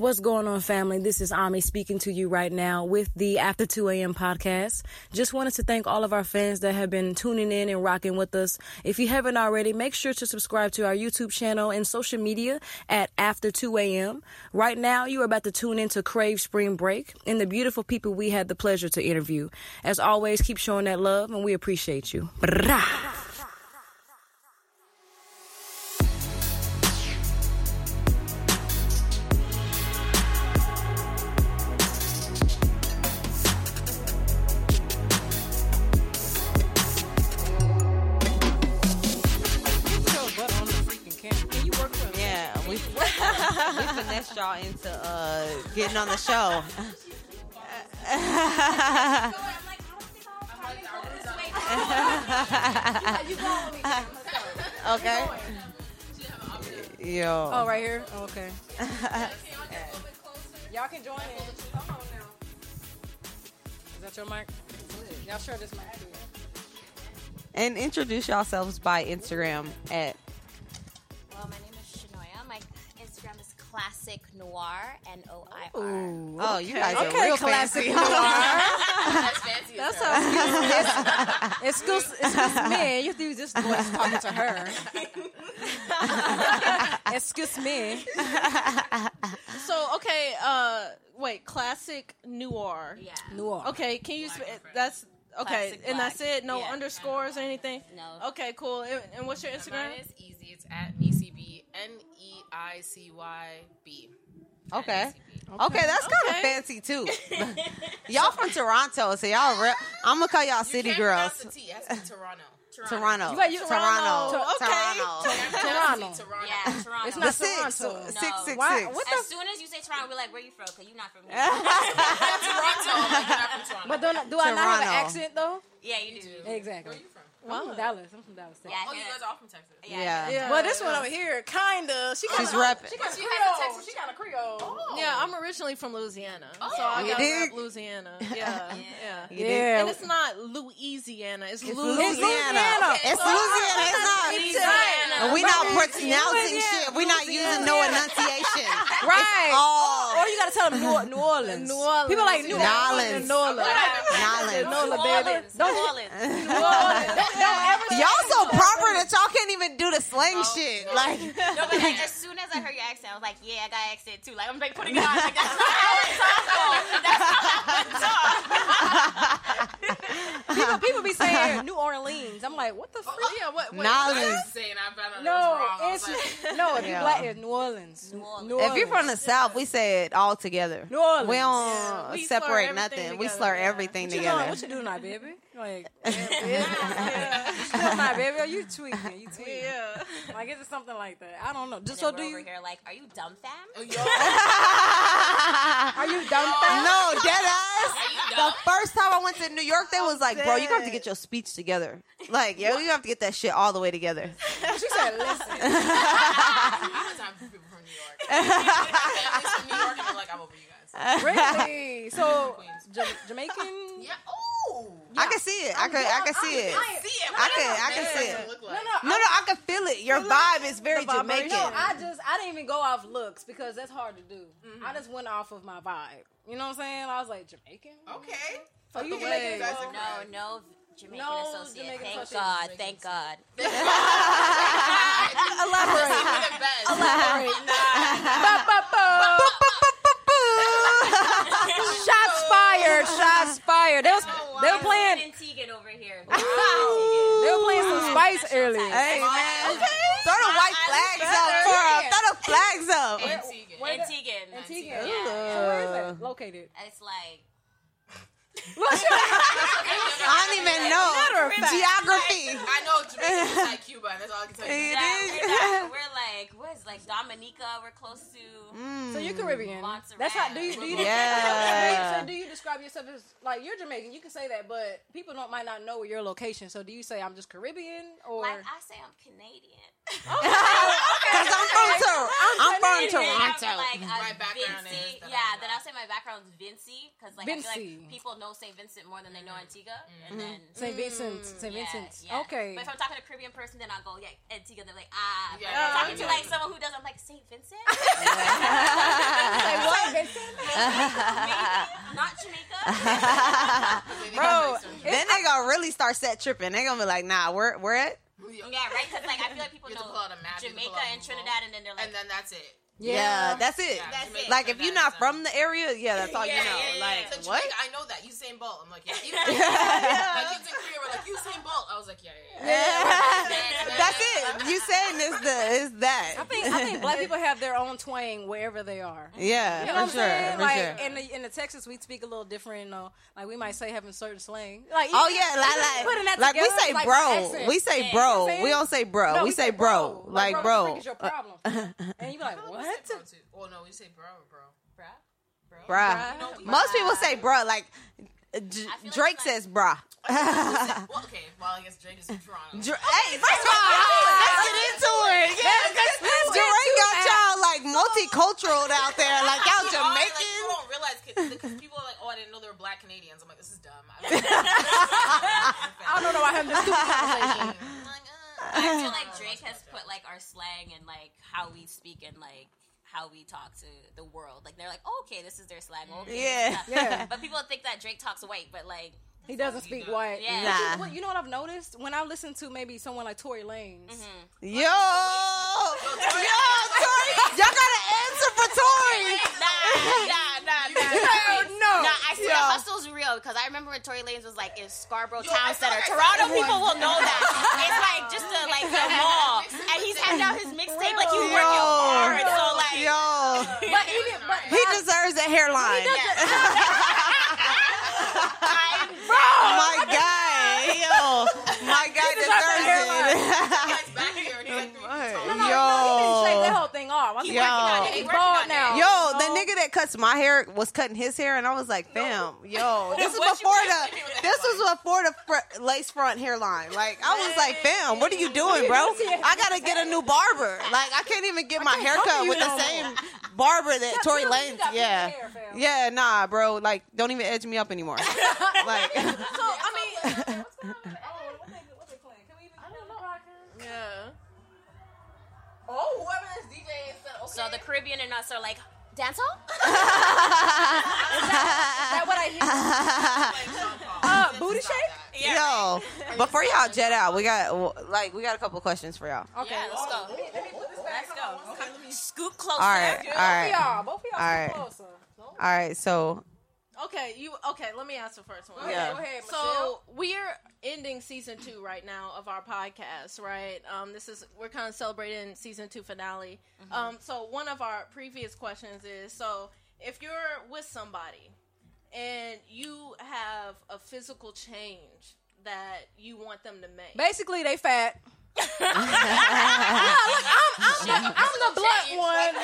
What's going on, family? This is Ami speaking to you right now with the After 2 a.m. podcast. Just wanted to thank all of our fans that have been tuning in and rocking with us. If you haven't already, make sure to subscribe to our YouTube channel and social media at After 2 a.m. Right now, you are about to tune in to Crave Spring Break and the beautiful people we had the pleasure to interview. As always, keep showing that love, and we appreciate you. Brah. On the show. okay. Yo. Oh, right here? Oh, okay. Y'all can join in. Come on now. Is that your mic? Y'all share this mic. And introduce yourselves by Instagram at classic noir, N O I R. Oh, you guys are Okay, real classic fancy. That's fancy. That's how excuse, excuse me. You think this boy's talking to her. excuse me. So okay, uh, wait, classic noir. Yeah. Noir. Okay, can you? Sp- that's okay, Classic and that's it. No Yeah. underscores or anything. No. Okay, cool. And, and what's your Instagram? Mine is easy. It's at NeicyB. N E I C Y B. Okay. Okay, that's kind of Okay. fancy too. y'all from Toronto, so y'all. Re- I'm gonna call y'all city you can't girls. pronounce the T. It has to be Toronto. Toronto. You got- you- Toronto. Toronto. Okay. Toronto. Toronto. Toronto. Yeah, Toronto. It's The not six. Toronto. Six, No. six, Why- six. what as soon as you say Toronto, we're like, where you from? Because you're not from here. Toronto. Like, you're not from Toronto. But don't, do I not have an accent though? yeah, you do. Exactly. Where are you from? I'm from Dallas. I'm from Dallas. Yeah, Oh, you guys are all from Texas. Yeah. Yeah. Well, this one over here, kinda. She She's kinda, repping. She got She Creole. Texas- She got a Creole. Oh. Yeah, I'm originally from Louisiana, so oh. I You got dig? rep Louisiana. Yeah, yeah. You dig? Yeah. And it's not Louisiana. It's, It's Louisiana. Louisiana. Okay. It's Louisiana. It's not. Louisiana. And we not Right. pronouncing Louisiana. shit. We not using no enunciation. Right. all- Or you gotta tell them New, New Orleans. New Orleans. People like New New Orleans. Orleans. New Orleans. New Orleans. New Orleans. New Orleans. Don't, don't ever Y'all so proper that y'all can't even do the slang oh, shit. Like, No, but like, as soon as I heard your accent, I was like, yeah, I got accent too. Like, I'm like putting it on. Like, that's not how I talk, though. That's not how I talk. people, people be saying New Orleans. I'm like, what the oh, frick? Oh, yeah, what? what I Nolans. saying I No, that was wrong. I was it's like, no. If you Yeah. black, it's New Orleans. New Orleans. New if you're from the South, we say it all together. New Orleans. We don't Yeah, we separate everything nothing. We slur yeah. everything What together. doing? What you doing tonight, baby? Like, yeah, yeah. You still baby? Are you tweaking? You tweaking? Yeah. Like, is it something like that? I don't know. Just And so do we're you? over here like, are you dumb fam? oh, Are you done? fam? no, dead ass. The first time I went to New York, they was like, "Bro, you have to get your speech together. Like, yo, you have to get that shit all the way together." She said, "Listen." I have time for people from New York. Families from New York and be like, I'm over you guys. really? So, Queens. Ja- Jamaican? Yeah. Oh. I can see it. I can. I can see it. See it. I can. I can see it. look No, like? no. No, no, I can feel it. Your vibe is very The. Jamaican. No, I just I didn't even go off looks because that's hard to do. Mm-hmm. I just went off of my vibe. You know what I'm saying? I was like Jamaican. Okay. So you the Jamaican? way. That's No, no Jamaican No associate. Jamaican thank associate. God. Thank God. Elaborate. Even best. Elaborate. Shots fired. Shots fired. They was they were playing Antiguan over here. they were playing some spice earlier. Hey man, throw the white flags up for her. Throw the flags up. Antigua. Antiguan. Antigua. Yeah. So where is that located? It's like I don't even know geography. I know Jamaica is like Cuba. That's all I can tell you. It yeah, is. we're, like what is like Dominica. We're close to. Mm. So you're Caribbean. Montserrat. That's how. Do you? Do you? Yeah. So do you describe yourself as like you're Jamaican? You can say that, but people don't might not know your location. So do you say I'm just Caribbean or? Like I say, I'm Canadian. Cause I'm from Toronto. I'm from And then I'm Toronto. Like, uh, My background Vincy. is that yeah, I'm then I'll say my background is Vincy because like I feel like people know Saint Vincent more than they know mm-hmm. Antigua, and mm-hmm. then. St. Vincent. St. Mm, yeah, Vincent. yeah. Okay. But if I'm talking to a Caribbean person, then I'll go, yeah, Antigua. They're like, ah. But if I'm talking to like someone who doesn't, I'm like, St. Vincent? Say Not Jamaica. Bro, Then then they gonna really start set tripping. They gonna be like, nah, we're we're at yeah, right. Because like I feel like people You know pull out a map, you have to Jamaica and Trinidad, and then they're like, and then that's it. Yeah, that's it. Yeah, That's Jamaica, it. Like if you're not from the area, yeah, that's all you know. yeah, yeah. Like It's in what? Jamaica, I know that. Usain Bolt. I'm like, yeah. Even like kids in Korea were like, Usain Bolt. I was like, yeah, yeah, yeah. that's it. You saying is the is that? I think I think black people have their own twang wherever they are. yeah, You know for what I'm sure, saying? for like sure. in the in the Texas, we speak a little different. You know, like we might say having certain slang. Like Oh yeah, like like, putting that like we say like bro, we say bro, You know what I'm we saying? don't say bro, we say bro, like bro, is your problem? and you be like, I what? thought bro, too. Oh no, we say bro or bro. Bruh? Bro? bruh. You know, we- Most people say bruh, like uh, J- I like Drake it's says bruh. well, okay. Well, I guess Drake is from Toronto. Dr- hey, first of all, let's get into it. Yeah, because Drake got y'all like multicultural out there, like y'all People are, like, Jamaican. people don't realize because people are like, oh, I didn't know they were black Canadians. I'm like, this is dumb. I I don't know why I'm having this stupid conversation. I'm like, uh, I feel like Drake has put like our slang and like how we speak and like how we talk to the world. Like they're like, oh, okay, this is their slang. Okay, Yeah. this is that. Yeah. But people think that Drake talks white, but like, He doesn't speak white. Yeah. Nah. But you, you know what I've noticed when I listen to maybe someone like Tory Lanez. Mm-hmm. Yo, yo, Tory, y'all got to answer for Tory. nah, nah, nah, nah. no, Nah, I see Yo. the hustle's real because I remember when Tory Lanez was like in Scarborough Town Center. Toronto people will know that. It's like just a like the mall, and he's handing out his mixtape like he's working hard. So like, yo, But even but he deserves a hairline. I'm, My guy, yo, my guy deserves it. Guy's back here and he's like three no, no, he didn't shave Yo, whole thing off. I He think working on it. he's He working bald on it. now. yo, the nigga that cuts my hair was cutting his hair, and I was like, fam, yo, this is before the, this was before the fr- lace front hairline. Like, I was like, fam, what are you doing, bro? I gotta get a new barber. Like, I can't even get my hair talk to cut you with the same barber that Tory You Lanez. Yeah, pink hair, fam. yeah, nah, bro. Like, don't even edge me up anymore. like, So I mean, yeah. Oh, whoever this DJ is okay. so the Caribbean and us are like dancehall. Is that what I hear? Uh, booty shake? yo, before y'all jet out, we got like we got a couple questions for y'all. Okay, Yeah, let's go. Let's go. Scoot closer. All right, all Both of y'all, both of y'all All sit right. closer. all right. So, Okay, you okay? Let me ask the first one. Yeah. Go ahead, So we're ending season two right now of our podcast, right? Um, this is we're kind of celebrating season two finale. Um, so one of our previous questions is: so if you're with somebody and you have a physical change that you want them to make, Basically, they fat. I'm the blunt one.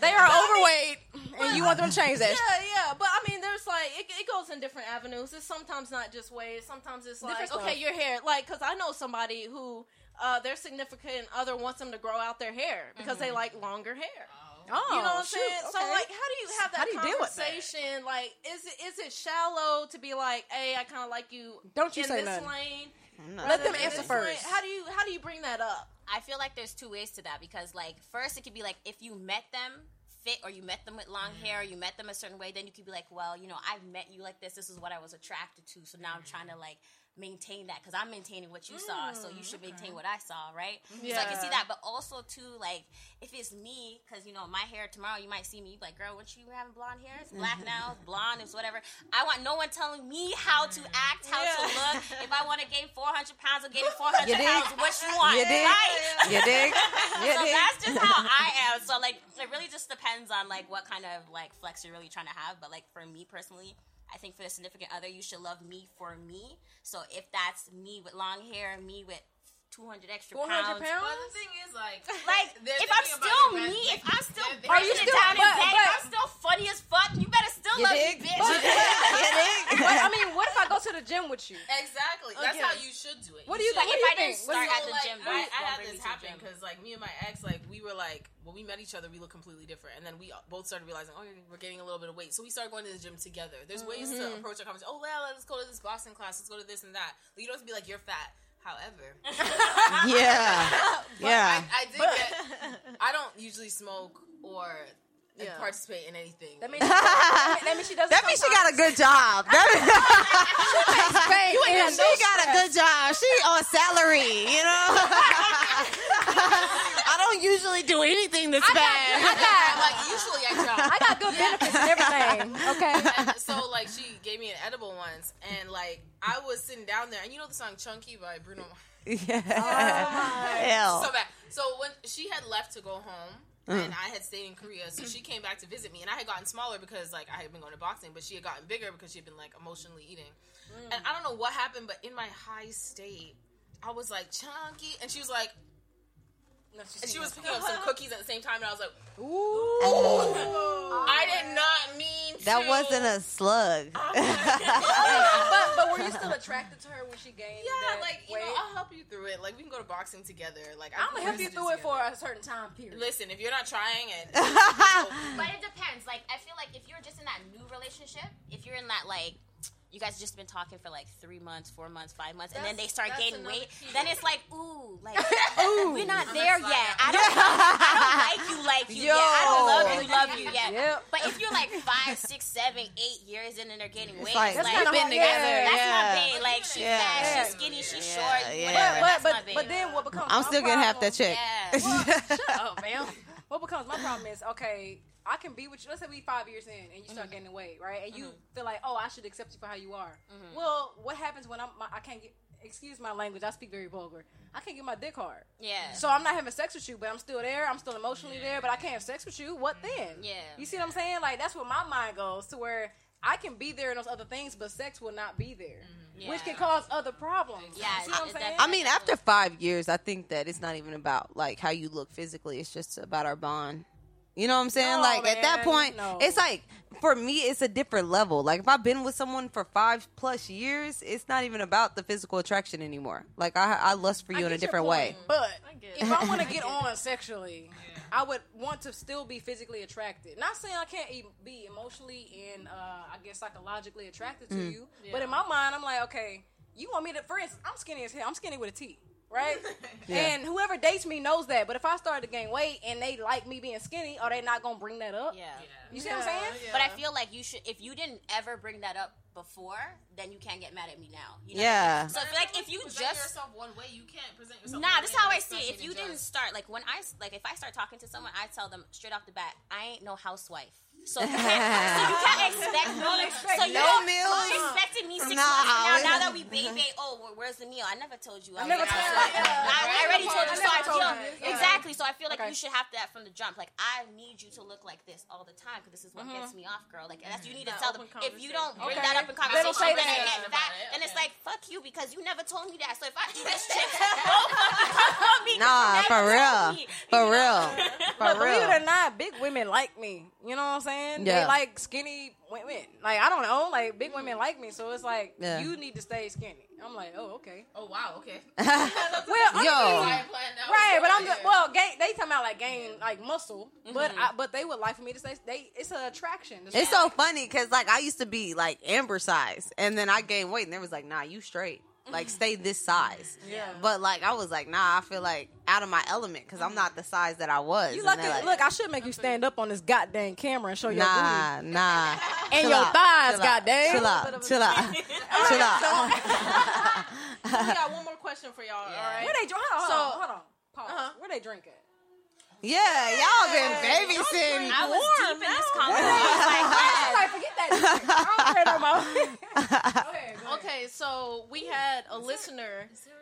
They are overweight, and you want them to change that. Yeah, yeah, but I mean, there's like it, it goes in different avenues. It's sometimes not just weight. Sometimes it's like Different okay, stuff. your hair. Like, cause I know somebody who uh, their significant other wants them to grow out their hair because they like longer hair. Oh, You know what I'm shoot, saying? So okay. like, how do you have that How do you deal with that? conversation? Like, is it is it shallow to be like, hey, I kind of like you Don't you in say this nothing. lane? No. Let them answer this lane? first. How do you how do you bring that up? I feel like there's two ways to that because, like, first it could be like if you met them fit or you met them with long mm-hmm. hair or you met them a certain way, then you could be like, well, you know, I've met you like this. This is what I was attracted to. So now I'm trying to like maintain that because I'm maintaining what you saw. So you mm, should maintain what I saw, right? So I can see that. But also too, like, if it's me, because you know my hair tomorrow, you might see me like, girl, when you having blonde hair, it's black now, it's blonde, it's whatever. I want no one telling me how to mm. act, how to look. If I want to gain 400 pounds, I'll gain 400 You dig? pounds. What you want, You dig? right? You dig? You so dig? that's just how I am. So like, it really just depends on like what kind of like flex you're really trying to have. But like for me personally, I think for the significant other, you should love me for me. So if that's me with long hair, me with 200 extra 400 pounds. pounds? But the thing is, like, Like, if I'm still me, if I'm still they're- you breaking still- it down but- bed, but- if I'm still funny as fuck, you better still You love dig? me, bitch. You dig? You dig? But I mean, what if I go to the gym with you? Exactly. That's Okay. how you should do it. What do you should- think? if What I do didn't think? What do start you- at the like, gym, I, right? I had this me to the happen because like me and my ex, like we were like when we met each other, we looked completely different, and then we both started realizing, oh, we're getting a little bit of weight, so we started going to the gym together. There's ways to mm-hmm. approach a conversation. Oh, well, let's go to this boxing class. Let's go to this and that. You don't have to be like you're fat. However, Yeah. But Yeah. I, I did get. I don't usually smoke or and Yeah. participate in anything. That means, that means she doesn't. That means she got a good job. That Spain. means she got a good job. She on salary, you know. I don't usually do anything that's I bad. got, I'm like, usually I jump. I got good benefits and everything. Okay. And so like she gave me an edible once, and like I was sitting down there, and you know the song "Chunky" by Bruno. Yeah. Oh, Hell. So bad. So when she had left to go home. Mm. And I had stayed in Korea, so she came back to visit me, and I had gotten smaller because like I had been going to boxing, but she had gotten bigger because she had been like emotionally eating. Mm. And I don't know what happened, but in my high state, I was like chunky, and she was like, and she was picking up some cookies at the same time, and I was like, "Ooh, I did oh. not mean That to. wasn't a slug. Oh but but were you still attracted to her when she gained Yeah, that like you weight? know, I'll help you through it. Like we can go to boxing together. Like I'm gonna help you through it for a certain time period. Listen, if you're not trying it, But it depends. Like, I feel like if you're just in that new relationship, if you're in that like. You guys just been talking for like three months, four months, five months, and then they start gaining weight. key. Then it's like, ooh, like ooh, we're not there yet. I don't, I don't like you, like you. Yo. Yeah, I don't love you, love you. Yeah. Yep. But if you're like five, six, seven, eight years in and they're gaining weight, like- it's That's like, kinda been together. yeah, That's yeah. not big. Like she's Yeah. fat, Yeah. she's skinny, she's Yeah, short. yeah. Whatever. But That's but not big. but then what becomes? I'm my still getting half problem- that check. Yeah. Well, shut up, man. What becomes my problem is okay. I can be with you. Let's say we five years in and you start Mm-hmm. gaining weight, right? And you mm-hmm. feel like, oh, I should accept you for how you are. Mm-hmm. Well, what happens when I'm? My, I can't get. Excuse my language. I speak very vulgar. I can't get my dick hard. Yeah. So I'm not having sex with you, but I'm still there. I'm still emotionally there, but I can't have sex with you. What mm-hmm. then? Yeah. You see what I'm saying? Like that's where my mind goes to where I can be there in those other things, but sex will not be there, which Yeah. can cause other problems. Yeah, You see what I'm saying? I mean, after five years, I think that it's not even about like how you look physically. It's just about our bond. You know what I'm saying? No, like at that point, no. it's like for me, it's a different level. Like if I've been with someone for five plus years, it's not even about the physical attraction anymore. Like I, I lust for I you in a different way. But get if it. I want to get on sexually, I would want to still be physically attracted. Not saying I can't e- be emotionally and uh, I guess psychologically attracted to you, but in my mind, I'm like, okay, you want me to? For instance, I'm skinny as hell. I'm skinny with a T. Right, and whoever dates me knows that. But if I start to gain weight and they like me being skinny, are they not gonna bring that up? Yeah. You see what I'm saying? But I feel like you should. If you didn't ever bring that up before, then you can't get mad at me now. You know? Yeah. So I feel like if you present just yourself one way, you can't present yourself. Nah, this is how I see it. If you didn't just- start, like when I like, if I start talking to someone, I tell them straight off the bat, I ain't no housewife. So you can't, so you can't expect me. expect so you no don't, meals. you expected me six Nah. months from now. Now that we baby, oh, well, where's the meal? I never told you. I, never told housewife. you. Yeah. I, I already told you. So I told feel you. Yeah. exactly. So I feel like Okay. you should have that from the jump. Like I need you to look like this all the time because this is what gets mm-hmm. me off, girl. Like that's you need to tell them. If you don't bring Okay. that up in They don't say then that. I that, it, then it's like fuck you because you never told me that. So if I do this shit, don't fucking come on me. 'cause you Nah, for real, for real, for But believe real. it or not, big women like me. You know what I'm saying? They Yeah. like skinny women. Like I don't know, like big women like me. So it's like Yeah. you need to stay skinny. I'm like, oh okay. Oh wow, okay. Well, I Yo. mean, I planned out. right, but I'm just, well, gain, they talking about like gain like muscle, but Mm-hmm. I, but they would like for me to say they it's an attraction. It's so funny because like I used to be like Amber size, and then I gained weight, and they was like, "Nah, you straight. Like stay this size." Yeah. But like I was like, "Nah, I feel like out of my element because I'm not the size that I was." You And lucky. like, Look, I should make you stand up on this goddamn camera and show your booty. Nah, nah. And Chill your out, thighs, chill goddamn. Chill out, chill out, chill out. we got one more question for y'all. All right. Where they drink? Hold on, So- hold on. Pause. Uh-huh. Where they drinking? Yeah, y'all been babysitting. I was deep in this She's conversation. like, forget that. shit. I don't care no more. Go ahead, go ahead. Okay, so we had a listener. Is there,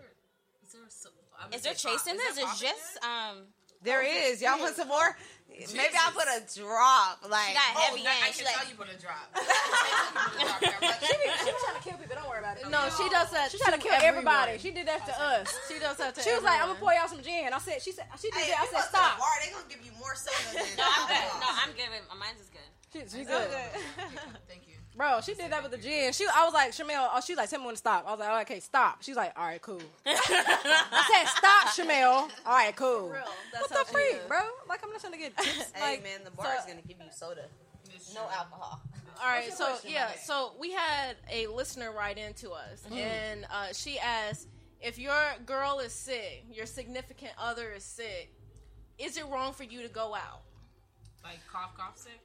is there, so, I would Is there say pop- chase in is this? there It's pop in just um. There is. Y'all want some more? Maybe I'll put a drop. Like, She got Oh, heavy that, I hands. can She tell like you put a drop. I can tell you put a drop. She be, she be trying to kill people. Don't worry about it. No, she does that. She trying to kill everybody. She did that to us. She does that to She was like, "I'm gonna pour y'all some gin." I said, "She said she did Hey, that." I said, you go to the "Stop." Bar, they gonna give you more soda than no, I'm good. No, I'm good. Mine's is good. She, she good, Thank you. Bro. She did that with the gin. She, I was like, "Shamel," oh, she was like, "Tell me when to stop." I was like, "Oh, "Okay, stop." She's like, "All right, cool." I said, "Stop, Shamel." All right, cool. real. That's What the freak, is. bro? Like I'm not trying to get tips. Hey like, man, the bar is gonna give you soda, no alcohol. All right, so yeah, my so we had a listener write into us, and uh, she asked if your girl is sick, your significant other is sick, is it wrong for you to go out? Like cough, cough sick.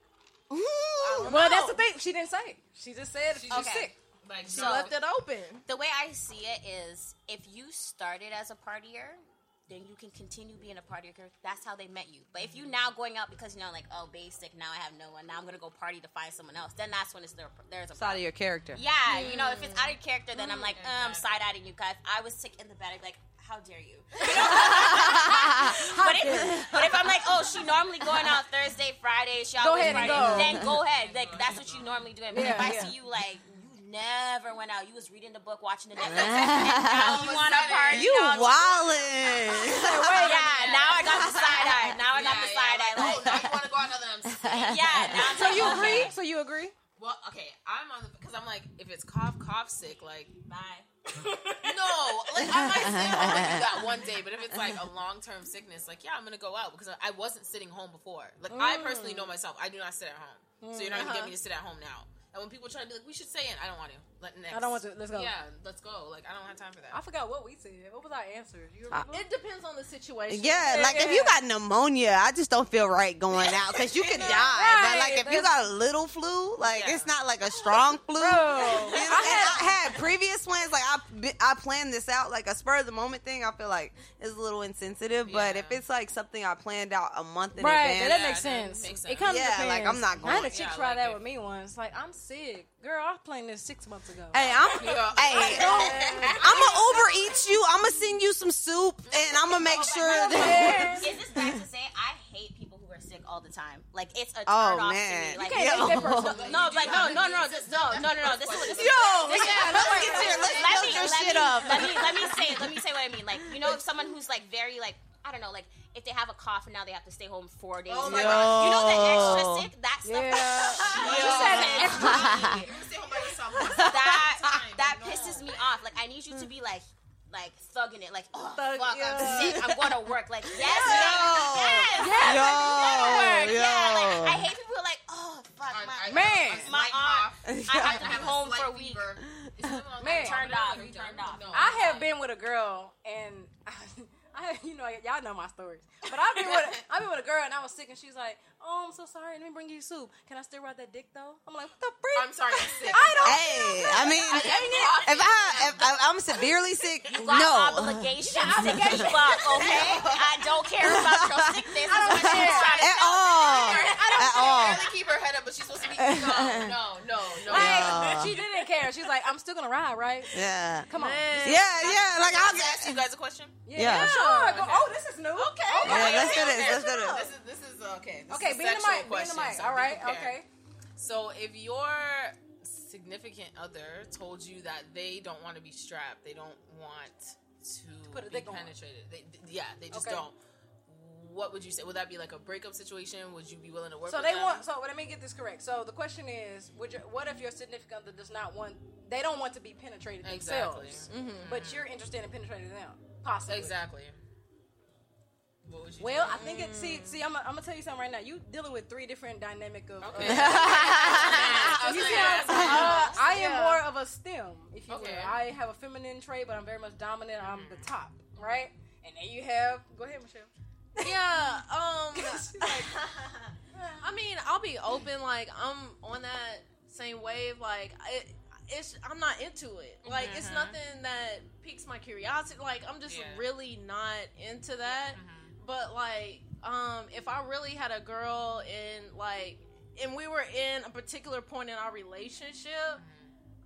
Well, that's the thing. She didn't say. She just said she's just- sick. Like She no. left it open. The way I see it is, if you started as a partier, then you can continue being a partier. 'cause That's how they met you. But if you now going out because you know, like, oh, basic, now I have no one. Now I'm gonna go party to find someone else. Then that's when it's there. There's a It's out of your character. Yeah, you know, if it's out of character, then I'm like, uh, I'm side eyeing you guys. I was sick in the bed. I'd be like, how dare you? but, if, but if I'm like, oh, she normally going out Thursday, Friday, she Go always ahead and Friday, go. then go ahead. Like that's what you normally do. But if I yeah. see you like you never went out, you was reading the book, watching the Netflix, now you want to party. You now wildin'. Yeah, now I got the side eye. Now I got the side eye. Oh, like, Like, oh, now you want to go out another? I'm yeah, now I'm So like, you okay, agree? So you agree? Well, okay, I'm on the because I'm like, if it's cough, cough sick, like Bye. no, like I might stay home and do that one day, but if it's like a long term sickness, like yeah, I'm gonna go out because I wasn't sitting home before. Like I personally know mm. myself, I do not sit at home, so you're not gonna get uh-huh. me to sit at home now. And when people try to be like, we should say it, I don't want to. Let next. I don't want to. Let's go. Yeah, let's go. Like I don't have time for that. I forgot what we said. What was our answer? You Uh. It depends on the situation. Yeah, Yeah, like if you got pneumonia, I just don't feel right going out because you could die. But like if you got a little flu, like Yeah. it's not like a strong flu. Bro, You I know, and had- I had previous ones. Like I, I planned this out like a spur of the moment thing. I feel like it's a little insensitive. But if it's like something I planned out a month in Right, advance, that Yeah, makes sense. makes It sense. kind of Yeah, depends. like, I'm not I had a going. chick Yeah, try like that it- with me once. Like I'm sick, girl. I was playing this six months ago. hey, I'm, Yeah. hey, I'm gonna Uber eat you. I'm gonna send you some soup, and I'm gonna make oh, sure that. Is this bad to say? I hate people who are sick all the time. Like it's a oh, turn Oh, off man. to me. You Like, can't Yo. person. No, like no, no, no, this, no, no, no, no. This is what this is. Yo, this is- yeah, let's get your let's let me, your let shit me, up. Let me let me say it. let me say what I mean. Like you know, if someone who's like very like I don't know, like if they have a cough and now they have to stay home four days. Oh my Yo. God. You know the extra sick that stuff. Yeah. You said extra. You stay home that that no. pisses me off. Like I need you to be like like thugging it. Like oh Thug- fuck, yeah. I'm sick. I'm going to work. Like yes, Yo. yes, Yo, Work. yo. Yeah, like I hate people like oh fuck I- my I- Man. a my slight aunt. cough. I have to be home for a week. fever. Is something wrong? Man. Turned off. Turned off. No. I have been with a girl and I, you know, y'all know my stories. But I've been with I've been with a girl and I was sick and she's like, "Oh, I'm so sorry. Let me bring you soup. Can I still ride that dick though?" I'm like, "What the freak?" I'm sorry, I'm sick. I don't. Hey, I mean, if I if I, I'm severely sick, You got no. obligations to keep okay? I don't care about your sickness. I don't care. At all, I don't at all. barely keep her head up, but she's supposed to be. No, no, no, no. Like, Yeah. she didn't care. She's like, "I'm still gonna ride, right?" Yeah, Come on. yeah, yeah. Like I'll I'll ask you guys a question. Yeah, Yeah. sure. Go, oh, this is new. Okay. Oh, yeah, let's do this. Let's do This this. is this is okay. This Okay, be in the mic. Be in the mic. so All right. Okay. So if your significant other told you that they don't want to be strapped, they don't want to Put a be penetrated. They, th- yeah, they just Okay. don't. What would you say? Would that be like a breakup situation? Would you be willing to work? So with they them? want. So let me get this correct. So the question is, would you, what if your significant other does not want? They don't want to be penetrated Exactly. themselves, but mm-hmm. you're interested in penetrating them, possibly. Exactly. What would you Well, do? I think it. See, see, I'm, gonna- I'm gonna tell you something right now. You dealing with three different dynamic of. Okay. Uh, I you see, how- uh, I am more of a stem, if you Okay. will. I have a feminine trait, but I'm very much dominant. I'm the top, right? And then you have. Go ahead, Michelle. Yeah. Um. I mean, I'll be open. Like I'm on that same wave. Like it, it's I'm not into it. Like it's nothing that piques my curiosity. Like I'm just Yeah. really not into that. But like, um, if I really had a girl in like, and we were in a particular point in our relationship.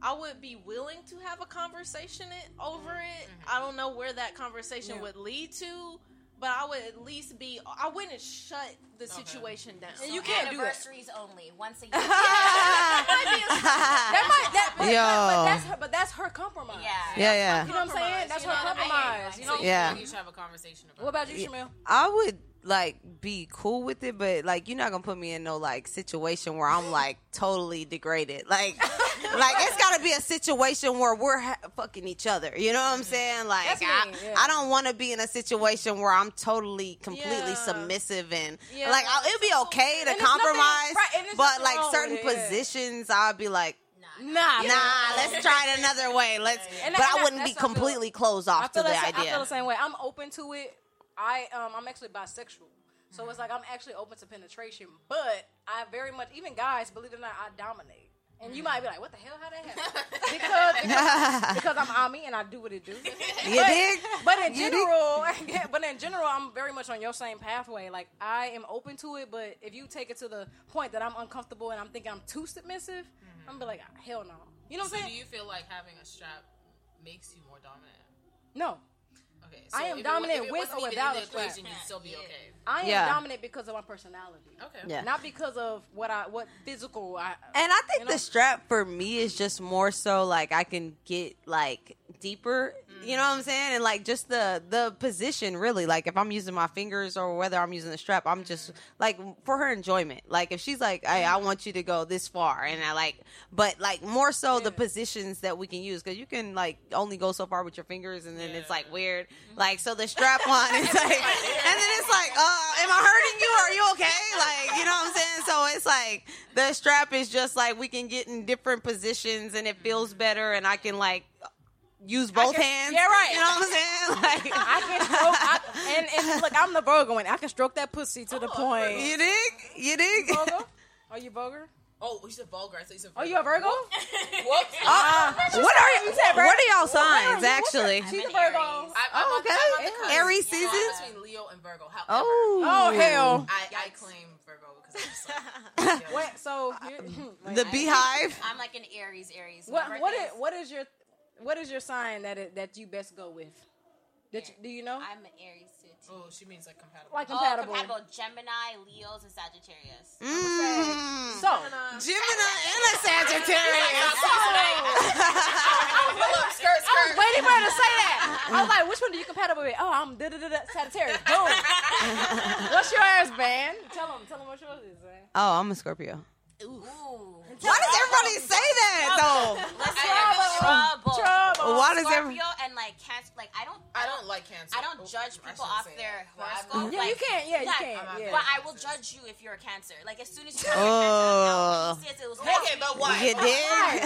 I would be willing to have a conversation it, over it. I don't know where that conversation Yeah. would lead to, but I would at least be. I wouldn't shut the situation down. And you can't do that. Anniversaries only once a year. That might. That, but, Yo. but, but that's her. But that's her compromise. yeah. Yeah, yeah. You know what I'm saying? That's her Compromise, you know, I you. compromise. You know. Yeah. You should have a conversation about. What about you, Shamil? I would like be cool with it, but like you're not gonna put me in no like situation where I'm like totally degraded. Like, like it's gotta be a situation where we're ha- fucking each other. You know what I'm saying? Like, That's me, I, yeah. I don't want to be in a situation where I'm totally, completely Yeah. submissive and Yeah. like I, it'd be okay to And nothing- compromise, right, and but nothing like wrong certain with it, yeah. positions, I'd be like. Nah, Nah, let's try it another way. Let's, And but that- I wouldn't that's be what I feel. completely closed off to feel, the the, sa- I idea. feel the same way. I'm open to it. I um I'm actually bisexual. So it's like I'm actually open to penetration, but I very much even guys, believe it or not, I dominate. And you might be like, "What the hell? How that happen?" because, because because I'm Ami and I do what it do. You dig? But in You dig? general, but in general, I'm very much on your same pathway. Like I am open to it, but if you take it to the point that I'm uncomfortable and I'm thinking I'm too submissive, I'm gonna be like, hell no. You know what So I'm saying? do you feel like having a strap makes you more dominant? no, Okay, I am dominant it with or without a the strap. equation, you'd still be okay. I am Yeah. dominant because of my personality. Okay. Yeah. Not because of what I what physical I. And I think You know? the strap for me is just more so like I can get like deeper. You know what I'm saying? And like just the the position really. Like if I'm using my fingers or whether I'm using the strap, I'm just like for her enjoyment. Like if she's like, "Hey, I want you to go this far," and I like, but like more so the positions that we can use because you can like only go so far with your fingers, and then it's like weird. Like so the strap on is like, and then it's like, uh, am I hurting you? Are you okay? Like you know what I'm saying? So it's like the strap is just like we can get in different positions and it feels better, and I can like use both can- hands. yeah, right. You know what I'm saying? Like I can stroke, I, and, and look, I'm the Virgo one. I can stroke that pussy to the point. you dig? You dig? Virgo? Are you vulgar? Oh, you said vulgar. I thought you said. Are you a Virgo? Whoops. Uh, what are you? What are y'all signs actually? She's a an Virgo. Aries. I, I'm on the- I'm on the. Aries Yeah, season. between Leo and Virgo. However, Oh, Oh hell! I, I claim Virgo because I'm just like. Wait, so you- wait, The beehive. I'm like an Aries, Aries. what My what birthday is what is your what is your sign that it, that you best go with? That you, do you know? I'm an Aries too. too. Oh, she means like compatible. Like Oh, compatible. compatible. Gemini, Leos, and Sagittarius. Mm. So Gemini and a Sagittarius. skirt, I was waiting for her to say that. I was like, which one are you compatible with? Oh, I'm da da da da Sagittarius. Boom. What's yours, man? Tell them. Tell them what yours is, man. Oh, I'm a Scorpio. Ooh. Why does everybody say that though? Trouble. Trouble. Why does every- Scorpio and like Cancer, like I don't, I don't like cancer. I don't Oh, judge people off their that. But I'm horoscope. Yeah, you can't. Yeah, you can. I'm But I will judge you if you're a Cancer. Like as soon as you Oh. oh. it was Okay, but why? You did?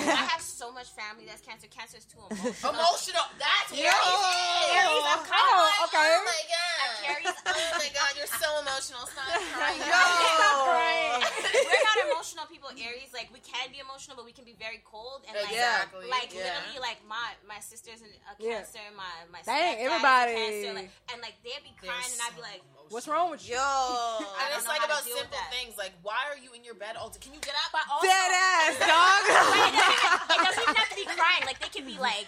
I have so much family that's Cancer. Cancer is too emotional. Emotional. That's Yo. Aries, I'm kind of Oh, like, oh, okay. Oh my god. Aries. Oh my god, you're so emotional. Stop crying. We're not emotional people, Aries. Like we can be emotional, but we can be very cold and like, Exactly, like yeah. literally, like my my sister's in a Yeah. cancer, my my Dang, stepdad a everybody. cancer, like, and like they'd be They're crying, and I'd be like, emotional. What's wrong with you? Yo. And don't it's like how about simple things like why are you in your bed all day? Can you get up? but also, Dead ass, dog. it doesn't even have to be crying. Like they can be like.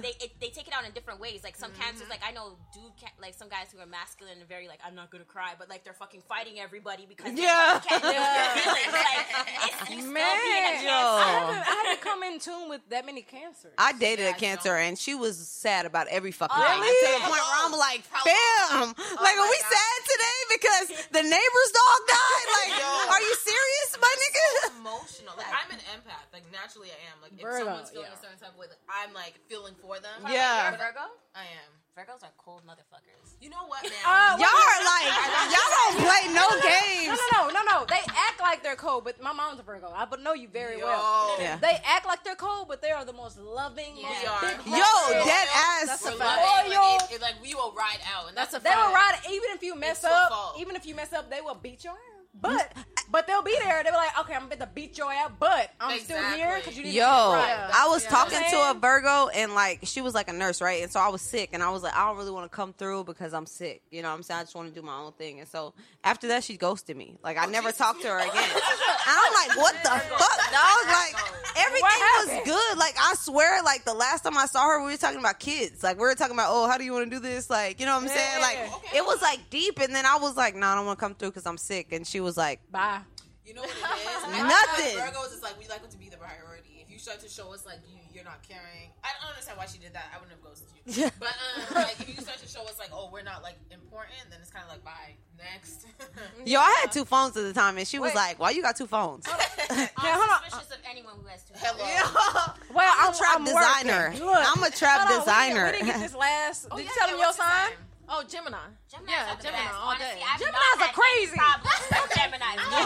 They it, they take it out in different ways. Like some mm-hmm. cancers, like I know, dude, ca- like some guys who are masculine and very like I'm not gonna cry, but like they're fucking fighting everybody because Yeah. fucking can't deal feelings. Like it's you being a Man. Yo. I haven't, I haven't come in tune with that many cancers. I dated Yeah, a cancer don't. and she was sad about every fucking Oh, thing. really? To the point where I'm like, fam, oh, like, are we God. sad today because the neighbor's dog died? Like, Yo. are you serious, my nigga? emotional. Like I'm an empath. Like naturally I am. Like if Virgo, someone's feeling yeah. a certain type of way, like, I'm like feeling for them. Yeah. You're Virgo. I am. Virgos are cold motherfuckers. You know what, man? Uh, Y'all are like, y'all don't play no No, games. no, no, no, no. No. They act like they're cold, but my mom's a Virgo. I but know you very Yo. well. Yeah. They act like they're cold, but they are the most loving, Yeah. most We are. big Yo, hearted. dead That's ass. a fact. loving, Loyal. like, it, it, like we will ride out, and that's, That's a a they will ride even if you mess It's up. Even if you mess up, they will beat your ass. But but they'll be there. They'll be like, okay, I'm about to beat your ass, but I'm still here because you need Yo, to get. I was Yeah. talking to a Virgo and like she was like a nurse, right? And so I was sick and I was like, I don't really want to come through because I'm sick. You know what I'm saying? I just want to do my own thing. And so after that, she ghosted me. Like I never talked to her again. and I'm like, what the fuck, dog? Like everything was good. Like I swear, like the last time I saw her, we were talking about kids. Like we were talking about, oh, how do you want to do this? Like you know what I'm saying? Like Yeah. it was like deep. And then I was like, no, nah, I don't want to come through because I'm sick. And she was like, Bye. You know what it is? Nothing. Virgos is like we like it to be the priority. If you start to show us like you, you're not caring, I don't understand why she did that. I wouldn't have ghosted you. But um, like if you start to show us like, oh, we're not like important, then it's kind of like bye next. yo, I had two phones at the time, and she was like, why you got two phones? Yeah, I'm hold on. suspicious of anyone who has two. Hello. Well, I'm a I'm, trap I'm designer. Look, I'm a trap hold on, we didn't- designer. We didn't, get this last. Oh, did you yeah, tell yeah, them your what's your sign? Sign? Oh, Gemini. Gemini's Yeah, are the Gemini best. all Honestly, day. I've Geminis not are had crazy. any Problems with Gemini. No,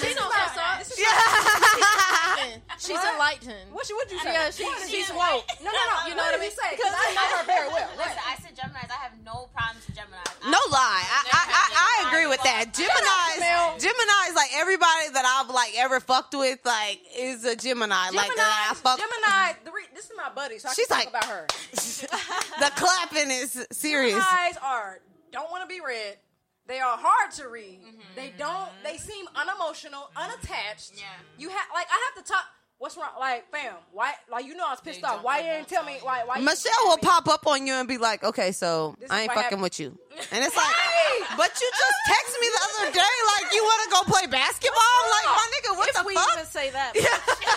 She's also She's enlightened. What you? What you say? Yeah, she, she's woke. No, no, no. You know what I mean? Because I know her very well. Listen, I said Gemini's. I have no problems with Gemini's. No lie, I, I, I agree with that. Gemini's, Gemini's like everybody that I've like ever fucked with, like is a Gemini. like that I Gemini, fuck. Gemini, the re- this is my buddy, so I She's can talk like- about her. The clapping is serious. Geminis are don't want to be read. They are hard to read. They don't. They seem unemotional, unattached. Yeah. You have like I have to talk. What's wrong? Like, fam, why? Like, you know, I was pissed They off. Why you didn't tell me? Why? Why? Michelle will me? pop up on you and be like, "Okay, so This I ain't fucking happened. with you," and it's like, "But you just texted me the other day, like you want to go play basketball." Like, my nigga, what if the we fuck? even say that.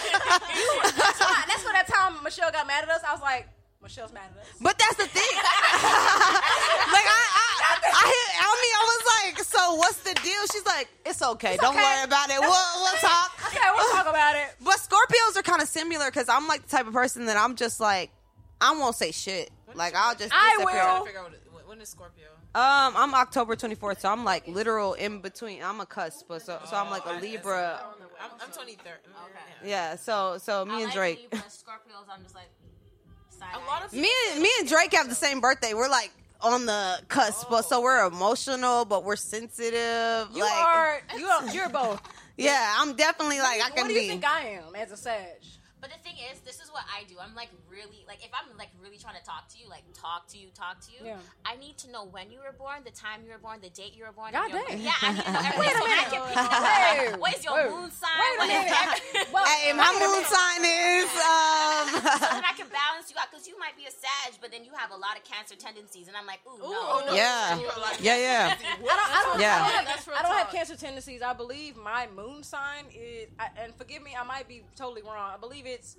That's why. That's what that time Michelle got mad at us. I was like, Michelle's mad at us. But that's the thing. like I, I, I, I mean, I was like, "So what's the deal?" She's like, "It's okay. Don't okay. worry about it. We'll, we'll talk." Okay, we'll talk about it. But Scorpios are kind of similar because I'm like the type of person that I'm just like, I won't say shit. Like I'll just I disappear. will. Trying to figure out what when is Scorpio? Um, I'm October 24th, so I'm like literal in between. I'm a cusp, but so so I'm like a Libra. I'm, I'm 23rd. Okay. Yeah, so so me I and like Drake. Libra, Scorpios. I'm just like side A lot of Me and me and Drake have the same birthday. We're like on the cusp, but so we're emotional, but we're sensitive. You like, are. You are. You're both. Yeah, I'm definitely like I what can do you be. think I am as a Sag? But the thing is, this is what I do. I'm like really like if I'm like really trying to talk to you, like talk to you, talk to you. Yeah. I need to know when you were born, the time you were born, the date you were born. God and your- dang. Yeah, I need to know everything. Wait a so I minute. can pick up, Wait. like, what is your Wait. moon sign? Wait a minute. Well, Hey, my moon sign is um. so then I can balance you out because you might be a Sag, but then you have a lot of Cancer tendencies, and I'm like, ooh, no. no. yeah, yeah, yeah. I don't, I don't, Yeah. I don't, have, I don't have cancer tendencies. I believe my moon sign is, I, and forgive me, I might be totally wrong. I believe it's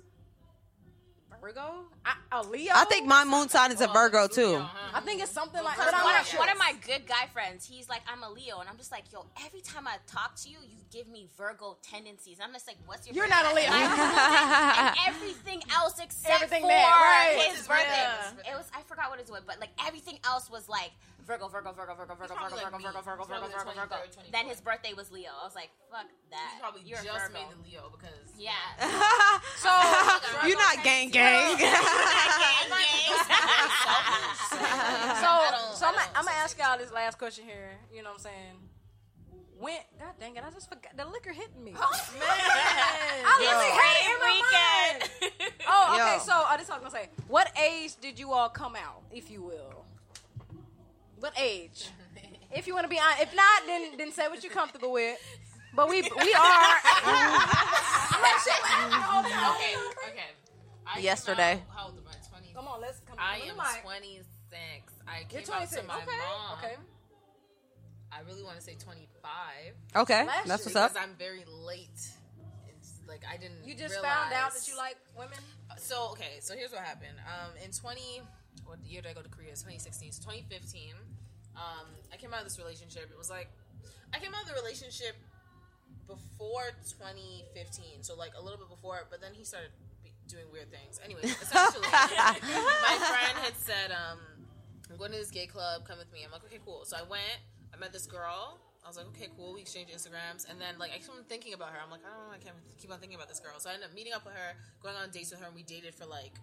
Virgo, I, a Leo. I think my moon sign is a oh, Virgo too. I think it's something like. Because But I'm one, not of, sure. one of my good guy friends, he's like, I'm a Leo, and I'm just like, yo, every time I talk to you, you give me Virgo tendencies. I'm just like, what's your? You're not a Leo. and everything else except Everything for there, right. his birthday. Yeah. It was I forgot what it was, but like everything else was like Virgo, Virgo, Virgo, Virgo, Virgo, Virgo, Virgo, Virgo. Virgo, Virgo, Virgo, Virgo. Then his birthday was Leo. I was like, fuck that. You probably You're just Virgo. made the Leo because Yeah. so. You're not gang gang. So, don't- so I I'm, I'm gonna ask y'all this last question here. You know what I'm saying? When, God dang it, I just forgot. The liquor hitting me. I literally had it in my mind. Oh, okay. Yo. So uh, this is what I'm gonna say. What age did you all come out, if you will? What age? If you want to be honest, if not, then then say what you're comfortable with. But we we are. okay, okay. I came Yesterday. out- how old am I? 20. Come on, let's come. I come am to the mic. 26. I You're came out 26. to my okay. mom. Okay. I really want to say 25 Okay, Last that's year. what's up. because I'm very late. It's like I didn't. You just found out that you like women. So okay, so here's what happened. Um, in 20, what year did I go to Korea? It's 2016. So 2015, um, I came out of this relationship. It was like I came out of the relationship before 2015, so like a little bit before. But then he started be- doing weird things. Anyway, essentially, my friend had said, um, "I'm going to this gay club. Come with me." I'm like, "Okay, cool." So I went. I met this girl. I was like, okay, cool. We exchanged Instagrams, and then like I kept on thinking about her. I'm like, I don't know, I can't keep on thinking about this girl. So I ended up meeting up with her, going on dates with her, and we dated for like,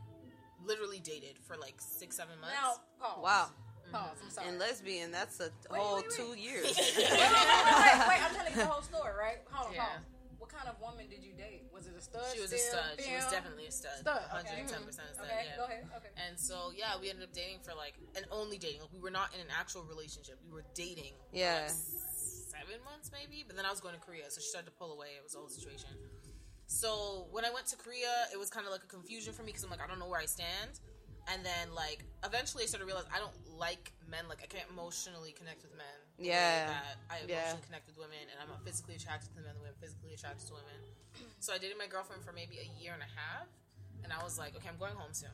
literally dated for like six, seven months. Now, pause. Wow. Pause. I'm mm-hmm. sorry. And lesbian, that's a Wait, whole wait, wait. two years. wait, wait, wait, wait, I'm telling you the whole story, right? Hold on, Yeah. pause. What kind of woman did you date? Was it a stud? she was a still, stud. She was definitely a stud. Stud, okay. 110 mm-hmm. percent stud. Okay, yeah. go ahead. Okay. And so yeah, we ended up dating for like and only dating. Like we were not in an actual relationship. We were dating. for, Yeah. like, seven months maybe. But then I was going to Korea, so she started to pull away. It was a whole situation. So when I went to Korea, it was kind of like a confusion for me because I'm like I don't know where I stand. And then like eventually I started to realize I don't like men. Like I can't emotionally connect with men. the way Yeah. That I Yeah. emotionally connect with women, and I'm not physically attracted to men the way I'm physically attracted to women. So I dated my girlfriend for maybe a year and a half, and I was like, okay, I'm going home soon,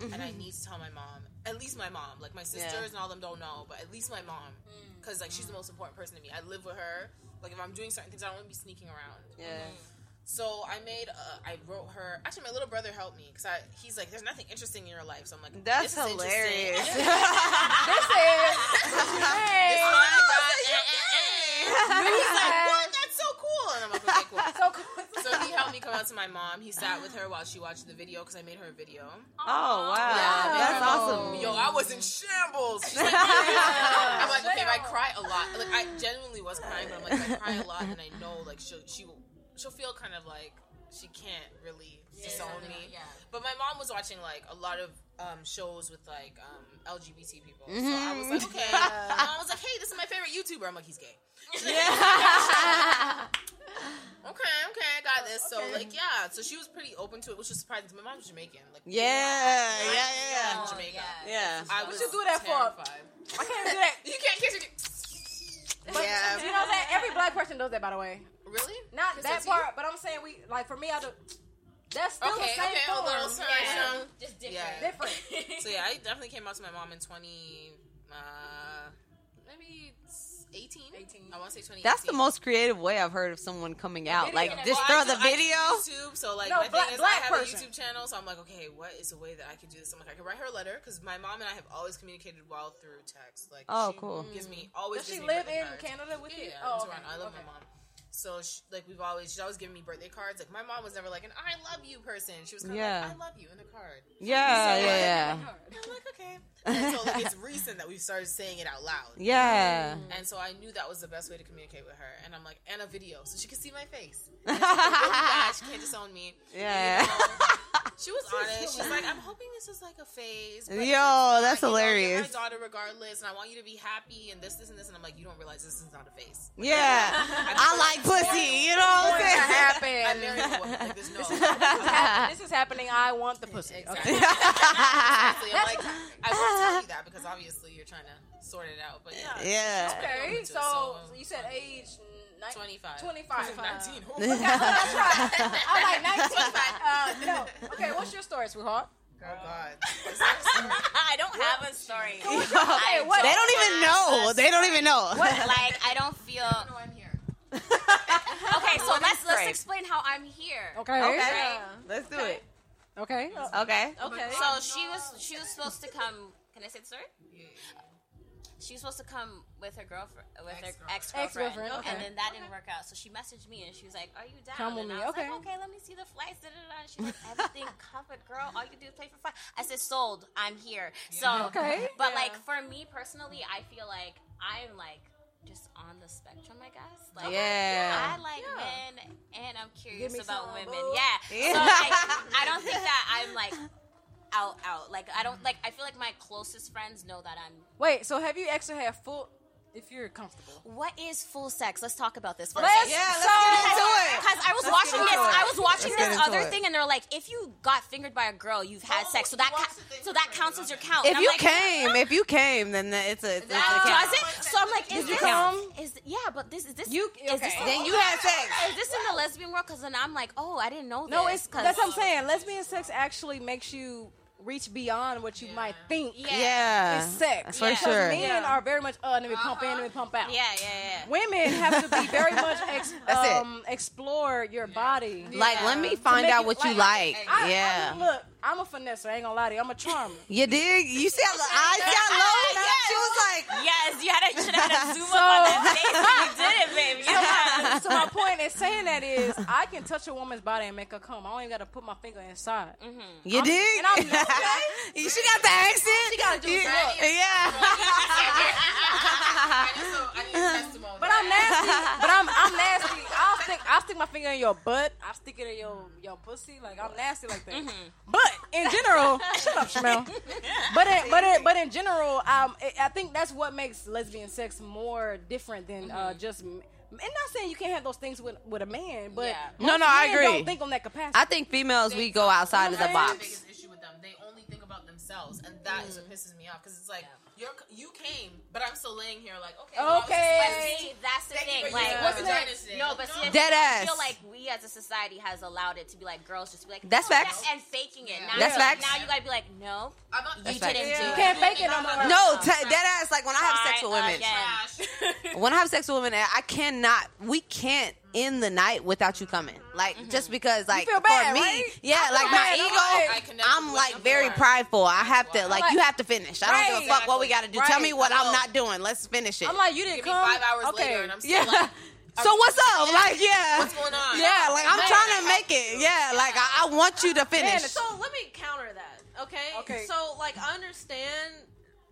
and I mm-hmm. need to tell my mom, at least my mom, like my sisters Yeah. and all them don't know, but at least my mom, mm. because like she's the most important person to me. I live with her. Like if I'm doing certain things, I don't want to be sneaking around. Yeah. Mm. So I made, uh, I wrote her. Actually, my little brother helped me because I, he's like, "There's nothing interesting in your life." So I'm like, That's this is hilarious. This is. hey. My God, eh, eh, eh. And he's like, "What? That's so cool!" And I'm like, "Okay, cool." So cool. So he helped me come come out to my mom. He sat with her while she watched the video because I made her a video. Oh wow, Yeah, that's my mom- awesome. Yo, I was in shambles. She's like, I'm like, okay, I cry a lot, like I genuinely was crying, but I'm like, I cry a lot, and I know like she'll she will she'll feel kind of like she can't really disown me. Yeah. But my mom was watching like a lot of um, shows with like um, LGBT people, so I was like, okay. My mom was like, hey, this is my favorite YouTuber. I'm like, he's gay. Okay, okay, I got this. So like, yeah. So she was pretty open to it, which was surprising. 'cause My mom's Jamaican. Like, Yeah, yeah, yeah, from Oh, Jamaica. yeah. I What was you do that for? I can't do that. You can't kiss your. But Yeah. you know that every black person does that, by the way. Really? Not Kiss that to you? part, but I'm saying we like for me, I do. That's still Okay, the same okay, a form. little sorry. Yeah. so- Just different. Yeah. Different. So yeah, I definitely came out to my mom in twenty, uh, maybe eighteen. 18. I want to say twenty. That's the most creative way I've heard of someone coming out. Video. Like Well, just I throw do- the I do video. YouTube. So like, No, my black- thing is, black I have person. a YouTube channel. So I'm like, okay, what is a way that I can do this? I'm like, I can write her a letter because my mom and I have always communicated well through text. Like, Oh, she cool. Gives me always. Does she live in cards. Canada with Yeah, you? yeah, Oh, okay. I love Okay. my mom. So she, like we've always she's always giving me birthday cards. Like my mom was never like an I love you person. She was kind of Yeah. like I love you in a card. Yeah, yeah, yeah, I'm like okay. And so like, it's recent that we've started saying it out loud. yeah. Mm-hmm. And so I knew that was the best way to communicate with her. And I'm like, and a video, so she could see my face. Like, really bad, she can't disown me. Yeah. She was honest. She's like, I'm hoping this is like a phase. but Yo, it's fine. that's You know, hilarious. my daughter, regardless, and I want you to be happy and this, this, and this. And I'm like, you don't realize this is not a phase. Yeah. I like pussy. You know what I'm saying? happen. I married a woman. Like, there's no. this is happening. I want the pussy. Exactly. Okay. Honestly, I'm like, I won't tell you that because obviously you're trying to sort it out. But yeah, Yeah. Okay, open so, so, um, you said age ni- 25. 25. 19. That's right. I'm like 19. Uh, no. Okay, what's your story, sweetheart? Oh God. Is that a story? I don't have a story. Okay, what? They don't even know. They don't even know. like I don't feel. No, I'm here. Okay, so let's let's great. explain how I'm here. Okay. Okay. Yeah. Let's do it. Okay. Okay. Okay. So she was she was supposed to come. Can I say the story? She was supposed to come with her girlfriend, with her ex Ex-girlfriend, okay. and then that didn't work out. So she messaged me and she was like, "Are you down?" Come with and me, I was okay. like, "Okay, let me see the flights." Da, da, da. And she's like, "Everything covered, girl. All you do is pay for flight." I said, "Sold. I'm here." So Okay. but Yeah. like for me personally, I feel like I'm like just on the spectrum, I guess. Like, Yeah. I like Yeah. men and I'm curious about women. boo. Yeah. Yeah. So like, I don't think that I'm like out out. Like I don't like. I feel like my closest friends know that I'm. Wait, so have you actually had full, if you're comfortable? What is full sex? Let's talk about this. For Let's- a second. Yeah, let's get into it. Because I was Let's watching this, it. I was watching Let's this other it. thing, and they're like, if you got fingered by a girl, you've had Oh, sex, so that watched ca- so that counts as your count. If And you like, came, if you came, then it's a, it's a Does it? So I'm like, is you this come? is yeah? But this is this You- is this okay. Then you had sex. is this in the lesbian world? Because then I'm like, oh, I didn't know No, this. it's 'cause- that's what I'm saying. Lesbian sex actually makes you reach beyond what you might think Yeah. Yeah. is sex. For Yeah. Because sure. men Yeah. are very much, uh, let me pump in, let me pump out. Yeah, yeah, yeah. Women have to be very much ex- um, explore your body. Like, let me find out you- what you like, like. I, yeah. I, look, I'm a finesse. I ain't gonna lie to you. I'm a charmer. you dig? You see how the eyes got low? She was like, Yes, you had to, should have had to zoom So- up on that face. You did it, baby. Yeah. so my point in saying that is, I can touch a woman's body and make her come. I don't even got to put my finger inside. Mm-hmm. you dig? and I'm okay. she got the accent. She gotta do yeah. it. Yeah. I need, some, I need a testimony. But I'm nasty. But I'm I'm nasty. I'll stick I'll stick my finger in your butt. I'll stick it in your your pussy. Like I'm nasty like that. Mm-hmm. But in general, shut up, Shamel. But in, but in, but in general, um, I I think that's what makes lesbian sex more different than uh, just. And not saying you can't have those things with with a man, but Yeah. No, most no, I agree. Don't think on that capacity. I think females we go outside of the Okay. That's the box. biggest issue with them. They only think about themselves, and that is what pisses me off. Because it's like you're you came, but I'm still laying here like okay. well, just Okay. But see, that's the Thank thing. for Like, using what's my next? vagina today. No, but see, Dead feel- I ass. feel like we as a society has allowed it to be like girls just be like, That's oh, no, facts. and faking it. Now, That's you- facts. Now you gotta be like, no, I'm not, you didn't do you can't fake it no more. No, t- dead ass. Like when I have sex with women. Trash. when I have sex with women, I cannot. We can't end the night without you coming. Like just because, like feel for me, right? yeah, I feel like my bad. I'm ego. I connect I'm like very more. prideful. I have to like like- you have to finish. I don't give a Right. fuck what we got to do. Tell me Right. what I'm not doing. Let's finish it. I'm like you didn't Give me come five hours okay. later, and I'm still yeah. like, So what's up? Like, yeah. What's going on? Yeah, like I'm trying to make it. Yeah, like I, I want you to finish. So let me counter that. Okay. Okay. So like I understand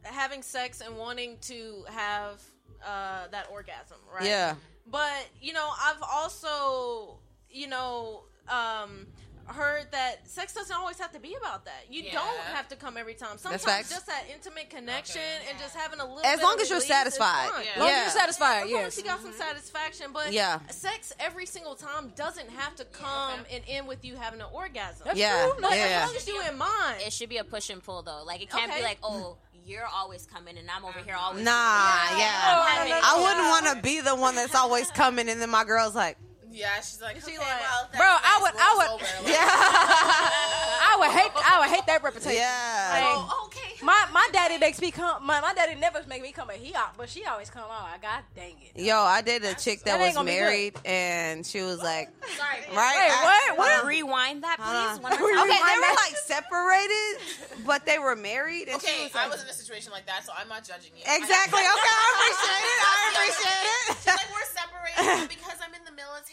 having sex and wanting to have uh, that orgasm, right? Yeah. But you know, I've also you know um, heard that sex doesn't always have to be about that. You Yeah. don't have to come every time. Sometimes facts. just that intimate connection Okay. and just having a little. As bit long of as you're satisfied. fine. Yeah. Long Yeah. as you're satisfied, As long yes. as you got some satisfaction, but Yeah. sex every single time doesn't have to come and end with you having an orgasm. That's Yeah, true. No, Like, yeah. as long as you in mind. It should be a push and pull though. Like it can't Okay. be like, oh, you're always coming and I'm over here uh-huh. always. Nah, doing yeah. I wouldn't want to be the one that's always coming, and then my girl's like, Yeah, she's like, She okay, like- well, Bro, I would- Rolls I would- over. Like, I would hate. I would hate that reputation. yeah. Oh, okay. My my daddy makes me come. My, my daddy never make me come a he but she always come on. I God dang it. Yo, I did a chick that That was gonna be good. married, and she was like, Sorry. right? Wait, I- what? What? Rewind that, Hold please. on. One more time. Okay, they Rewind were like separated, but they were married. And she Okay, was I was in a situation like that, so I'm not judging you. exactly. Okay, I appreciate it. I appreciate She's it. like, we're separated because I'm in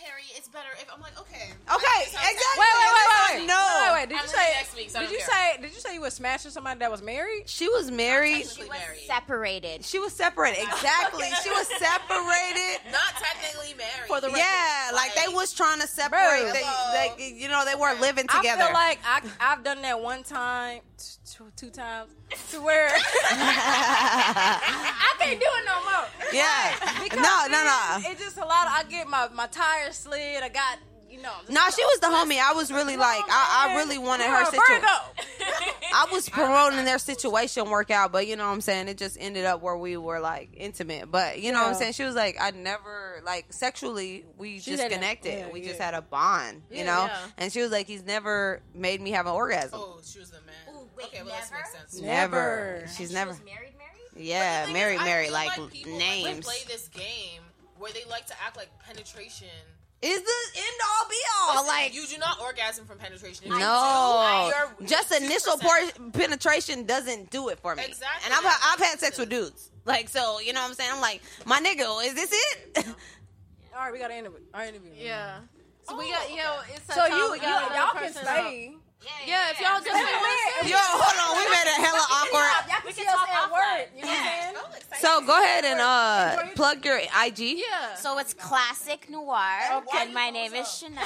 the military. It's better if I'm like, okay. Okay, Like, this sounds exactly. Wait, wait, wait, wait, wait. No. Wait, wait. Did I'm you say? next week, so did you care. say? Did you say you were smashing somebody that was married? She was married. She was married. separated. She was separated. Exactly. She was separated. Not technically married. For the Yeah, like they was trying to separate. Bro. They, like you know, they weren't living I together. feel like I I've done that one time, t- two, two times, to where I can't do it no more. yeah. Because No, no, then no. It's just a lot. Of, I get my my tires slid. I got you know. just- No, she was the homie. I was really like, I, I really wanted her You're a situation. I was promoting their situation work out, but you know what I'm saying? It just ended up where we were like intimate. But you know what I'm saying? She was like, I never, like, sexually, we She just had a- connected. yeah, we yeah. just had a bond, you Yeah, know? yeah. And she was like, he's never made me have an orgasm. Oh, she was the man. Ooh, wait, okay, well, this never? makes sense. Never. Never. She's She never. was married, married. Yeah, The thing Mary, is, I like, people names. Like play this game where they like to act like penetration. Is the end all be all? Listen, like, you do not orgasm from penetration. If no, do, just 2%. initial por- penetration doesn't do it for me. Exactly. And I've I've had sex with dudes, like so. You know what I'm saying? I'm like, my nigga, is this it? All right, we got to interview. Our interview. Yeah. So we Oh, got you know it's So you, we you got another y'all can person stay. Yeah, if y'all just want to Yo, hold on, we made it hella awkward. Y'all can see us at work. You know what I'm saying? Oh. So go ahead and uh plug your IG. Yeah. So it's classic noir, okay. and my name is Shania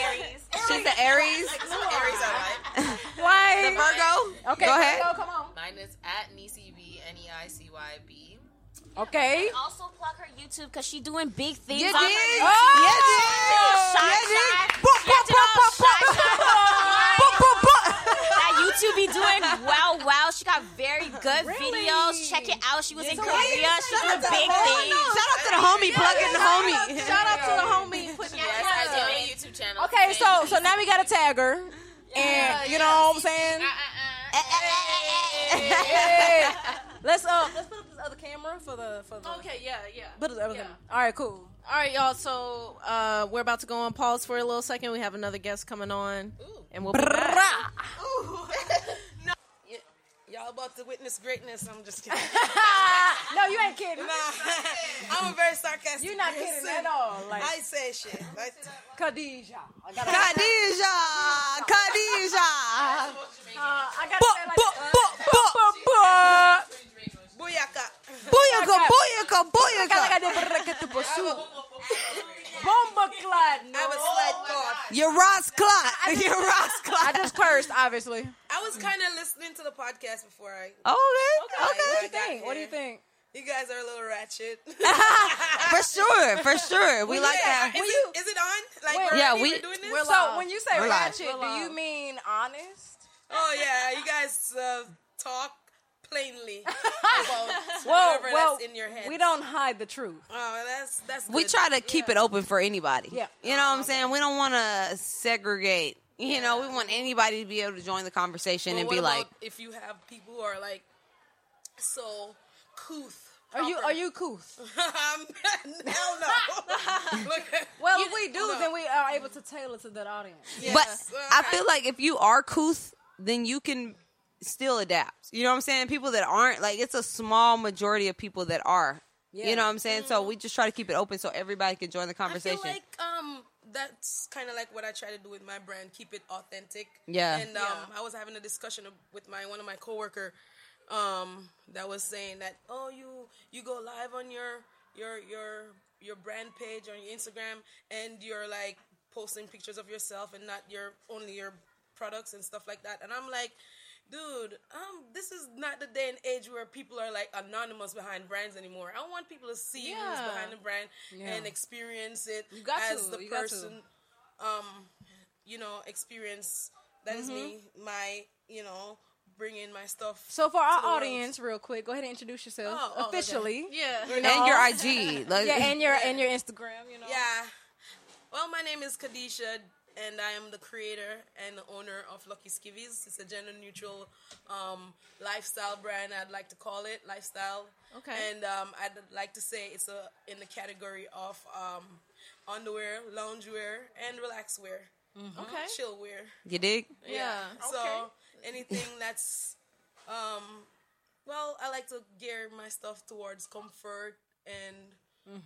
Aries. She's the Aries, Aries are like. Like, the Virgo. okay, go ahead. Go, come on. Mine is at NeicyB N E I C Y B. Okay. Also plug her YouTube because she doing big things You on her did? YouTube. You did? Shy, You shy. Boop, boop, Check boop, shy, boop, boop, boop, boop. That YouTube be doing well, well. She got very good videos. Check it out. She was in Korea. She's doing big things. Shout out to the homie, plugging the homie. Shout out to the homie putting Yes, it I do a YouTube channel. Okay, so so now we got to tag her, and you know what I'm saying. Yeah. Let's uh let's put up this other camera for the for the. Okay, yeah, yeah. Put other Yeah. camera. All right, cool. All right, y'all. So uh, we're about to go on pause for a little second. We have another guest coming on, and we'll be back. Y'all about to witness greatness. I'm just kidding. no, you ain't kidding. I'm a very sarcastic. You're not kidding person. at all. Like I say shit. Like. I got Khadija, Khadija. Uh, I got Boop, boop, boop, boop. Booyaka. Booyaka, booyaka, booyaka. Bomba clot. No. I have a slight thought. You're Ross Clot. You're Ross I just cursed, obviously. I was kind of listening to the podcast before I. Okay, Okay. What do you think? What do you think? You guys are a little ratchet. For sure, for sure. We like yeah. that. Is, it, is it on? Like, Wait, we're yeah, we- we're doing this? we're So when you say We're live. ratchet, do you mean honest? Oh yeah, you guys uh, talk plainly about Well, whatever well, that's in your head. we don't hide the truth. Oh, that's that's. We try to keep it open for anybody. Yeah. You know what I'm saying? We don't want to segregate. You know, we want anybody to be able to join the conversation But and what be about like, if you have people who are like so couth. Are you proper? are you couth? Um, Hell no. Look, Well, you- if we do, no. then we are able to tailor to that audience. Yes. but Uh, I feel like if you are couth, then you can still adapt. You know what I'm saying? People that aren't, like, it's a small majority of people that are. You know what I'm saying? So we just try to keep it open so everybody can join the I conversation. feel like um that's kind of like what I try to do with my brand, keep it authentic. Yeah. And um, I was having a discussion with my one of my coworker um that was saying that oh you you go live on your your your your brand page on your Instagram and you're like posting pictures of yourself and not your only your products and stuff like that. And I'm like dude, um, this is not the day and age where people are like anonymous behind brands anymore. I want people to see who's behind the brand and experience it You got as to, the you person, um, you know, experience. That is me, my, you know, bringing my stuff. So for our the world. audience, real quick, go ahead and introduce yourself Oh, oh, okay. officially. Yeah. You know? and your IG. Like, yeah, and your and your Instagram. You know. Yeah. Well, my name is Kadisha, and I am the creator and the owner of Lucky Skivvies. It's a gender neutral um, lifestyle brand. I'd like to call it lifestyle. Okay. And um, I'd like to say it's a in the category of um, underwear, loungewear, and relax wear. Okay. Chill wear. you dig? Yeah. So anything that's, um, well, I like to gear my stuff towards comfort and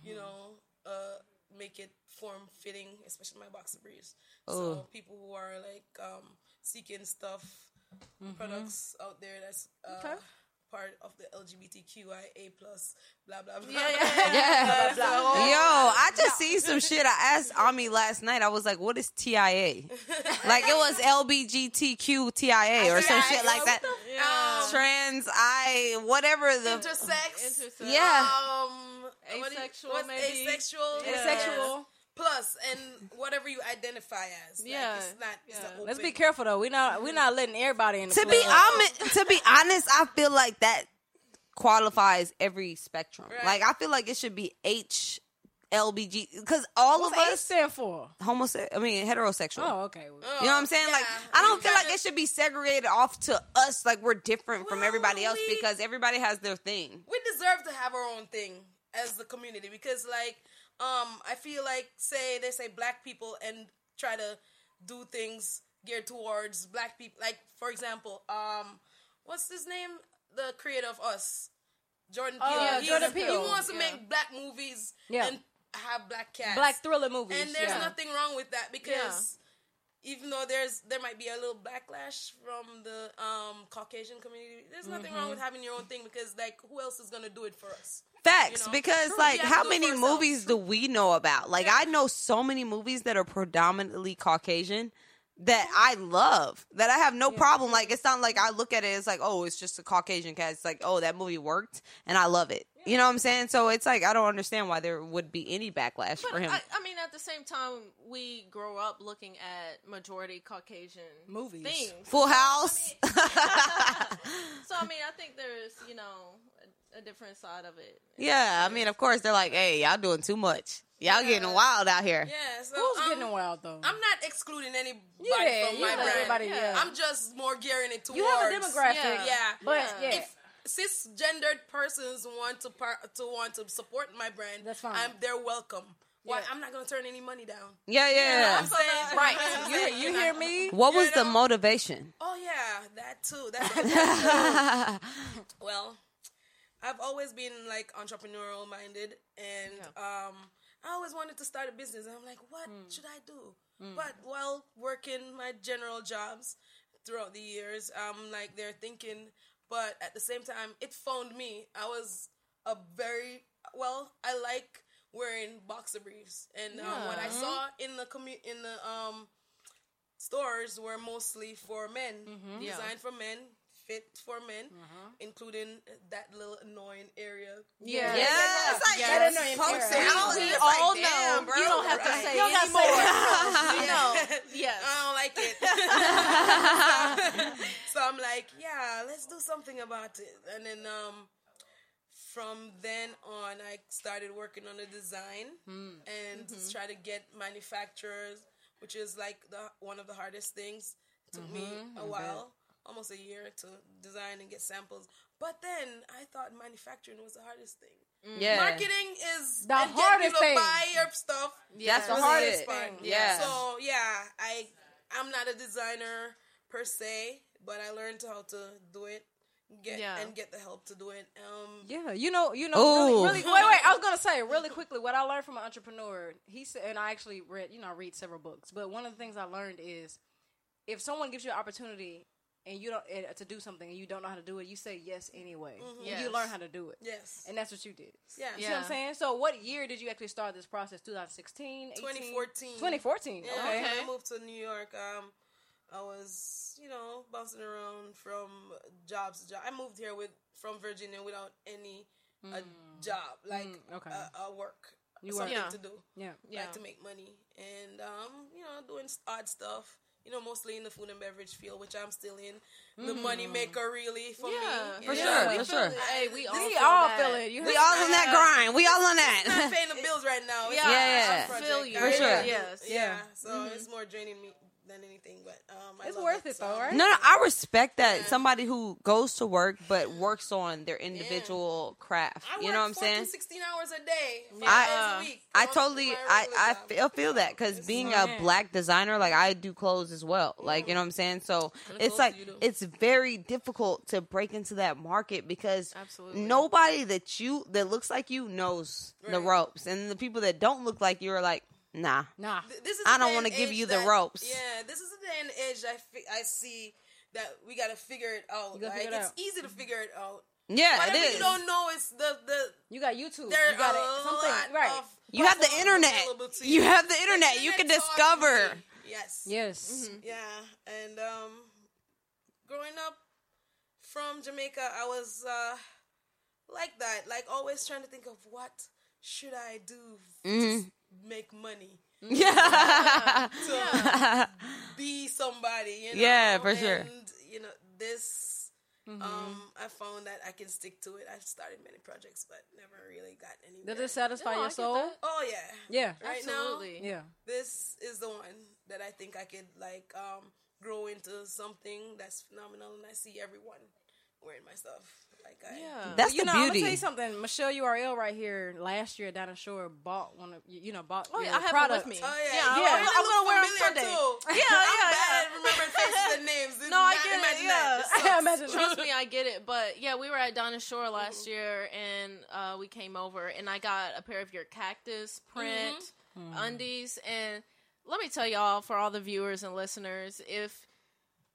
you know, uh, make it form fitting, especially my boxer briefs. So people who are like um, seeking stuff, products out there that's uh, Okay. part of the LGBTQIA plus blah blah blah. Yeah, yeah. Yeah. Yo, I just see some shit. I asked Ami last night. I was like, "What is TIA?" like it was LBGTQ TIA or some shit like that. Um, Trans, I, whatever the. intersex. Intersex. Yeah. Um, what do you- Asexual, what's maybe. asexual? Asexual. Plus, and whatever you identify as. Like, Yeah, it's not. It's yeah. not Let's be careful though. We not we not letting everybody in. The To be club. honest, to be honest, I feel like that qualifies every spectrum. Right. Like I feel like it should be H, LBG, because all What's of A us stand for? homosexual. I mean heterosexual. Oh, okay. Oh, You know what I'm saying? Like. I don't We feel like kinda- it should be segregated off to us, like we're different from everybody else we- because everybody has their thing. we deserve to have our own thing as the community because like um i feel like say they say black people and try to do things geared towards black people like for example um what's his name the creator of us jordan peele Oh, yeah, Jordan Peele. he wants to Yeah. make black movies Yeah. and have black cats Black thriller movies. and there's nothing wrong with that because even though there's there might be a little backlash from the um Caucasian community, there's nothing wrong Mm-hmm. with having your own thing because like who else is gonna do it for us? Facts, You know? because True, like how to do it many movies do we know about? Like I know so many movies that are predominantly Caucasian that I love that I have no problem. Like it's not like I look at it it's like oh it's just a Caucasian cat. It's like oh that movie worked and I love it. You know what I'm saying? So it's like I don't understand why there would be any backlash for him. I, I mean, at the same time, we grow up looking at majority Caucasian Movies. things. Full House. So I mean, I think there's you know a, a different side of it. yeah, I mean of course they're like hey y'all doing too much. Y'all getting wild out here. Yeah, so Who's um, getting wild though? I'm not excluding anybody Yeah, from you my brand. everybody, yeah. I'm just more gearing it towards you have a demographic. Yeah. Yeah, But Yeah. yeah. If cisgendered persons want to par- to want to support my brand, That's fine. I'm they're welcome. Why Yeah. I'm not gonna turn any money down. Yeah, yeah. I'm saying right. You, you hear me? What was You the motivation? Oh yeah, that too. That's well, I've always been like entrepreneurial minded, and um, I always wanted to start a business. And I'm like, what should I do? But while working my general jobs throughout the years, I'm like they're thinking. But at the same time, it found me. I was a very well. I like wearing boxer briefs, and um, what I saw in the commu- in the um stores were mostly for men, Yeah. designed for men, fit for men, including that little annoying area. Yeah. Yeah, it's like Yeah. yeah. That annoying area. it. We all like, know. bro. You don't have to say You don't anymore. you know. Yes. I don't like it. so I'm like, yeah, let's do something about it. And then um, from then on, I started working on the design hmm. and mm-hmm. to try to get manufacturers, which is like the one of the hardest things. took me mm-hmm. a while, almost a year to design and get samples. But then I thought manufacturing was the hardest thing. Mm. Yeah. Marketing is The and hardest thing. buy your stuff. That's the hardest part. thing. Yeah. So yeah, I I'm not a designer per se, but I learned how to do it get Yeah. and get the help to do it. Um, Yeah, you know, you know, really, really, wait, wait. I was gonna say really quickly what I learned from an entrepreneur. He said, and I actually read, you know, I read several books, but one of the things I learned is if someone gives you an opportunity and you don't uh, to do something and you don't know how to do it, you say yes anyway, and Yes. you learn how to do it. yes. And that's what you did. yeah. You see what I'm saying? So, what year did you actually start this process? 2016, 18? 2014. 2014. Yeah, Okay. when I moved to New York, um, I was, you know, bouncing around from jobs to job. I moved here with from Virginia without any a job, like Mm, okay. a, a work, You something work. to do, Yeah. Yeah. like to make money, and um, you know, doing odd stuff. You know, mostly in the food and beverage field, which I'm still in. The money maker, really, for Yeah, me. For you sure, know? for we sure. feel it. Hey, we all We feel all that. feel it. You We all on that grind. We all on not that. paying the bills right now. It's Yeah, not Yeah, project. feel you. For sure. Yes. Yeah. Yeah. So it's more draining me than anything, but um, I It's love worth it, though, right? No, no, I respect that. Somebody who goes to work but works on their individual craft. I You know what I'm saying? 16 hours a day, five I- days a week. I totally, I, I feel, feel that because being a Man. black designer, like I do clothes as well. Like you know what I'm saying. So it's like do you do? it's very difficult to break into that market because Absolutely. nobody that you that looks like you knows the ropes, and the people that don't look like you are like, nah. Nah. Th- This is I don't wanna give age you the ropes. Yeah, this is the day and age I fi- I see that we got to figure it out. You Like figure it it's out. easy to figure it out. Yeah, Whatever it is. you don't know it's the the You got YouTube. there you got are it. a Something lot right. of You have the internet. available to You have the internet. You can internet taught discover. me. Yes. Yes. Yeah, and um, growing up from Jamaica, I was uh, like that, like always trying to think of what should I do to s- make money, Yeah. to be somebody. You know? Yeah, for sure. And you know this. Um, I found that I can stick to it. I've started many projects, but never really got any. Does it satisfy No, your soul? oh yeah, Yeah. right Absolutely. Yeah. this is the one that I think I could like um grow into something that's phenomenal, and I see everyone wearing my stuff. Like I, Yeah. That's you the know, I'm gonna tell you something. Michelle URL right here last year down the shore bought one of you you know bought Oh, your yeah, I have product. with me. Oh yeah, Yeah, You I'm- I'm gonna wear familiar, Sunday. Too. Yeah, I'm yeah, bad yeah. at remembering faces and names. It's No, I not- get it. imagine Yeah, that. This sucks. Imagine Trust me, I get it. But yeah, we were at Donna Shore last year, and uh, we came over, and I got a pair of your cactus print undies. And let me tell y'all, for all the viewers and listeners, if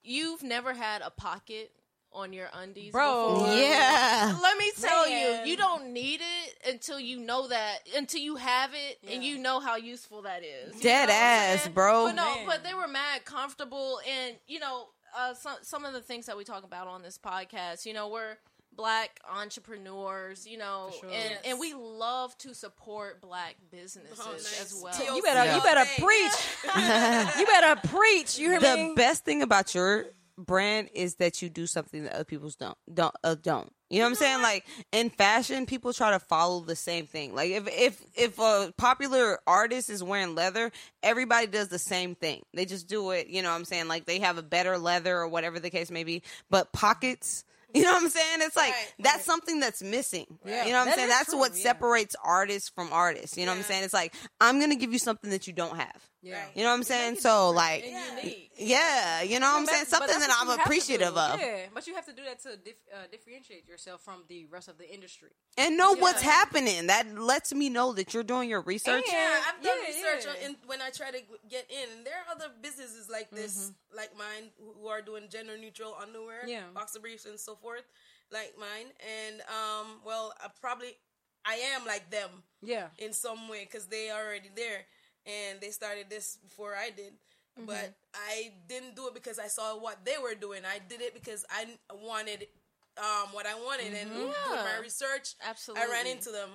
you've never had a pocket on your undies, Bro. before, Yeah. Let me tell Man. you, you don't need it until you know that, until you have it, and you know how useful that is. You Dead know ass, bro. But no, Man. but they were mad comfortable, and you know, uh, some some of the things that we talk about on this podcast, you know, we're black entrepreneurs, you know, sure. and Yes. and we love to support black businesses Oh, nice. as well. TLC You better you better preach. you better preach. You hear the me? best thing about your brand is that you do something that other people don't don't uh, don't. You know what I'm saying? Like in fashion, people try to follow the same thing. Like if if if a popular artist is wearing leather, everybody does the same thing. They just do it. You know what I'm saying? Like they have a better leather or whatever the case may be. But pockets. You know what I'm saying? It's like Right. that's something that's missing. Yeah. You know what I'm saying? That's true, what yeah. separates artists from artists. You know what I'm saying? It's like I'm gonna give you something that you don't have. Yeah. You know what I'm saying? So like and yeah, you know what I'm But- saying? Something that I'm you have to appreciative of. Yeah, but you have to do that to dif- uh, differentiate yourself from the rest of the industry. And know what's happening. That lets me know that you're doing your research. And- Yeah, I've done Yeah, research yeah. on in, when I try to g- get in. And there are other businesses like this, Mm-hmm. like mine, who- who are doing gender neutral underwear, Yeah. boxer briefs, and so forth, like mine. And um, well, I probably I am like them Yeah. in some way because they are already there and they started this before I did. Mm-hmm. But I didn't do it because I saw what they were doing. I did it because I wanted um, what I wanted, and doing my research, absolutely, I ran into them.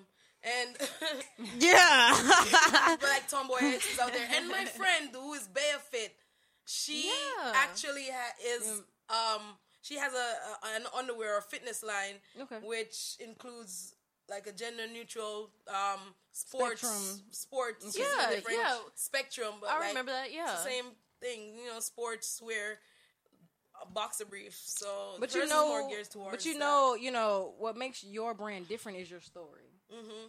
And Yeah. but like tomboy exes out there. And my friend who is Fit, she Yeah. actually ha- is um she has a, a an underwear or fitness line, Okay. which includes like a gender neutral um sports Spectrum. sports is Yeah, yeah. spectrum. But I like, remember that. Yeah, it's the same thing, you know, sports wear. A boxer brief, so But you know, more towards but you that. know, you know what makes your brand different is your story.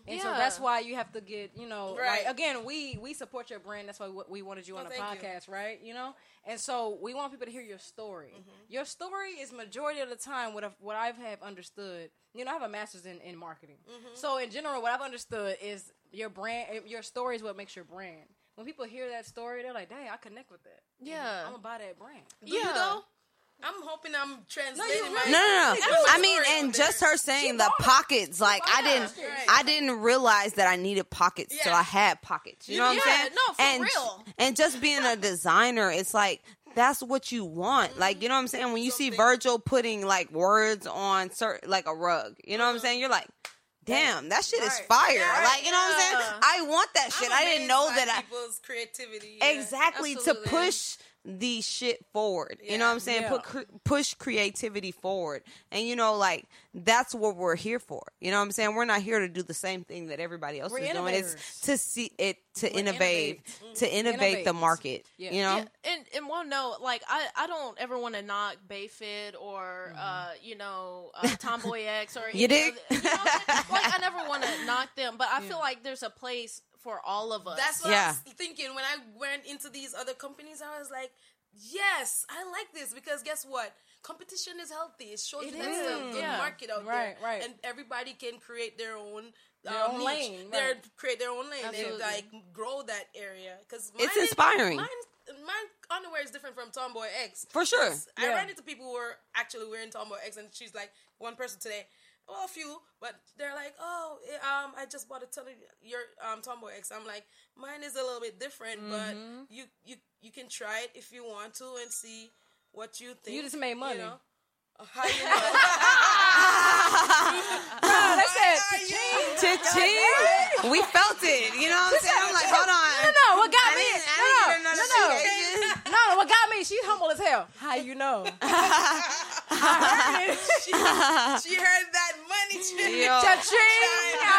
And so that's why you have to get, you know, Right. like again, we we support your brand. That's why we- wanted you on Oh, the thank you. podcast, right? You know, and so we want people to hear your story. Mm-hmm. Your story is majority of the time what I've, what I have understood. You know, I have a master's in, in marketing. Mm-hmm. So in general, what I've understood is your brand, eh, your story is what makes your brand. When people hear that story, they're like, "Dang, I connect with that. Yeah. I'm gonna buy that brand." Do you Yeah. though? I'm hoping I'm translating my No, no, no. I mean, and just her saying the pockets, like I didn't, Right. I didn't realize that I needed pockets till I had pockets. You know what I'm Yeah, saying? no, for and, real. And just being a designer, it's like that's what you want. Like you know what I'm saying? When you see Virgil putting like words on certain, like a rug, you know what I'm mm-hmm. saying? You're like. Damn, that shit is fire! Yeah. Like you know what I'm saying? I want that shit. I'm I didn't know by that I people's creativity. yeah. exactly Absolutely. to push the shit forward. You know what I'm saying? Yeah. Put cr- push creativity forward, and you know, like that's what we're here for. You know what I'm saying? We're not here to do the same thing that everybody else We're is doing. It's to see it to We're innovate, to innovate the market. Yeah. You know? Yeah, and and one note, like I, I don't ever want to knock Bayfit or uh, you know uh, Tomboy X or You any dig? other- you know, like I never want to knock them, but I feel like there's a place for all of us. That's what Yeah. I was thinking when I went into these other companies. I was like, yes, I like this because guess what? Competition is healthy. It shows It you that's a good yeah. market out Right, there, right. and everybody can create their own. Their um, own niche. lane, Their- right. create their own lane Absolutely. and like grow that area because It's inspiring. Mine, mine underwear is different from Tomboy X For sure. I ran into people who were actually wearing Tomboy X, and she's like one person today. Well, a few, but they're like, "Oh, eh, um, I just bought a ton of your um Tomboy X." I'm like, mine is a little bit different, but Mm-hmm. you you you can try it if you want to and see what you think. You just made money. know? Uh, How you know? they said, Cha-ching. We felt it. You know what I'm saying? I'm like, hold on. No, no, what got I me? I no, no, no, no, no. What got me? She's humble as hell. How you know? she, she heard that Yo.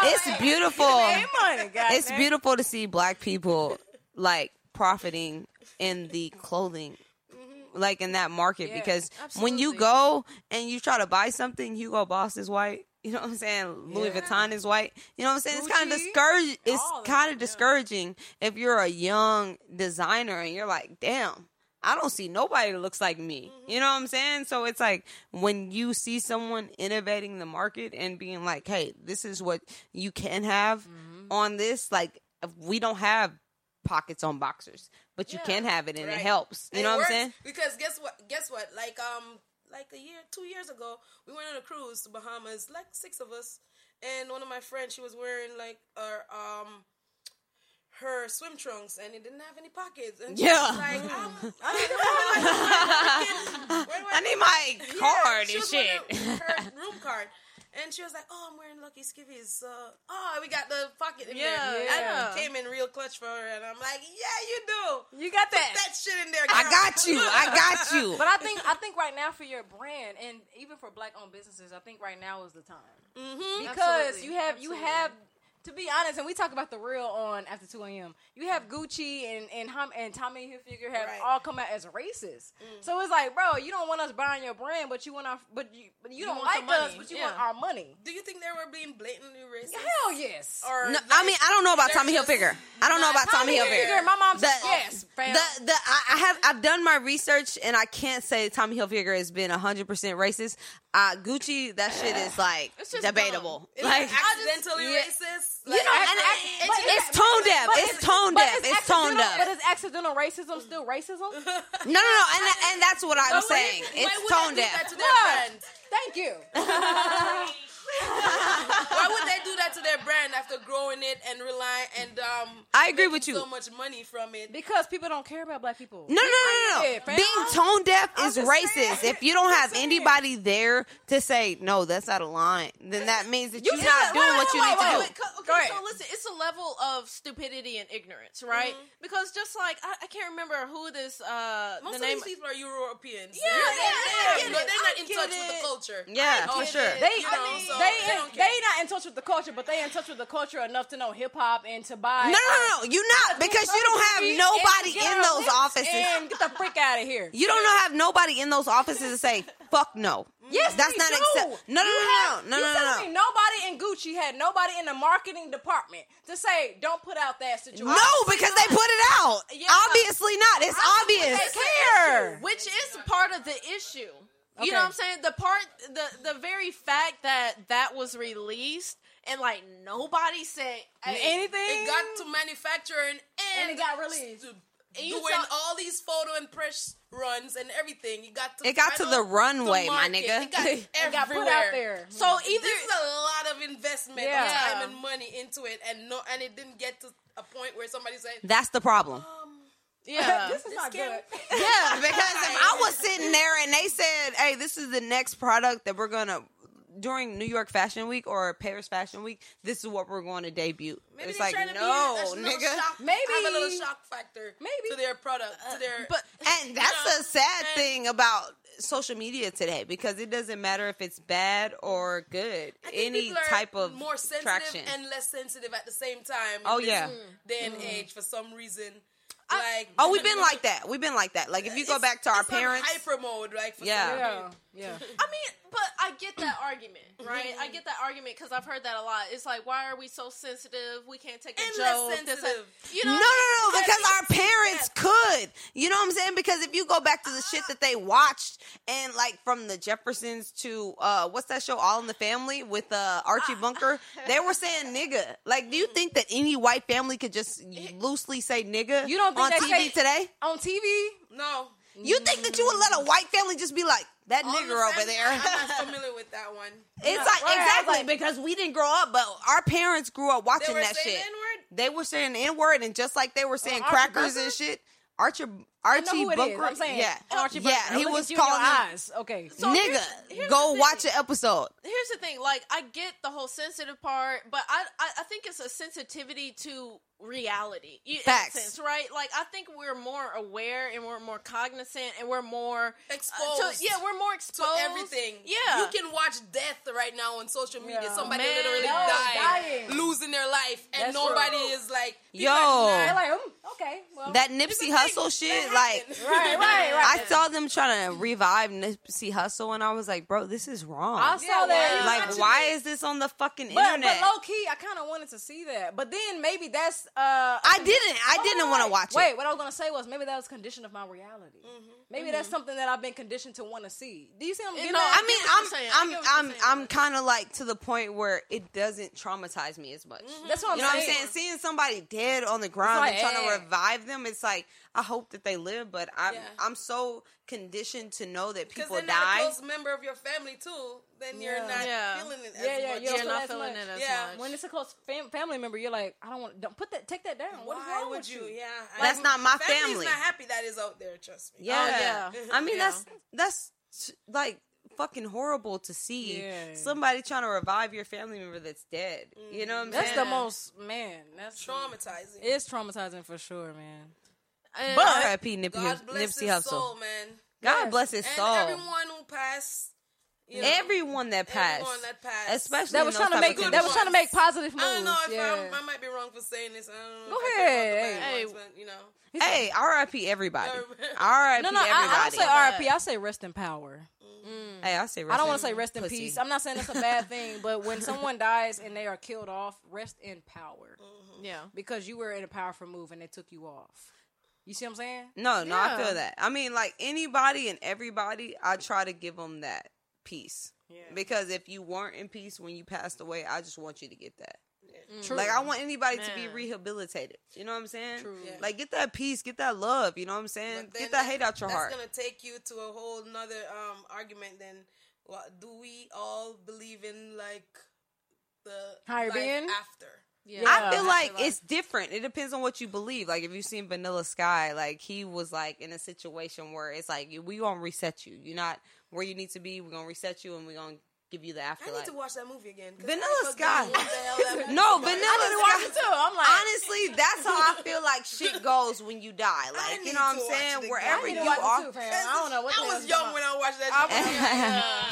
It's beautiful. Made money, guys. it's beautiful to see black people like profiting in the clothing mm-hmm. like in that market Yeah, because when you go and you try to buy something Hugo Boss is white you know what I'm saying Louis Yeah. Vuitton is white you know what I'm saying it's kind of Gucci, discouraging it's kind of discouraging if you're a young designer and you're like damn I don't see nobody that looks like me. You know what I'm saying? So it's like when you see someone innovating the market and being like, "Hey, this is what you can have on this." Like we don't have pockets on boxers, but you Yeah. can have it and it helps. You And know what I'm saying? Because guess what? Guess what? Like um, like a year, two years ago, we went on a cruise to Bahamas. Like six of us, and one of my friends, she was wearing like her um. Her swim trunks and it didn't have any pockets. And she Yeah. was like, I don't know. Where do I need my card she and shit. Her room card. And she was like, "Oh, I'm wearing Lucky Skivvies. Uh, oh, we got the pocket in Yeah, there. yeah. I came in real clutch for her, and I'm like, yeah, you do. You got that. That shit in there. I got you. I got you. But I think I think right now for your brand and even for black owned businesses, I think right now is the time Mm-hmm. because Absolutely. you have you have. To be honest, and we talk about the real on after two a.m. You have Gucci and and Hum, and Tommy Hilfiger have Right. all come out as racist. So it's like, bro, you don't want us buying your brand, but you want our, but you, but you, You don't like money, us, but you yeah. want our money. Do you think they were being blatantly racist? Hell yes. Or No, like, I mean, I don't know about Tommy Hilfiger. I don't know about Tommy, Tommy Hilfiger. Hilfiger, my mom said The- yes, fam. The the I, I have I've done my research and I can't say Tommy Hilfiger has been hundred percent racist. Uh, Gucci, that shit is like It's just debatable. Is Like it accidentally yeah. racist? You know, and, But and it's tone deaf. but It's tone but deaf. is It's tone accidental- But deaf. is accidental racism still racism? No, no, no, and and that's what I'm But saying. why It's would tone they do that deaf. to their What? brand? Thank you. Why would they do that to their brand after growing it and rely and um? I agree with you. So much money from it. Because people don't care about black people. No, no, no, no, no. Being tone deaf I'm is racist. saying. If you don't have anybody there to say no, that's out of line, then that means that You you're just- not doing wait, what you wait, need to do. Okay, Go so listen, it's a level of stupidity and ignorance, right? Because just like I, I can't remember who this uh Most the of name these people are Europeans. Yeah, yeah, I yeah, get you know, it. they're not in get touch with the culture. Yeah, Oh, for sure. They, You know, so they they in, don't they not in touch with the culture, but they in touch with the culture enough to know hip hop and to buy. No, no, no, no. You not because you don't have nobody in those offices. And get the freak out of here. You don't know have nobody in those offices to say fuck no. Yes, that's not do. accept. No, no, no, no, no, no, no, no. nobody in Gucci had nobody in the marketing department to say don't put out that situation. No, because they put it out. Yeah. Obviously not. It's obvious. They care. which is part of the issue. You know what I'm saying? The part, the the very fact that that was released and like nobody said hey, Anything? It got to manufacturing and, And it got released. to And you doing saw- all these photo and press runs and everything. You got to It got to the runway, to my nigga. It got It got put out there. So either This is a lot of investment Yeah. of time and money into it, and no, and it didn't get to a point where somebody said, That's the problem. yeah, this is not good. Yeah, because if I was sitting there and they said, "Hey, this is the next product that we're gonna." During New York Fashion Week or Paris Fashion Week, this is what we're going to debut. Maybe it's like, to no, that's a little nigga. shock, Maybe- have a little shock factor, maybe. to their product, to uh, their. but And that's know, the sad and- thing about social media today because it doesn't matter if it's bad or good. I think Any are type of more sensitive traction. and less sensitive at the same time. Oh, yeah. Mm. day and mm. age for some reason. Like oh, we've been like that. We've been like that. Like if you go back to our it's on parents, hyper mode, like for Yeah. Some Yeah, I mean, but I get that argument, right? I get that argument because I've heard that a lot. It's like, why are we so sensitive? We can't take a And joke. less sensitive. that- You No, know, no, no, Because because our it's- parents could. You know what I'm saying? Because if you go back to the shit that they watched and like from the Jeffersons to uh what's that show All in the Family with uh Archie Bunker, they were saying nigga. Like do you think that any white family could just loosely say nigga You don't think on TV say- today? On TV, No. You think that you would let a white family just be like that All the nigger over there? I'm not familiar with that one. It's Yeah, like right, exactly like- because we didn't grow up, but our parents grew up watching that shit. N-word? They were saying the N word, and just like they were saying Archie crackers Bunker? and shit, Archie Archie who it is. Bunker. I'm saying, yeah, Archie yeah, Bunker. he Look was at you in your calling them eyes. Okay, So nigga. here's Go watch thing. an episode. here's the thing like i get the whole sensitive part but i i, I think it's a sensitivity to reality you, in a Facts. sense, right like i think we're more aware and we're more cognizant and we're more uh, Exposed to, yeah we're more to exposed everything. yeah You can watch death right now on social media. Yeah. Somebody Man, literally no, died, dying. losing their life, and That's nobody true. is like, Yo. they're like, mm, okay, well, That Nipsey Hussle shit, like right, right, right. I saw them trying to revive Nipsey Hussle, and I was like, bro, this is wrong. I saw Yeah, that. like, why is this on the fucking But, internet? but low key, I kind of wanted to see that. But then maybe that's. Uh I didn't. I Hold didn't on, want to watch Wait, it. what I was gonna say was maybe that was condition of my reality. Maybe that's something that I've been conditioned to want to see. Do you see? what I'm getting No, at? I I mean, get what I'm, saying. I I'm, get I'm. I'm kind of like to the point where it doesn't traumatize me as much. that's what I'm You know what I'm saying. saying? Seeing somebody dead on the ground like, and trying eh. to revive them, it's like I hope that they live, but I'm Yeah. I'm so conditioned to know that people they're not a close member of your family too. Then you're not Yeah. feeling it as Yeah, yeah, much. you don't you're not feeling much. it as Yeah. much When it's a close fam- family member, you're like, I don't want. Don't put that. Take that down. What is Why wrong would with you? you? Yeah, That's not my family. Not happy that is out there. Trust me. yeah. Oh, yeah. I mean Yeah. that's that's like fucking horrible to see Yeah. somebody trying to revive your family member that's dead. You know what I'm That's saying? the most man. That's traumatizing. It's traumatizing for sure, man. And But I- R.I.P. Nipsey, God bless Nipsey his Hussle. soul, man. God Yes. bless his And soul. everyone who passed. You know, Everyone that passed, everyone that passed. especially That was trying to make. of good That was trying to make positive moves. I don't know if yeah. I'm, I might be wrong for saying this. I don't know. Go if I talk about the ahead. bad Hey. ones, but, you know. Hey, R.I.P. everybody. Everybody. R.I.P. no, no, I, I don't say R.I.P. I say rest in power. Mm. hey, I say. I don't want to say rest in pussy. peace. I'm not saying that's a bad thing, but when someone dies and they are killed off, rest in power mm-hmm. yeah because you were in a powerful move and they took you off. You see what I'm saying? No, no, I feel that. I mean, like anybody and everybody, I try to give them that peace. Yeah. Because if you weren't in peace when you passed away, I just want you to get that. True. Like I want anybody to be rehabilitated. You know what I'm saying? True. Yeah. Like get that peace, get that love. You know what I'm saying? Get that hate out your that's heart. gonna take you to a whole nother um, argument. Then, what do we all believe in? Like the Higher life being? after. Yeah I feel Yeah. like it's different. It depends on what you believe. Like if you've seen Vanilla Sky, like he was like in a situation where it's like we gonna reset you. You're not where you need to be. We're gonna reset you, and we're gonna give you the I need to watch that movie again. Vanilla Sky. what the hell that movie No. Vanilla Watch Sky. it too. I'm like, Honestly, that's how I feel like shit goes when you die. Like, you know what I'm to watch it saying? Wherever I need you watch are. too, fam. I don't know what I was young when I watched that. shit.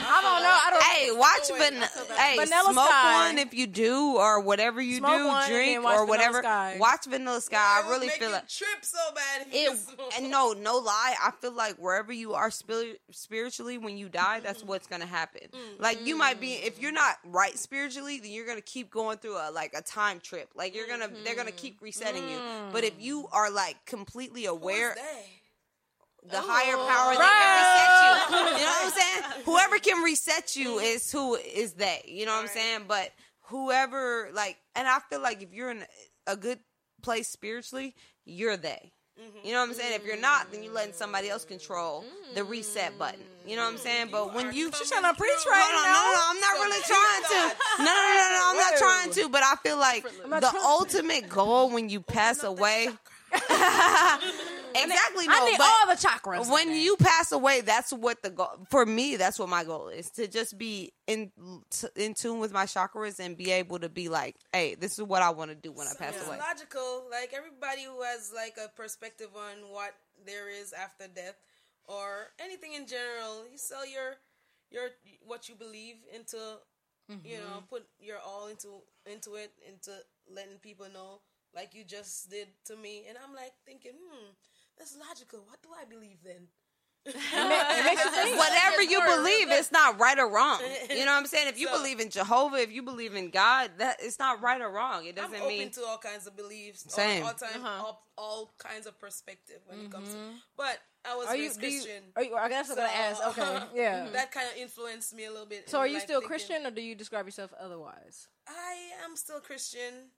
I don't know. I don't. Hey, watch Wait, Van- hey, Vanilla smoke Sky. one if you do, or whatever you Smoke do, one drink or whatever. Sky. Watch Vanilla Sky. I really feel you like trip so bad. it. And no, no lie. I feel like wherever you are spir- spiritually, when you die, that's Mm-hmm. what's gonna happen. Like you might be, if you're not right spiritually, then you're gonna keep going through a like a time trip. Like you're gonna, they're gonna Mm-hmm. keep resetting you. But if you are like completely aware, Who's they? the higher power that can reset you. You know what I'm saying? Whoever can reset you is who is they. You know what I'm saying? But whoever like, and I feel like if you're in a good place spiritually, you're they. Mm-hmm. You know what I'm saying? If you're not, then you're letting somebody else control the reset button. You know what I'm saying? But when you, She's trying to preach right now. no, no, no, I'm not really trying to. No, no, no, no, I'm not trying to. But I feel like the ultimate goal when you pass away. exactly. No, I need all the chakras. when you pass away, that's what the goal for me. That's what my goal is to just be in t- in tune with my chakras and be able to be like, hey, this is what I want to do when I pass It's away. logical. Like everybody who has like a perspective on what there is after death or anything in general, you sell your your what you believe into you know, put your all into into it, into letting people know like you just did to me. And I'm like thinking, hmm, that's logical. What do I believe then? Whatever you believe, it's not right or wrong. You know what I'm saying? If you So- believe in Jehovah, if you believe in God, that it's not right or wrong. It I'm doesn't open mean to all kinds of beliefs, Same. all, all time, all, all kinds of perspective when it comes to. Mm-hmm. But I was are you, raised do you, Christian. are you? I guess I'm gonna ask. Okay, yeah. that kind of influenced me a little bit. So are you still thinking- Christian, or do you describe yourself otherwise? I am still Christian.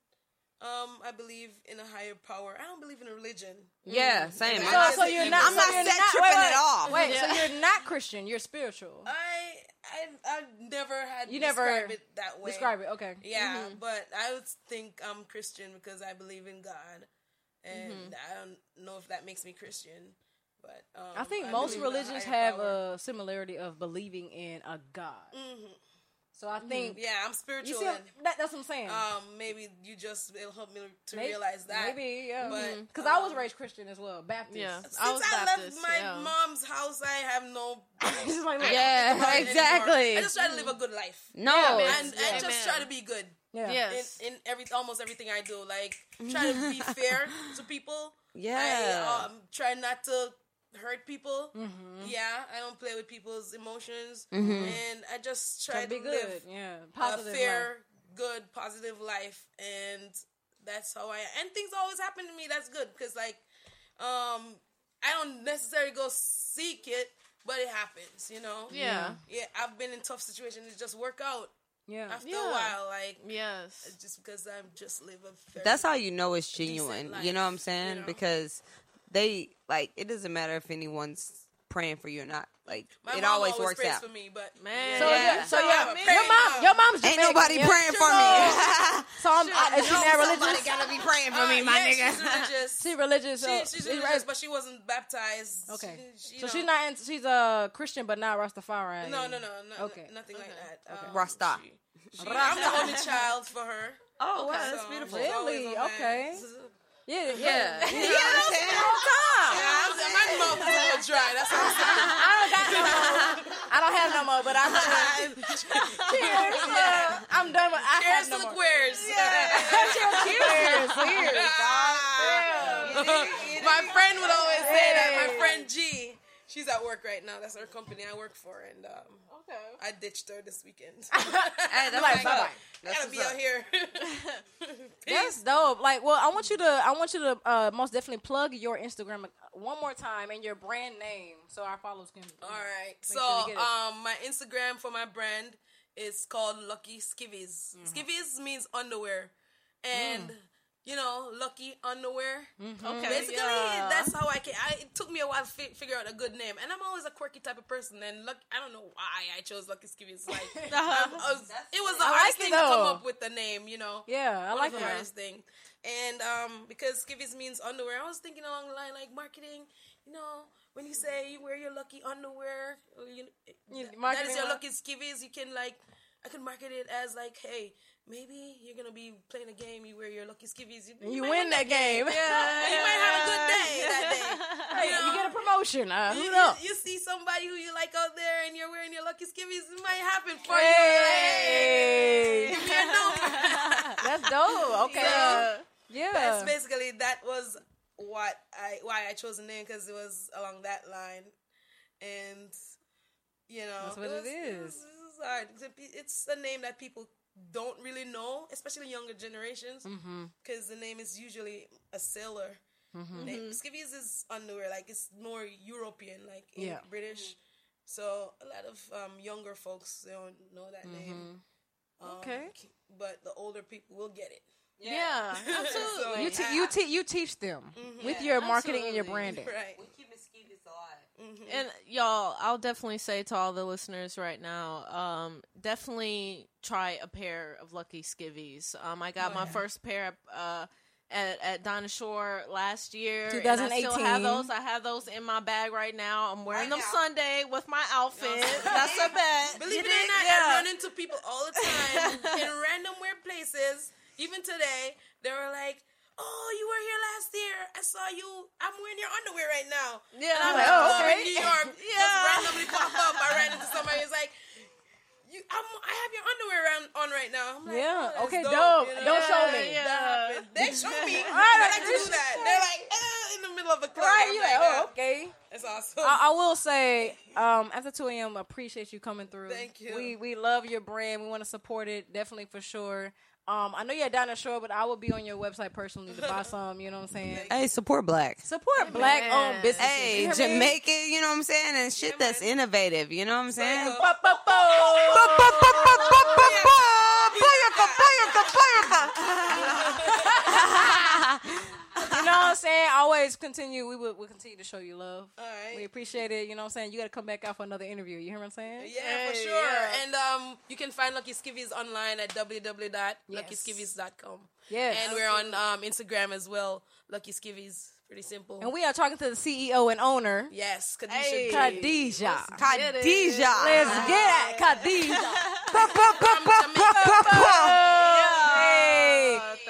Um, I believe in a higher power. I don't believe in a religion. yeah, same. So- I'm So, not, you're not. I'm so not you're set not, tripping wait, wait, at all. Wait, so you're not Christian. You're spiritual. I I I never had You never described it that way. Describe it. Okay. Yeah, but I would think I'm Christian because I believe in God, and Mm-hmm. I don't know if that makes me Christian. But um, I think most believe in a religions have power. a similarity of believing in a God. Mhm. So I think Yeah, I'm you spiritual. see, and, that, that's what I'm saying. um, maybe you just it'll help me to Maybe- realize that. Maybe, yeah. But, Because I was um, raised Christian as well, Baptist. Yeah. Since I was I Baptist, left my yeah. mom's house, I have no. It's like, Yeah, exactly. I just try to live a good life, No, Yeah, and Yeah. I just try to be good yeah. Yes. in, in every almost everything I do. Like try to be fair to people. Yeah. I um, try not to hurt people. Mm-hmm. Yeah, I don't play with people's emotions, Mm-hmm. and I just try Try to be good. live Yeah. a fair, life. good, positive life, and that's how I. And things always happen to me. That's good because like, um, I don't necessarily go seek it, but it happens. You know. Yeah. Yeah, I've been in tough situations. It just work out Yeah. after Yeah. a while. Like Yes. just because I'm just live a. Fair, That's how you know it's genuine. life, you know what I'm saying? you know? Because they like it doesn't matter if anyone's praying for you or not. Like My it mom always works prays out. for me, but Man. So, Yeah. yeah. so yeah, have a your mom, mom. your mom's Ain't nobody yeah? praying for me. So I'm, uh, is she not somebody religious? gotta be praying for Uh, me, my yeah, nigga. She's religious. She religious. So She, she's she's religious, raised- but she wasn't baptized. Okay. She, you so know, she's not. In, she's a Christian, but not Rastafari. No, no, no, no Okay. nothing like that. Um, Rasta. she- she- I'm the only child for her. Oh, wow, that's beautiful. Really? Okay. Yeah, Yeah. yeah. You know what I'm saying? Yeah, I'm, my mouth is a little dry. That's what I'm saying. I don't got no more. I don't have no more, but I. Cheers. Yeah. I'm done with. I Cheers have to no the more. queers. Cheers. Cheers. my friend would always say that. My friend G, she's at work right now. That's her company I work for, and um, I ditched her this weekend. Hey, that's Like, up. That's Gotta be up. out here. That's dope. Like, well, I want you to, I want you to uh, most definitely plug your Instagram one more time and your brand name, so our followers can. All right. So, it. um, my Instagram for my brand is called Lucky Skivvies. Mm. Skivvies means underwear, and you know, lucky underwear. Mm-hmm. Okay. Basically, yeah. that's how I can. I, it took me a while to fi- figure out a good name, and I'm always a quirky type of person. And look, I don't know why I chose Lucky Skivvies. Like, um, I was, it was the I hardest like it, thing to come up with the name. You know, Yeah, I One like of the that. hardest thing. And um, because skivvies means underwear, I was thinking along the line like marketing. You know, when you say you wear your lucky underwear, or you, You- that- that marketing is your lucky skivvies. You can like, I could market it as like, hey, maybe you're gonna be playing a game. You wear your lucky skivvies. You, You win that game. And you might have a good day that day. You, know? you get a promotion. Uh, You, hoot you- see somebody who you like out there, and you're wearing your lucky skivvies. It might happen for Hey. you. Like, give me your number. That's dope. Okay. So, yeah. that's basically that was what I why I chose the name because it was along that line, and you know That's what it was, is. it was hard. It's a name that people don't really know, especially younger generations, Mm-hmm. because the name is usually a sailor. Name. Skivvies is underwear, like it's more European, like in Yeah. British. So a lot of um, younger folks they don't know that name. Um, Okay. but the older people will get it. Yeah, absolutely. You te- you te- you teach them with your marketing and your branding. Right. keeping skivvies alive. And y'all, I'll definitely say to all the listeners right now, um, definitely try a pair of Lucky Skivvies. Um, I got my first pair uh, at at Dinah Shore last year. and I still have those. I have those in my bag right now. I'm wearing Right them now. Sunday with my outfit. That's a bet. Believe it or not, Yeah. I run into people all the time in random weird places. Even today, they were like, "Oh, you were here last year. I saw you. I'm wearing your underwear right now." Yeah. And I'm like, oh, "Oh, okay." in New York, just Yeah. randomly pop up. I ran into somebody who's like, "You, I'm, I have your underwear on, on right now." I'm like, Yeah, "Oh, okay, dope, dope. you know? Don't show me. yeah. Happened. They show me. I like to do that. They're like eh, in the middle of the club. Right, you like, like, oh, "Ah, okay. That's awesome. I, I will say, um, after 2 a.m., appreciate you coming through. Thank you. We we love your brand. We want to support it, definitely for sure. Um, I know you're down the shore, but I will be on your website personally to buy some. You know what I'm saying? Hey, support black. Support black owned businesses. Hey, You hear me? Jamaican, you know what I'm saying? And shit that's innovative, you know what I'm saying? You know what I'm saying? Always continue. We will we'll continue to show you love. All right. We appreciate it. You know what I'm saying? You got to come back out for another interview. You hear what I'm saying? Yeah, for sure. yeah. And um, you can find Lucky Skivvies online at www.luckyskivvies.com. Yes. And we're on um, Instagram as well, Lucky Skivvies. Pretty simple. And we are talking to the CEO and owner, yes, Kadisha. Hey. G. Khadijah. Khadijah. Let's get at Khadijah. From Jamaica. Hey. thank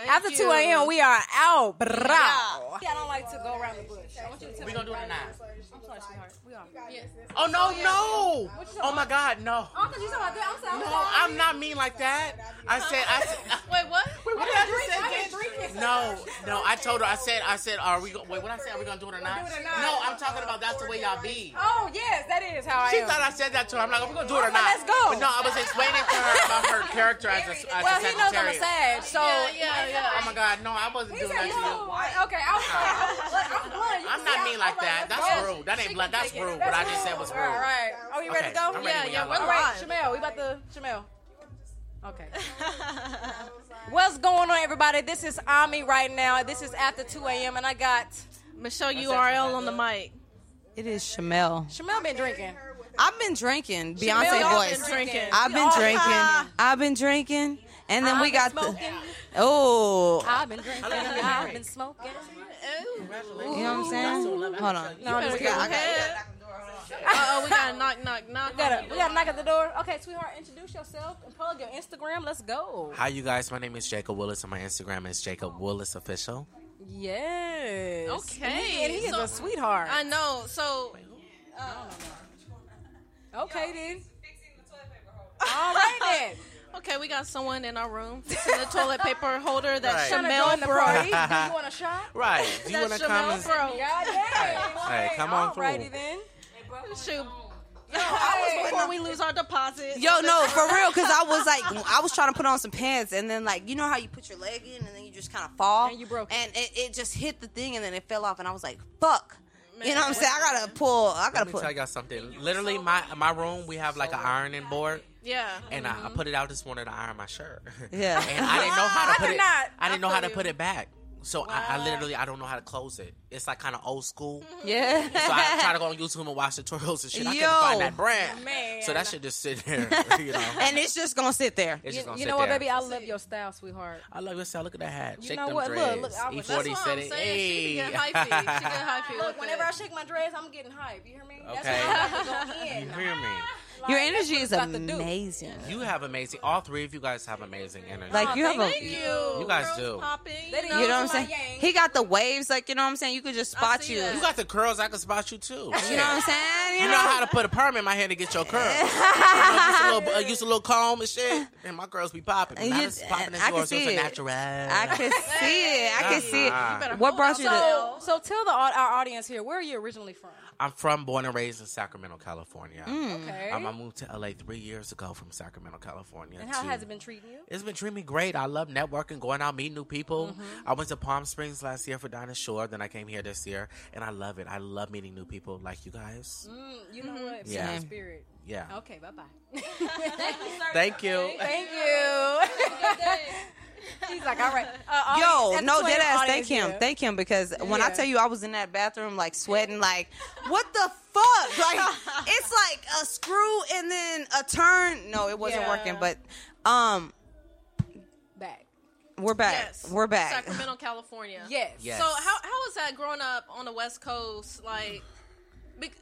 After 2 a.m., we are out. Bravo. I don't like to go around the bush. I want you to tell We me. gonna do it now. I'm sorry, sweetheart. We are. Oh no, oh, no! Oh my God, no! Oh, because you talking about that. I'm sorry. No, I'm not mean like that. I said, I said. Wait, what? Wait, what did I just say again? No, no, I told her. I said, I said, are we? Go- wait, what I say? Are we gonna do it or not? Do it or not. No, I'm talking about that's the way y'all be. Oh, yes, that is how I She am. thought I said that to her. I'm like, we're we gonna do it or not? let's go. But no, I was explaining to her about her character as a, as well, a he knows I'm a secretary. sage, so. Yeah, yeah, yeah. Oh my God, no, I wasn't He doing said, that to you. Okay, I was like, I'm blunt. You I'm not mean like that. That's go. rude. That ain't blood. That's rude. What I just said was rude. All right. Are we ready Okay, to go? I'm Yeah, when yeah, we're are. All right, live. Shamel, we about to Shamel. Okay. What's going on, everybody? This is Ami right now. This is after 2 a.m. and I got Michelle URL on the mic. It is Shamel. Shamel been drinking. I've been drinking. Beyonce y'all voice. been drinking. I've been drinking. I've been drinking. And then I've we been got the. Oh. I've been drinking. I've been smoking. You know what I'm saying? Hold on. No, I'm just kidding. I got- Uh oh, we got to knock, knock, knock. We gotta, we gotta knock at the door. Okay, sweetheart, introduce yourself and plug your Instagram. Let's go. Hi, you guys. My name is Jacob Willis, and my Instagram is Jacob Willis Official. Yes. Okay, And he, he is so- a sweetheart. I know. So, okay, then. All right, then. Okay, we got someone in our room fixing the toilet paper holder that Right. Trying to the brought. party. Do you want a shot? Right. Do you That want to come? Shamel And, bro. God damn. Hey, come on through. Alrighty then. Shoot. I was Before we lose our deposit. Yo, no, for real, because I was like, I was trying to put on some pants, and then like, you know how you put your leg in, and then you just kind of fall, And you broke it. and it, it just hit the thing, and then it fell off, and I was like, fuck. You know what I'm saying? I gotta pull. I gotta Let me pull. tell y'all something. Literally, my my room, we have like an ironing board, Yeah. and I, I mm-hmm. put it out this morning to iron my shirt. Yeah. and I didn't know how to I put did it. not. I didn't I know how to you. put it back. So I, I literally I don't know how to close it. It's like kind of old school. Mm-hmm. Yeah. So I try to go on YouTube and watch tutorials and shit. I Yo. couldn't find that brand. Man. So that should just sit there. You know. and it's just gonna sit there. It's You, just gonna you sit know what, there. baby? I love your style, sweetheart. I love your style. Look at that hat. You Shake know them what? Look, dreads. look, I was- E40 That's what said I'm it. saying. She be getting hypey. She getting hypey. Look, whenever. I shake my dreads, I'm getting hype. You hear me? That's Okay. I'm about to go in. You hear me? Your Like, energy what is it's about to do. amazing. You have amazing. All three of you guys have amazing energy. Like you have a, you. You guys Girls do. Popping, you know? you know what I'm saying? yang. He got the waves, like you know what I'm saying. You could just spot you. that. you got the curls. I can spot you too. You know what I'm saying? You know how to put a perm in my hair to get your curls. you know, use, a little, uh, use a little comb and shit. And my girls be popping. And Not you- as popping as I can yours. It's see a it. natural. I can see it. I can see it. What brought you to? some- So, so tell the our audience here, where are you originally from? I'm from, born and raised in Sacramento, California. Okay. Um, I moved to LA three years ago from Sacramento, California. and how to- has it been treating you? It's been treating me great. I love networking, going out, meeting new people. Mm-hmm. I went to Palm Springs last year for Dinah Shore. Then I came here this year, and I love it. I love meeting new people like you guys. Mm, you know what? Yeah. Yeah. Spirit. Yeah. Okay, bye bye. Thank you. Thank you. He's like, all right. Uh, Yo, audience- no, dead ass. audience Thank him, here. thank him, because when I tell you I was in that bathroom like sweating, like what the fuck? Like it's like a screw and then a turn. No, it wasn't Yeah. working, but um, Back. we're back. Yes. We're back. Sacramento, California. Yes. Yes. So how how was that growing up on the West Coast? Like, bec-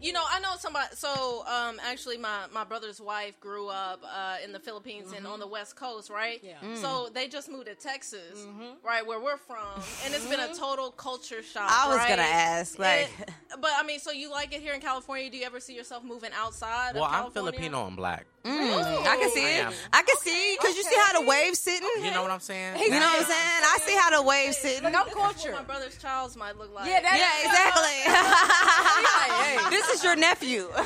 you know, I know somebody. So um, actually, my my brother's wife grew up uh, in the Philippines and on the West Coast, right? Yeah. So they just moved to Texas, right where we're from, and it's been a total culture shock. I was right? gonna ask, like, It- but I mean, so you like it here in California? Do you ever see yourself moving outside? Well, of I'm California? Filipino and black. mm, I can see it. am. I can see because you see how the wave's sitting. You know what I'm saying? You know what I'm saying? I see how the wave's sitting. Look, I'm That's what my brother's child's might look like. Yeah, that, Yeah, exactly. this is your nephew.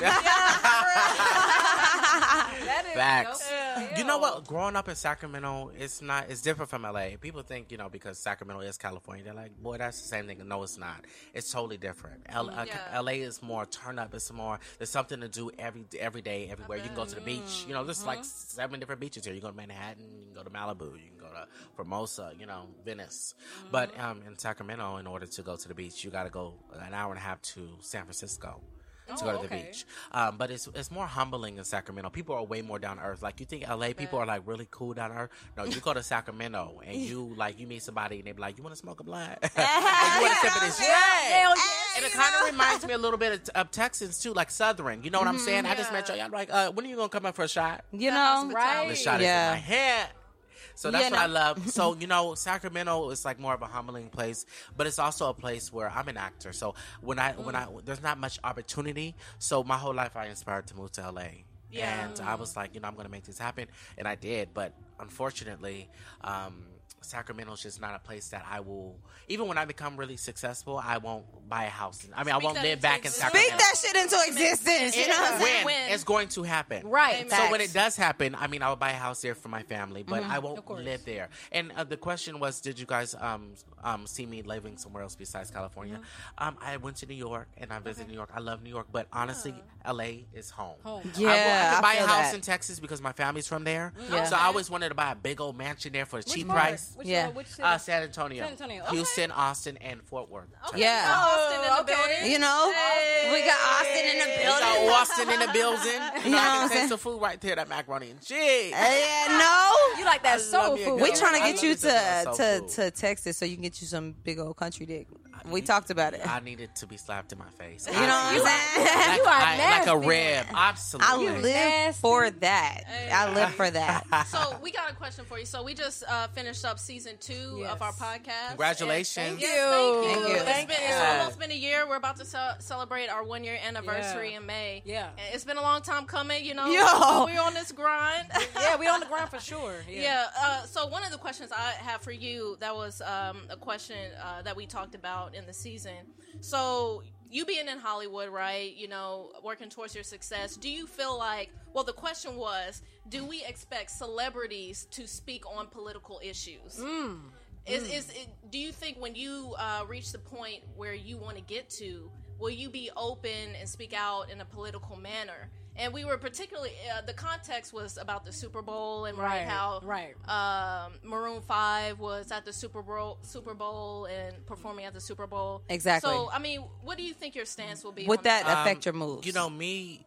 that is Facts. dope. You know what? Growing up in Sacramento, it's not. It's different from LA. People think you know because Sacramento is California, they're like, boy, that's the same thing. No, it's not. It's totally different. L- uh, Yeah. LA is more turn up. It's more. There's something to do every every day, everywhere. You can go to the beach. You know, there's like seven different beaches here. You go to Manhattan. You can go to Malibu. You can go to Hermosa. You know, Venice. But um, in Sacramento, in order to go to the beach, you got to go an hour and a half to San Francisco. To go to the okay. beach, um, but it's it's more humbling in Sacramento. People are way more down to earth. Like you think LA people are like really cool down to earth. No, you go to Sacramento and you like you meet somebody and they be like, "You want to smoke a blunt? you want to sip of this shit?" Hell. And it kind of reminds me a little bit of, of Texans too, like Southern. You know what I'm Mm-hmm. saying? I just met y'all. Y'all like, uh, when are you gonna come up for a shot? You know, Right. The shot Yeah. is in my head. So that's Yeah, what I love. So you know, Sacramento is like more of a humbling place, but it's also a place where I'm an actor. So when I when I there's not much opportunity. So my whole life I inspired to move to LA. Yeah. And I was like, you know, I'm going to make this happen, and I did. But unfortunately, um, Sacramento's just not a place that I will. Even when I become really successful, I won't buy a house. I mean, I won't live back in. Sacramento. speak that shit into existence. You know what I'm saying? when When. it's going to happen, Right. So when it does happen, I mean, I will buy a house there for my family, but I won't live there. And uh, the question was, did you guys um um see me living somewhere else besides California? Um, I went to New York and I visited New York. I love New York, but honestly, L.A. is home. Home. I, Yeah, wa- I I could buy feel a house that. in Texas because my family's from there. Yeah. So I always wanted to buy a big old mansion there for a cheap part? price. Which, Yeah. uh, which city? Uh, San Antonio, San Antonio, okay. Houston, Austin, and Fort Worth. Texas. Yeah. Austin in the okay. building. You know, we got Austin in the We building. got Austin in the building. You know know, I can saying? taste the food right there, that macaroni and cheese. Yeah, no. You like that I soul love me a food? We Yeah, trying to get you me to to to Texas so you can get you some big old country dick. We talked about it. I needed to be slapped in my face. You know what I'm saying? Like, You are I- like a nasty. rib. I live nasty. for that. I live for that. So we got a question for you. So we just uh, finished up season two Yes. of our podcast. Congratulations. And- Thank yes, you. Thank you. Thank you. It's Thank been- you. It's almost been a year. We're about to ce- celebrate our one year anniversary Yeah. in May. Yeah. And it's been a long time coming. You know, Yo. we're on this grind. yeah, we're on the grind for sure. Yeah. Yeah. Uh, so one of the questions I have for you that was um, a question uh, that we talked about in the season. So you being in Hollywood, right? You know, working towards your success. Do you feel like? Well, the question was, do we expect celebrities to speak on political issues? Is is it, do you think when you uh, reach the point where you want to get to, will you be open and speak out in a political manner? And we were particularly uh, the context was about the Super Bowl and right, Right, how right. um, Maroon Five was at the Super Bowl Super Bowl and performing at the Super Bowl. Exactly. So I mean, what do you think your stance will be? Would on that Um, affect your moves? You know, me,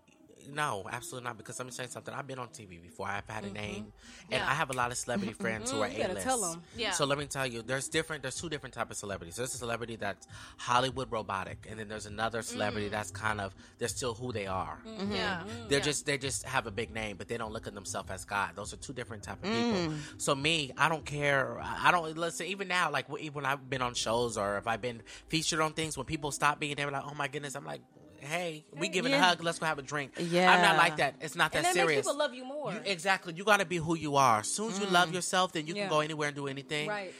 no, absolutely not. Because let me say something. I've been on TV before. I've had a mm-hmm. name, and Yeah. I have a lot of celebrity mm-hmm. friends who mm-hmm. are A-list. tell 'em. Yeah. So let me tell you, there's different. There's two different type of celebrities. There's a celebrity that's Hollywood robotic, and then there's another celebrity mm. that's kind of they're still who they are. Yeah. They're Yeah. just they just have a big name, but they don't look at themselves as God. Those are two different type of Mm. people. So me, I don't care. I I don't listen. Even now, like when when I've been on shows or if I've been featured on things, when people stop me and they're like, "Oh my goodness," I'm like. Hey, we giving a Yeah. hug. Let's go have a drink. Yeah, I'm not like that. It's not that and that serious. people love you more. You- exactly. You got to be who you are. As soon as you mm. love yourself, then you Yeah. can go anywhere and do anything. right.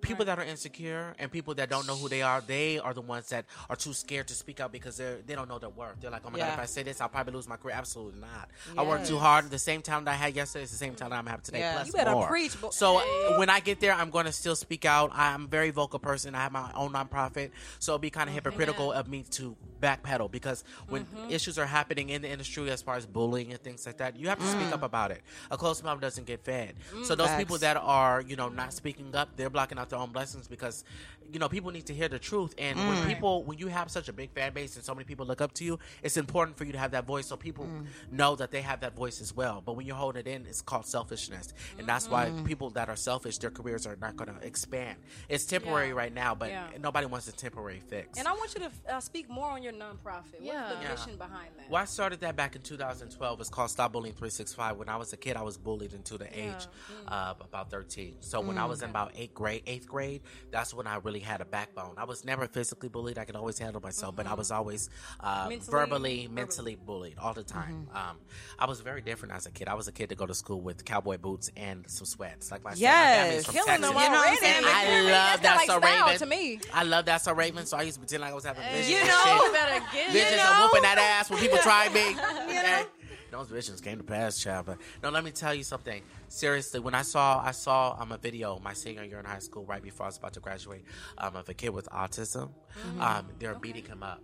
People that are insecure and people that don't know who they are, they are the ones that are too scared to speak out because they're they don't know their worth. They're like, oh my god, if I say this, I'll probably lose my career. Absolutely not. I work too hard. The same talent I had yesterday is the same talent I'm having today. Yeah. Plus You better more. preach, bo- So when I get there, I'm going to still speak out. I'm a very vocal person. I have my own nonprofit, so it'd be kind of hypocritical of me to backpedal because when mm-hmm. issues are happening in the industry as far as bullying and things like that, you have to speak mm. up about it. A closed mouth doesn't get fed. so mm. those Facts. people that are you know not speaking up, they're blocking out their own blessings because you know people need to hear the truth. And when mm. people, when you have such a big fan base and so many people look up to you, it's important for you to have that voice so people mm. know that they have that voice as well. But when you hold it in, it's called selfishness, and that's why mm. people that are selfish, their careers are not going to expand. It's temporary Yeah. right now, but Yeah. nobody wants a temporary fix. And I want you to uh, speak more on your nonprofit. Yeah. What's the Yeah. mission behind that? Well, I started that back in 2012. It's called Stop Bullying 365. When I was a kid, I was bullied until the age of about 13. So when I was in about eighth grade, eighth grade, that's when I really had a backbone. I was never physically bullied. I could always handle myself, but I was always uh, Mentally- verbally, mentally bullied all the time. Um, I was very different as a kid. I was a kid to go to school with cowboy boots and some sweats. Like my, my family's Yes. from Killing Texas. them You know I'm I That's love that like so style Raven. to me. I love that so Raven. So I used to pretend like I was having visions. You know, shit. You better get Visions it. of whooping that ass when people try me. Okay? Those visions came to pass, child. But no, let me tell you something. Seriously, when I saw I saw um, a video my senior year in high school, right before I was about to graduate, um, of a kid with autism. Um, they're beating him up.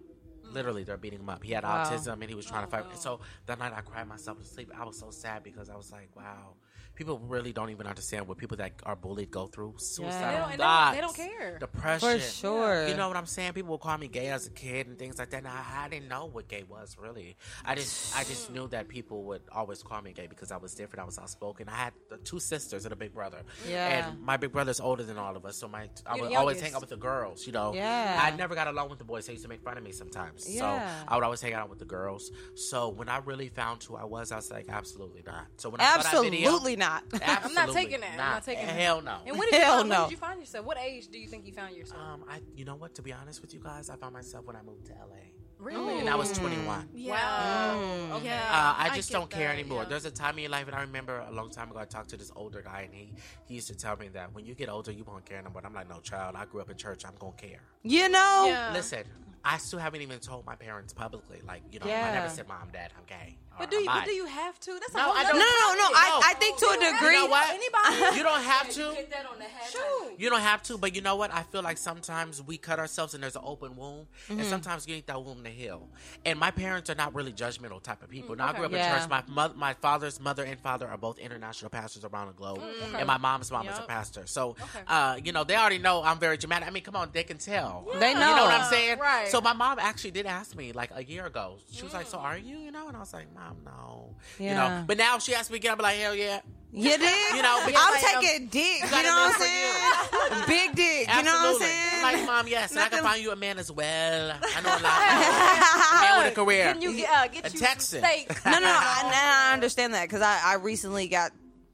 Literally, they're beating him up. He had Wow. autism and he was trying to fight. So that night, I cried myself to sleep. I was so sad because I was like, wow. People really don't even understand what people that are bullied go through. Suicidal They don't- and they don't- they don't care. depression. For sure. You know what I'm saying? People will call me gay as a kid and things like that. And I, I didn't know what gay was really. I just I just knew that people would always call me gay because I was different. I was outspoken. I had two sisters and a big brother. Yeah. And my big brother's older than all of us, so my I You're would the always youngest. hang out with the girls. You know. Yeah. I never got along with the boys. They used to make fun of me sometimes. Yeah. So I would always hang out with the girls. So when I really found who I was, I was like, absolutely not. So when I saw that video, Absolutely not. I'm not taking that. I'm not taking that. Hell no. And when did, you Hell find, when no. did you find yourself? What age do you think you found yourself? Um, I, you know what? To be honest with you guys, I found myself when I moved to LA, really? and I was 21. Yeah. Wow. Okay. Uh, I just get don't care that, anymore. yeah. There's a time in your life, and I remember a long time ago, I talked to this older guy, and he he used to tell me that when you get older, you won't care anymore. And I'm like, no, child. I grew up in church. I'm gonna care. You know? Yeah. Listen, I still haven't even told my parents publicly. Like, you know, I Yeah. never said, "Mom, Dad, I'm gay." or But do you? "I'm But do you have to? That's a No, whole I nother No, don't. no, no, no. I, I think to a degree. You know what? Anybody? You don't have to. Get that on the Shoot. You don't have to, but you know what? I feel like sometimes we cut ourselves and there's an open wound, and mm-hmm. sometimes you need that wound to heal. And my parents are not really judgmental type of people. Now I mm, grew up Yeah. in church. My mother, my father's mother and father are both international pastors around the globe, mm, and my mom's mom is a Yup. pastor. So, uh, you know, they already know I'm very dramatic. I mean, come on, they can tell. They know. You know what. I'm saying? Right. So my mom actually did ask me like a year ago. She was like, "So are you?" You know, and I was like, "Mom, no." You know, but now she asked me again. I'm like, "Hell yeah." You did? You know, because I'm I am- taking dick. You know what I'm saying? Big dick. You know what I'm saying? Like, mom, yes, and I can find you a man as well. I know a lot. a man with a career. Can you get, uh, get A you Texan. steak? no, no, no. I, I understand that because I, I recently got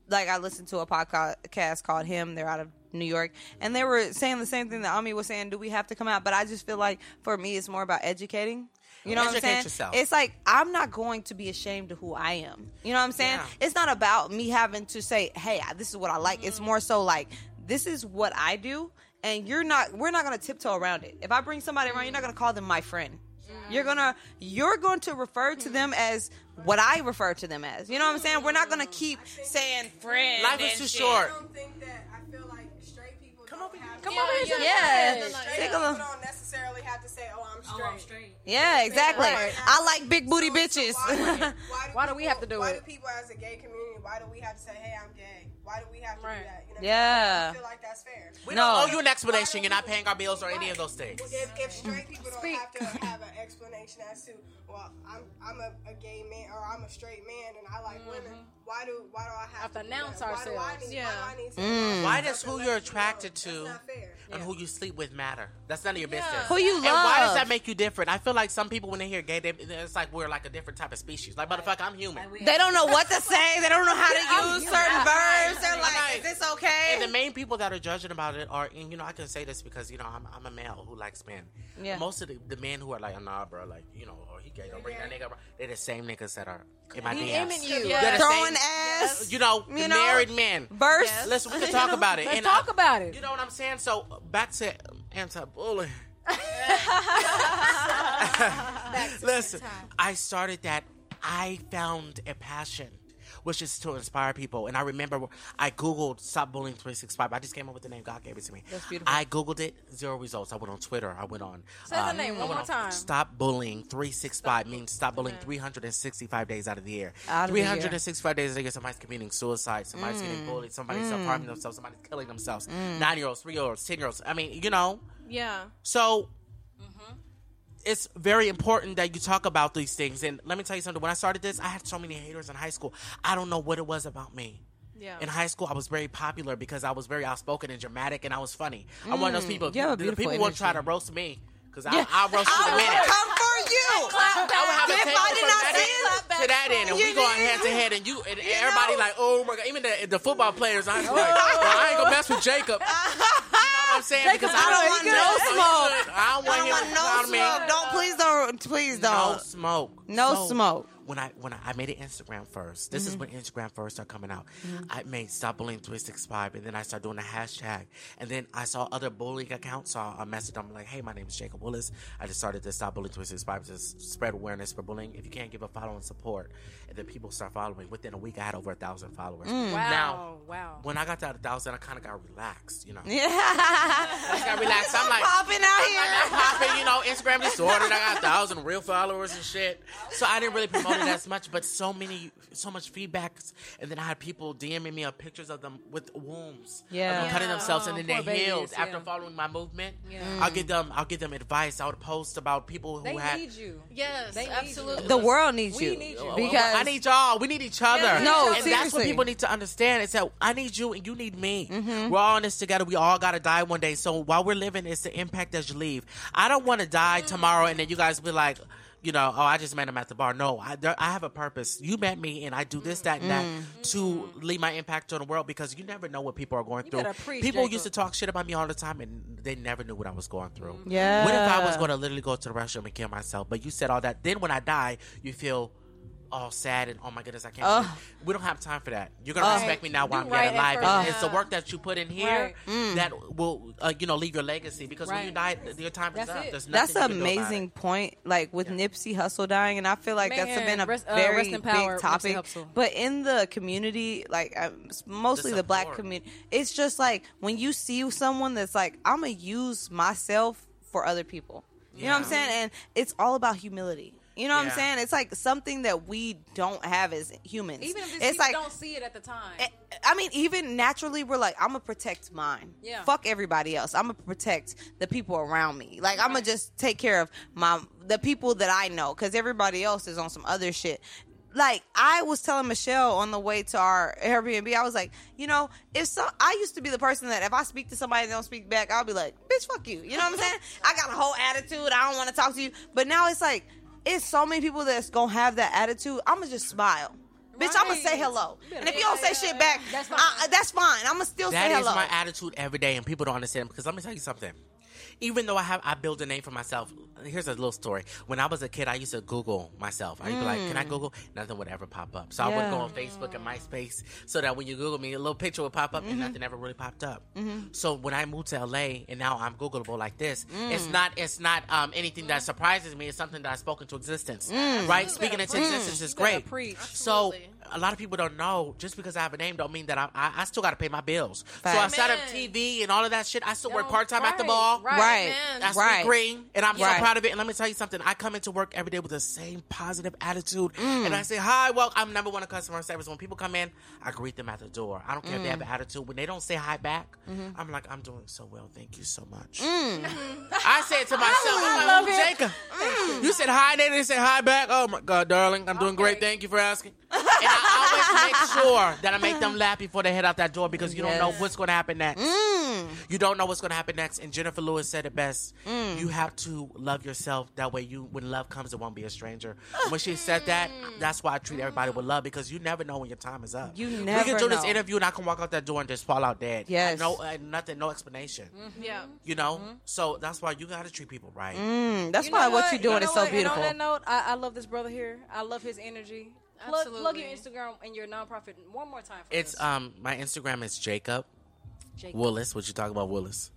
like I listened to a podcast called Him. They're out of New York, and they were saying the same thing that Ami was saying. Do we have to come out? But I just feel like for me, it's more about educating. You know what I'm saying? yourself. It's like I'm not going to be ashamed of who I am. You know what I'm saying? Yeah. It's not about me having to say, "Hey, this is what I like." It's more so like this is what I do, and you're not. We're not going to tiptoe around it. If I bring somebody around, you're not going to call them my friend. You're gonna you're going to refer to them as what I refer to them as. You know what I'm saying? We're not gonna keep saying friend. Life is too shit. short. I don't think that I feel like straight people Come don't over here. Come Yeah, over here. yeah, to Yeah. Like, Take a People look. don't necessarily have to say, "Oh, I'm oh, straight." Yeah, exactly. Right. I like big booty So- bitches. so why, do- Why do we have to do why it? Why do people as a gay community? Why do we have to say, "Hey, I'm gay"? Why do we have to Right. do that? You know, Yeah. I feel like that's fair. We No. don't owe you an explanation. You're not paying our bills or any of those things. If, if straight people don't Speak. have to have an explanation as to, well, I'm I'm a, a gay man or I'm a straight man and I like women. Why do why do I have, Have to do announce that? Why do I ourselves. need, Yeah. why do I need to Mm. Why does who you're let you know? attracted That's to not fair. and who you sleep with matter? That's none of your business. Who you And why does that make you different? I feel like some people when they hear gay, they, it's like we're like a different type of species. Like motherfucker, I'm human. They don't know what to say. They don't know how to use certain verbs. They're like, Right. "Is this okay?" And the main people that are judging about it are, and you know, I can say this because you know I'm, I'm a male who likes men. Yeah. Most of the, the men who are like, nah, bro, like you know, or he gay, don't bring that nigga. Bro. They're the same niggas that are in my He DMs. aiming you. Yeah. They're the Throwing same- ass. You know, You know? married men. Verse. Yes. Listen, we can talk about it. Let's and talk I- about it. You know what I'm saying? So back to anti-bullying. Listen, I started that. I found a passion, which is to inspire people. And I remember I googled "stop bullying 365." I just came up with the name. God gave it to me. That's beautiful. I googled it, zero results. I went on Twitter. I went on. Say the uh, name one more time. Stop bullying 365 means stop bullying 365 days out of the year. Out of the year. 365 days a year, somebody's committing suicide, somebody's getting Mm. bullied, somebody's harming themselves, somebody's killing themselves. Nine year olds, three year olds, ten year olds. I mean, you know. Yeah. So it's very important that you talk about these things. And let me tell you something. When I started this, I had so many haters in high school. I don't know what it was about me. Yeah. In high school, I was very popular because I was very outspoken and dramatic, and I was funny. I'm one of those mm. people. you have the people will try to roast me because I I'll roast you in a I will minute. come for you. I would have a table I from that end to that end, and You we going did. hand to hand, and you and everybody like, oh my god, even the the football players, I was like, "Bro, I ain't gonna mess with Jacob. You know what I'm saying? because I don't want no smoke. I don't want I don't want no you know what I mean? smoke. Don't please don't please don't. smoke. No smoke. When I when I, I made an Instagram first. This Mm-hmm. is when Instagram first started coming out. I made stop bullying three six five, and then I started doing a hashtag. And then I saw other bullying accounts. So I messaged them like, "Hey, my name is Jacob Willis. I just started to stop bullying three six five to spread awareness for bullying. If you can't give a follow and support, and then people start following. Within a week, I had over a thousand followers. Mm. Wow. Now, wow. when I got to a thousand, I kind of got relaxed. You know, Yeah. I got relaxed. I'm like. popping out here. I'm here. popping, you know, Instagram disordered. I got a thousand real followers and shit. So I didn't really promote it as much, but so many, so much feedbacks. And then I had people DMing me of pictures of them with wombs, of Yeah. them cutting Yeah. themselves, and Oh, then they poor babies, healed yeah. after following my movement. Yeah. I'll give them, I'll give them advice. I would post about people who They had. need you. Yes. They need you. absolutely. The world needs We you. need you. because I need y'all. We need each other. Yeah. No, and that's what people need to understand. Is that I need you and you need me. Mm-hmm. We're all in this together. We all gotta die one day. So while we're living, it's the impact as you leave. I don't want to die tomorrow and then you guys be like. You know, oh, I just met him at the bar. No, I, there, I have a purpose. You met me, and I do this, that, and that Mm-hmm. to leave my impact on the world because you never know what people are going through. preach, people Jacob. used to talk shit about me all the time, and they never knew what I was going through. Yeah. What if I was going to literally go to the restroom and kill myself? But you said all that. Then when I die, you feel all sad and oh my goodness, I can't. Ugh. believe- We don't have time for that. You're gonna Ugh. respect me now while Do I'm right yet at alive. first. And it's the work that you put in here Right. that will, uh, you know, leave your legacy. Because when you die, your time is That's up. There's That's an you can do about amazing point. Like with Nipsey Hussle dying, and I feel like that's been a rest- uh, very rest in power, big topic. But in the community, like um, mostly The the, black community, it's just like when you see someone that's like, I'm gonna use myself for other people. You know what I'm saying? And it's all about humility. You know what I'm saying? It's like something that we don't have as humans. Even if it's people like don't see it at the time. Eh, I mean, even naturally, we're like, I'm gonna protect mine. Yeah. Fuck everybody else. I'm gonna protect the people around me. Like, I'm gonna just take care of my the people that I know, because everybody else is on some other shit. Like, I was telling Michelle on the way to our Airbnb, I was like, you know, if so, I used to be the person that if I speak to somebody and they don't speak back, I'll be like, bitch, fuck you. You know what I'm saying? I got a whole attitude. I don't want to talk to you. But now it's like, it's so many people that's gonna have that attitude. I'm gonna just smile. Bitch, I'm gonna say hello. And if you don't say shit back, That's fine. I- that's fine. I'm gonna still That say is hello. my attitude every day, and people don't understand because let me tell you something. Even though I have, I build a name for myself. here's a little story. When I was a kid, I used to Google myself. I'd be like, "Can I Mm. Google?" Nothing would ever pop up. So I would Yeah. go on Facebook and MySpace, so that when you Google me, a little picture would pop up, Mm-hmm. and nothing ever really popped up. So when I moved to LA, and now I'm Googleable like this, Mm. it's not it's not um, anything that surprises me. It's something that I spoke into existence. Right? Speaking into existence is great. preach. So Absolutely. A lot of people don't know. Just because I have a name, don't mean that I I, I still got to pay my bills. So outside of Amen. TV and all of that shit, I still work part time at the right, mall. right. Right. Man. That's Right. green, and I'm so proud of it. And let me tell you something. I come into work every day with the same positive attitude, Mm. and I say hi. Well, I'm number one in customer service. When people come in, I greet them at the door. I don't care if they have Mm. an attitude. When they don't say hi back, Mm-hmm. I'm like, I'm doing so well. Thank you so much. Mm. I said to myself. I'm like, oh, Jacob, Mm. you said hi, they didn't say hi back. Oh my God, darling, I'm doing great. Thank you for asking. And I always make sure that I make them laugh before they head out that door because you don't know what's going to happen next. Mm. You don't know what's going to happen next. And Jenifer Lewis said it best. You have to love yourself. That way, you when love comes, it won't be a stranger. When she said that, that's why I treat everybody with love because you never know when your time is up. You never. we can do this interview and I can walk out that door and just fall out dead. Yes. No, uh, nothing, no explanation. Yeah. You know, so that's why you got to treat people right. Mm, that's You why know what, you're doing You know is so what? And beautiful. on that note, I, I love this brother here. I love his energy. Plug, plug your Instagram and your nonprofit one more time. For It's us. um my Instagram is Jacob Jacob. Willis. What you talk about Willis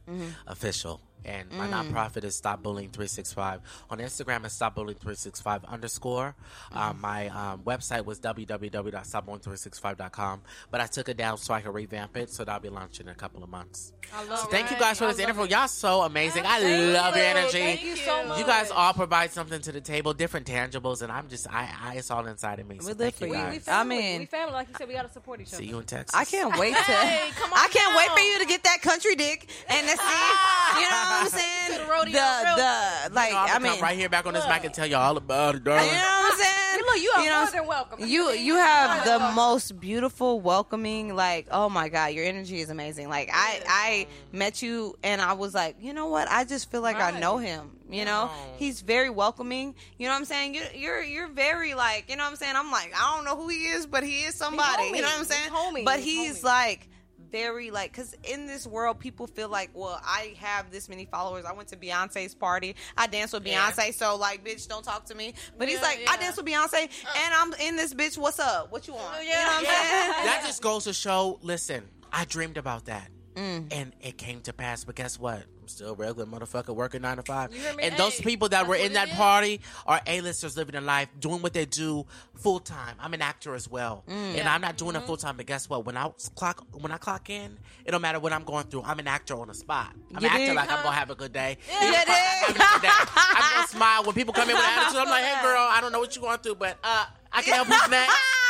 official. And my nonprofit is Stop Bullying 365. On Instagram, it's Stop Bullying 365 underscore. Um, my um, website was www.stopbullying365.com. But I took it down so I could revamp it. So that'll be launching in a couple of months. I love So it. thank you guys for this interview. it. Y'all so amazing. I Thank love your energy. Thank you so much. You guys all provide something to the table, different tangibles, and I'm just, I, I it's all inside of me. So We live thank for you you. We, guys. we I mean- we family. Like you said, we got to support each other. See you in Texas. I can't wait to. Hey, come on I can't wait for you to get that country dick and to see. You know what I'm saying? The rodeo The real the like. You know, I'm I mean, come right here back on this mic and tell you all about it, darling. You know what I'm saying? Look, you are know, more than welcome. You you have the most beautiful, welcoming. Like, oh my god, your energy is amazing. Like, I I met you and I was like, you know what? I just feel like I know him. You know, he's very welcoming. You know what I'm saying? You're you're you're very like, you know what I'm saying? I'm like, I don't know who he is, but he is somebody. You know what I'm He's saying? homie. But He's he's homie. like very like because in this world people feel like well i have this many followers i went to beyonce's party i danced with Yeah. beyonce so like bitch don't talk to me but he's Yeah, like i yeah. danced with beyonce uh. and i'm in this bitch what's up what you want you know Yeah. what i'm saying that just goes to show. Listen, I dreamed about that, Mm. and it came to pass. But guess what? I'm still a regular motherfucker working nine to five. You hear me? And those people that were in that party are A-listers living a life, doing what they do full time. I'm an actor as well, Mm. and I'm not doing it full time. But guess what? When I clock when I clock in, it don't matter what I'm going through. I'm an actor on the spot. I'm You acting like I'm gonna have a good day. You dig? Have a good day. I'm gonna smile when people come in with attitude. I'm like, hey girl, I don't know what you're going through, but uh, I can help you next.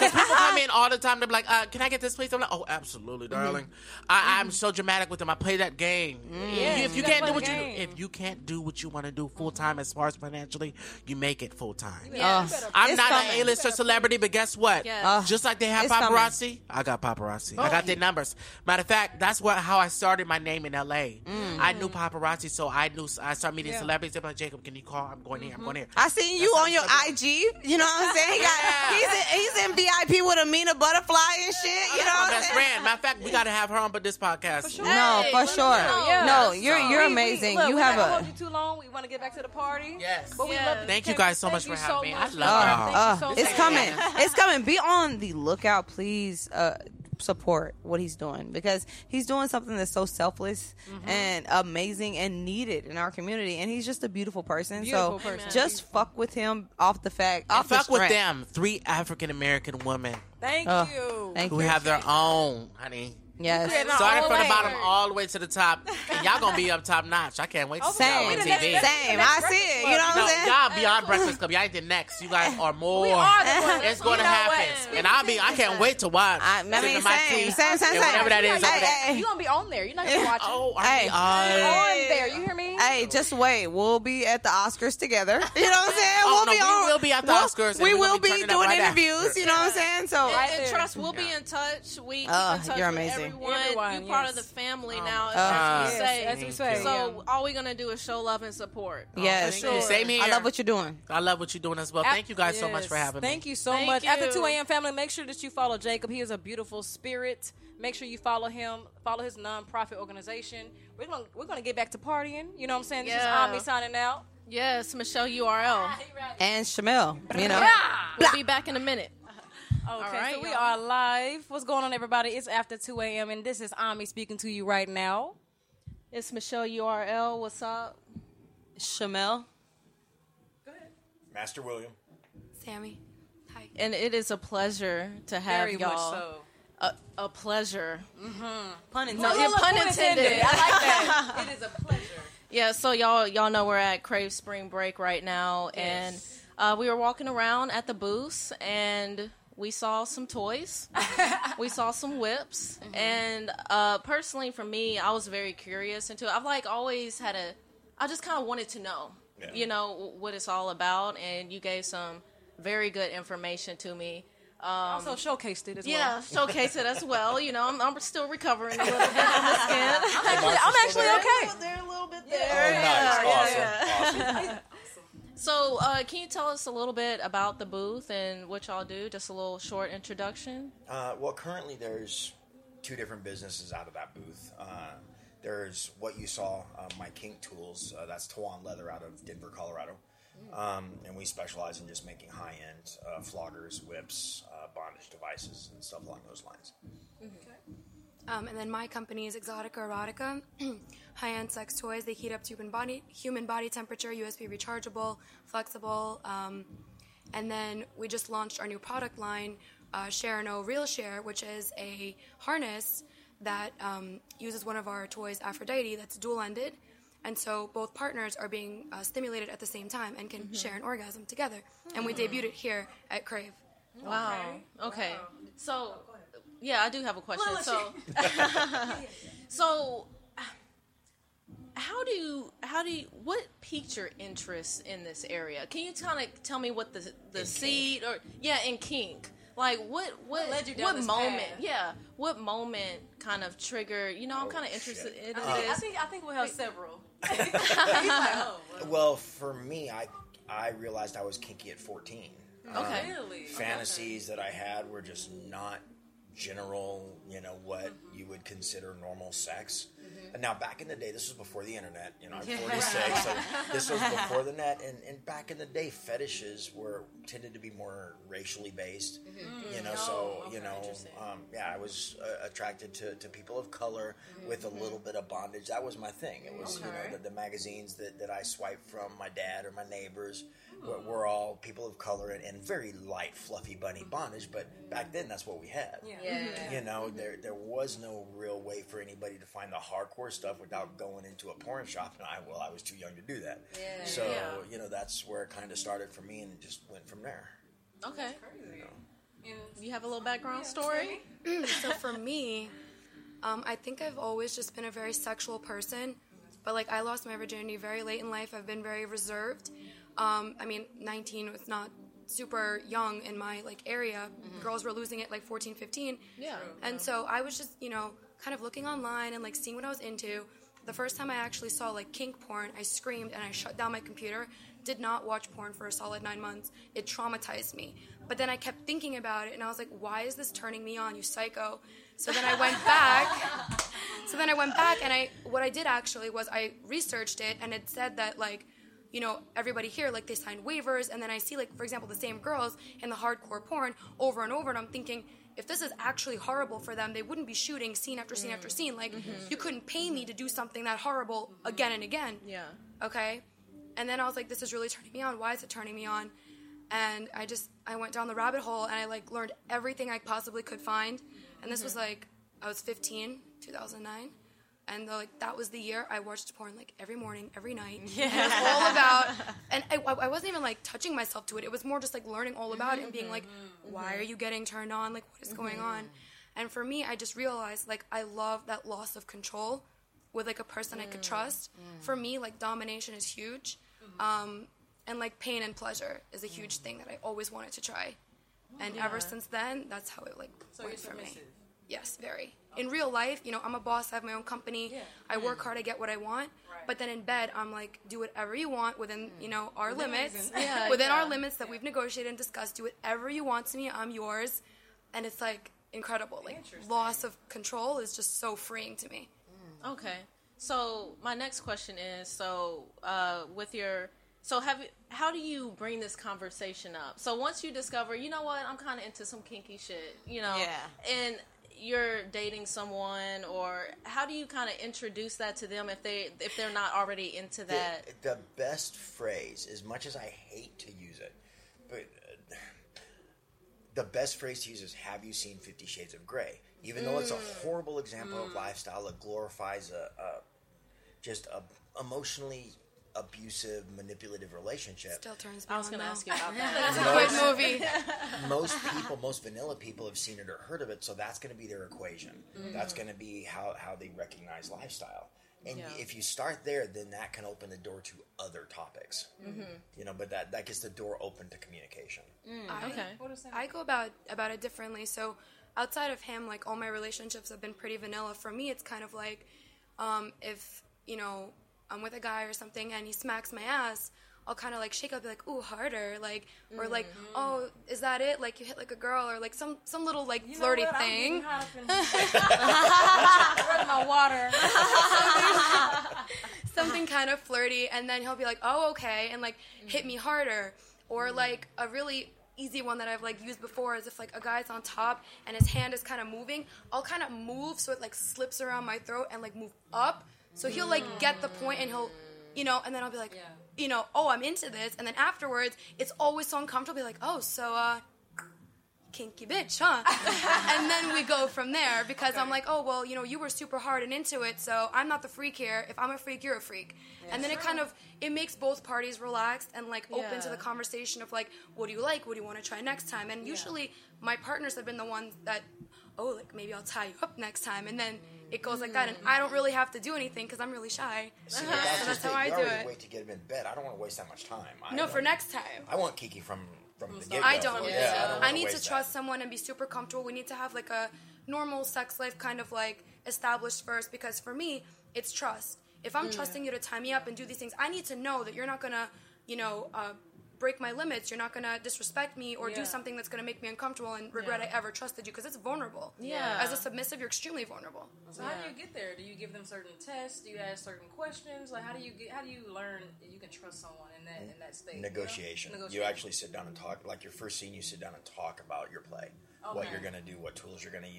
Because people come in all the time. They're like, uh, "Can I get this, please?" I'm like, "Oh, absolutely, darling." I, I'm so dramatic with them. I play that game. Yeah, if you you can't do what the you game. if you can't do what you want to do full time as far as financially, you make it full time. Uh, I'm It's not coming. an A-lister celebrity, but guess what? Yes. Uh, Just like they have It's coming. paparazzi, I got paparazzi. I got their numbers. Matter of fact, that's what how I started my name in LA. I knew paparazzi, so I knew I started meeting Yeah. celebrities. They're like, Jacob, can you call? I'm going here. I'm going here. I seen you That's on your how IG. You know what I'm saying? He got, Yeah. he's, in, he's in VIP with Amina Buddafly and shit. You know my what I'm best saying? friend. Matter of fact, we got to have her on but this podcast. No, Hey, for sure. know. Yeah. No, you're you're We- we- amazing. look, you we have not gonna a hold you too long. We want to get back to the party. Yes. But we Yes. love you Thank you guys so much for having so me. much I love coming. y'all. You Uh, so it's much. coming. It's coming. Be on the lookout, please. Uh, support what he's doing because he's doing something that's so selfless Mm-hmm. and amazing and needed in our community. And he's just a beautiful person. Beautiful so person. just fuck with him off the fact. Off the fuck with them. Three African American women Thank Uh, you. Thank who you. have their own, honey. Yes. created our Started own from the bottom all the way to the top. And y'all gonna be up top notch. I can't wait to see y'all on TV. Same. I see it. You know what I'm saying? y'all beyond Breakfast Club. Y'all ain't the next. You guys are more. We are the. It's gonna happen, and I'll be. I can't wait to watch. I, I mean, Sipping my same, tea same, same, whatever that is Hey, over Hey, there. hey, You're gonna be on there. You're not gonna watch it. Oh, are Hey. we on? on there. You hear me? Hey, just wait. We'll be at the Oscars together. You know what I'm saying? Oh, we'll no, be We'll be at the Oscars, We will be be turning up doing interviews. You know what I'm saying? So And, Right and there. trust, we'll be in touch. We keep in oh, touch you're with amazing. everyone. Everyone, you part yes. of the family now, Uh, as we Yes, say. as we say. So all we're gonna do is show love and support. yes, Thank you. Same here. I love what you're doing. I love what you're doing as well. Thank you guys so much for Yes. having me. Thank you so Thank much. you. After 2 a.m. family, make sure that you follow Jacob. He is a beautiful spirit. Make sure you follow him. Follow his nonprofit organization. We're gonna we're gonna get back to partying. You know what I'm saying? This Yeah. is Ami signing out. Yes, Michelle URL. And Shamel, you know. We'll be back in a minute. Okay, right, so we y'all. are live. What's going on, everybody? It's after 2 a.m. and this is Ami speaking to you right now. It's Michelle URL. What's up? Shamel. Go ahead. Master William. Sammy. Hi. And it is a pleasure to have Very y'all. much so. A, a pleasure. Pun intended. No, yeah, pun intended. I like that. it is a pleasure. Yeah, so y'all y'all know we're at Crave Spring Break right now, and uh, we were walking around at the booths, and we saw some toys, we saw some whips, and uh, personally, for me, I was very curious into it. I've like always had a, I just kind of wanted to know, Yeah. you know, what it's all about, and you gave some very good information to me. Also showcased it as well. Yeah, well. showcase it as well. You know, I'm, I'm still recovering a little bit on the skin. Actually, I'm actually okay. They're a little bit Oh, there. nice. awesome. Awesome. So, uh, can you tell us a little bit about the booth and what y'all do? Just a little short introduction. Uh, well, currently there's two different businesses out of that booth. Uh, there's what you saw, uh, my Kink Tools. Uh, that's Tawan Leather out of Denver, Colorado. Um, and we specialize in just making high end uh, floggers, whips, uh, bondage devices, and stuff along those lines. Um, and then my company is Exotica Erotica, high-end sex toys. They heat up to human body, human body temperature, USB rechargeable, flexible. Um, and then we just launched our new product line, uh, Share No Real Share, which is a harness that um, uses one of our toys, Aphrodite, that's dual-ended. And so both partners are being uh, stimulated at the same time and can share an orgasm together. And we debuted it here at Crave. Wow. Okay. So, yeah, I do have a question. So, so how do you how do you what piqued your interest in this area? Can you kind of tell me what the the seed or yeah in kink like what what led you down what this moment path? yeah what moment kind of triggered you know I'm Oh, kind of interested shit. in I think, I think I think we'll have several. Oh, well, for me, I I realized I was kinky at 14. Okay. Um, really? fantasies that I had were just not general, you know, what mm-hmm. you would consider normal sex. And now, back in the day, this was before the internet. You know, I'm 46, so this was before the net. And, and back in the day, fetishes were tended to be more racially based. Mm-hmm. You know, oh, so you know, um, yeah, I was uh, attracted to, to people of color with a little bit of bondage. That was my thing. It was you know the, the magazines that, that I swiped from my dad or my neighbors were, were all people of color and, and very light, fluffy bunny bondage. But back then, that's what we had. Yeah. You know, there there was no real way for anybody to find the hardcore stuff without going into a porn shop, and I well, I was too young to do that. Yeah. So you know, that's where it kind of started for me, and it just went from there. Okay. You have a little background story? so for me, um, I think I've always just been a very sexual person, but like I lost my virginity very late in life. I've been very reserved. Um, I mean, 19 was not super young in my like area. Girls were losing it like 14, 15. Yeah. And so I was just, you know, kind of looking online and like seeing what I was into. The first time I actually saw like kink porn, I screamed and I shut down my computer. Did not watch porn for a solid nine months. It traumatized me. But then I kept thinking about it and I was like, why is this turning me on, you psycho? So then I went back. so then I went back and I what I did actually was I researched it and it said that like you know, everybody here, like, they signed waivers, and then I see, like, for example, the same girls in the hardcore porn over and over, and I'm thinking, if this is actually horrible for them, they wouldn't be shooting scene after scene after mm. scene. Like, mm-hmm. you couldn't pay me to do something that horrible mm-hmm. again and again. Yeah. Okay? And then I was like, this is really turning me on. Why is it turning me on? And I just, I went down the rabbit hole, and I, like, learned everything I possibly could find. And this was, mm-hmm. like, I was 15, 2009 and the, like that was the year I watched porn like every morning, every night. Yeah. And it was all about, and I, I wasn't even like touching myself to it. It was more just like learning all about it and being like, mm-hmm. why are you getting turned on? Like, what is going mm-hmm. on? And for me, I just realized like I love that loss of control with like a person I could mm. trust. Mm. For me, like domination is huge, mm-hmm. um, and like pain and pleasure is a mm. huge thing that I always wanted to try. And ever since then, that's how it like went for me. Yes, very. In real life, you know, I'm a boss. I have my own company. I work hard. I get what I want. But then in bed, I'm like, do whatever you want within, you know, our limits. Yeah, within yeah. our limits that we've negotiated and discussed. Do whatever you want to me. I'm yours. And it's like incredible. Like loss of control is just so freeing to me. Okay. So my next question is: so uh, with your So have you, how do you bring this conversation up? So once you discover, you know what, I'm kind of into some kinky shit, you know, Yeah. and you're dating someone, or how do you kind of introduce that to them if they if they're not already into that? The, the best phrase, as much as I hate to use it, but uh, the best phrase to use is "Have you seen Fifty Shades of Grey?" Even though it's a horrible example of lifestyle that glorifies a, a just a emotionally abusive, manipulative relationship. Still turns me I was going to ask you about that. It's movie. most people, most vanilla people have seen it or heard of it, so that's going to be their equation. Mm-hmm. That's going to be how, how they recognize lifestyle. And Yeah. if you start there, then that can open the door to other topics. Mm-hmm. You know, but that, that gets the door open to communication. I, Okay. I go about about it differently. So outside of him, like all my relationships have been pretty vanilla. For me, it's kind of like um, if you know I'm with a guy or something and he smacks my ass. I'll kind of like shake up, be like, "Ooh, harder!" Like, or like, mm-hmm. "Oh, is that it?" Like you hit like a girl, or like some some little like You know flirty thing. getting hot up in here. Where's my water? something kind of flirty and then he'll be like oh okay and like hit me mm-hmm. harder or mm-hmm. like a really easy one that i've like used before is if like a guy's on top and his hand is kind of moving i'll kind of move so it like slips around my throat and like move up so he'll like get the point and he'll you know and then i'll be like you know oh i'm into this and then afterwards it's always so uncomfortable be like oh so uh kinky bitch, huh? and then we go from there because I'm like, oh well, you know, you were super hard and into it, so I'm not the freak here. If I'm a freak, you're a freak. and then it kind of it makes both parties relaxed and like open to the conversation of like, what do you like? What do you want to try next time? And usually my partners have been the ones that, oh, like maybe I'll tie you up next time, and then it goes like that, and I don't really have to do anything because I'm really shy. See, but that's, So just that's how it. I do already it. wait to get him in bed. I don't want to waste that much time. I No, for next time. I want Kiki from from the get I don't. Yeah, I, don't I need to trust that. someone and be super comfortable. We need to have like a normal sex life kind of like established first because for me, it's trust. If I'm trusting you to tie me up and do these things, I need to know that you're not gonna, you know, uh, break my limits. You're not gonna disrespect me or Yeah. do something that's gonna make me uncomfortable and regret I ever trusted you because it's vulnerable. Yeah. As a submissive, you're extremely vulnerable. So how do you get there? Do you give them certain tests? Do you ask certain questions? Like how do you get? How do you learn you can trust someone in that in that state? you know? negotiation. You actually sit down and talk. Like your first scene, you sit down and talk about your play, what Okay. Mm-hmm. you're going to do, what tools you're going to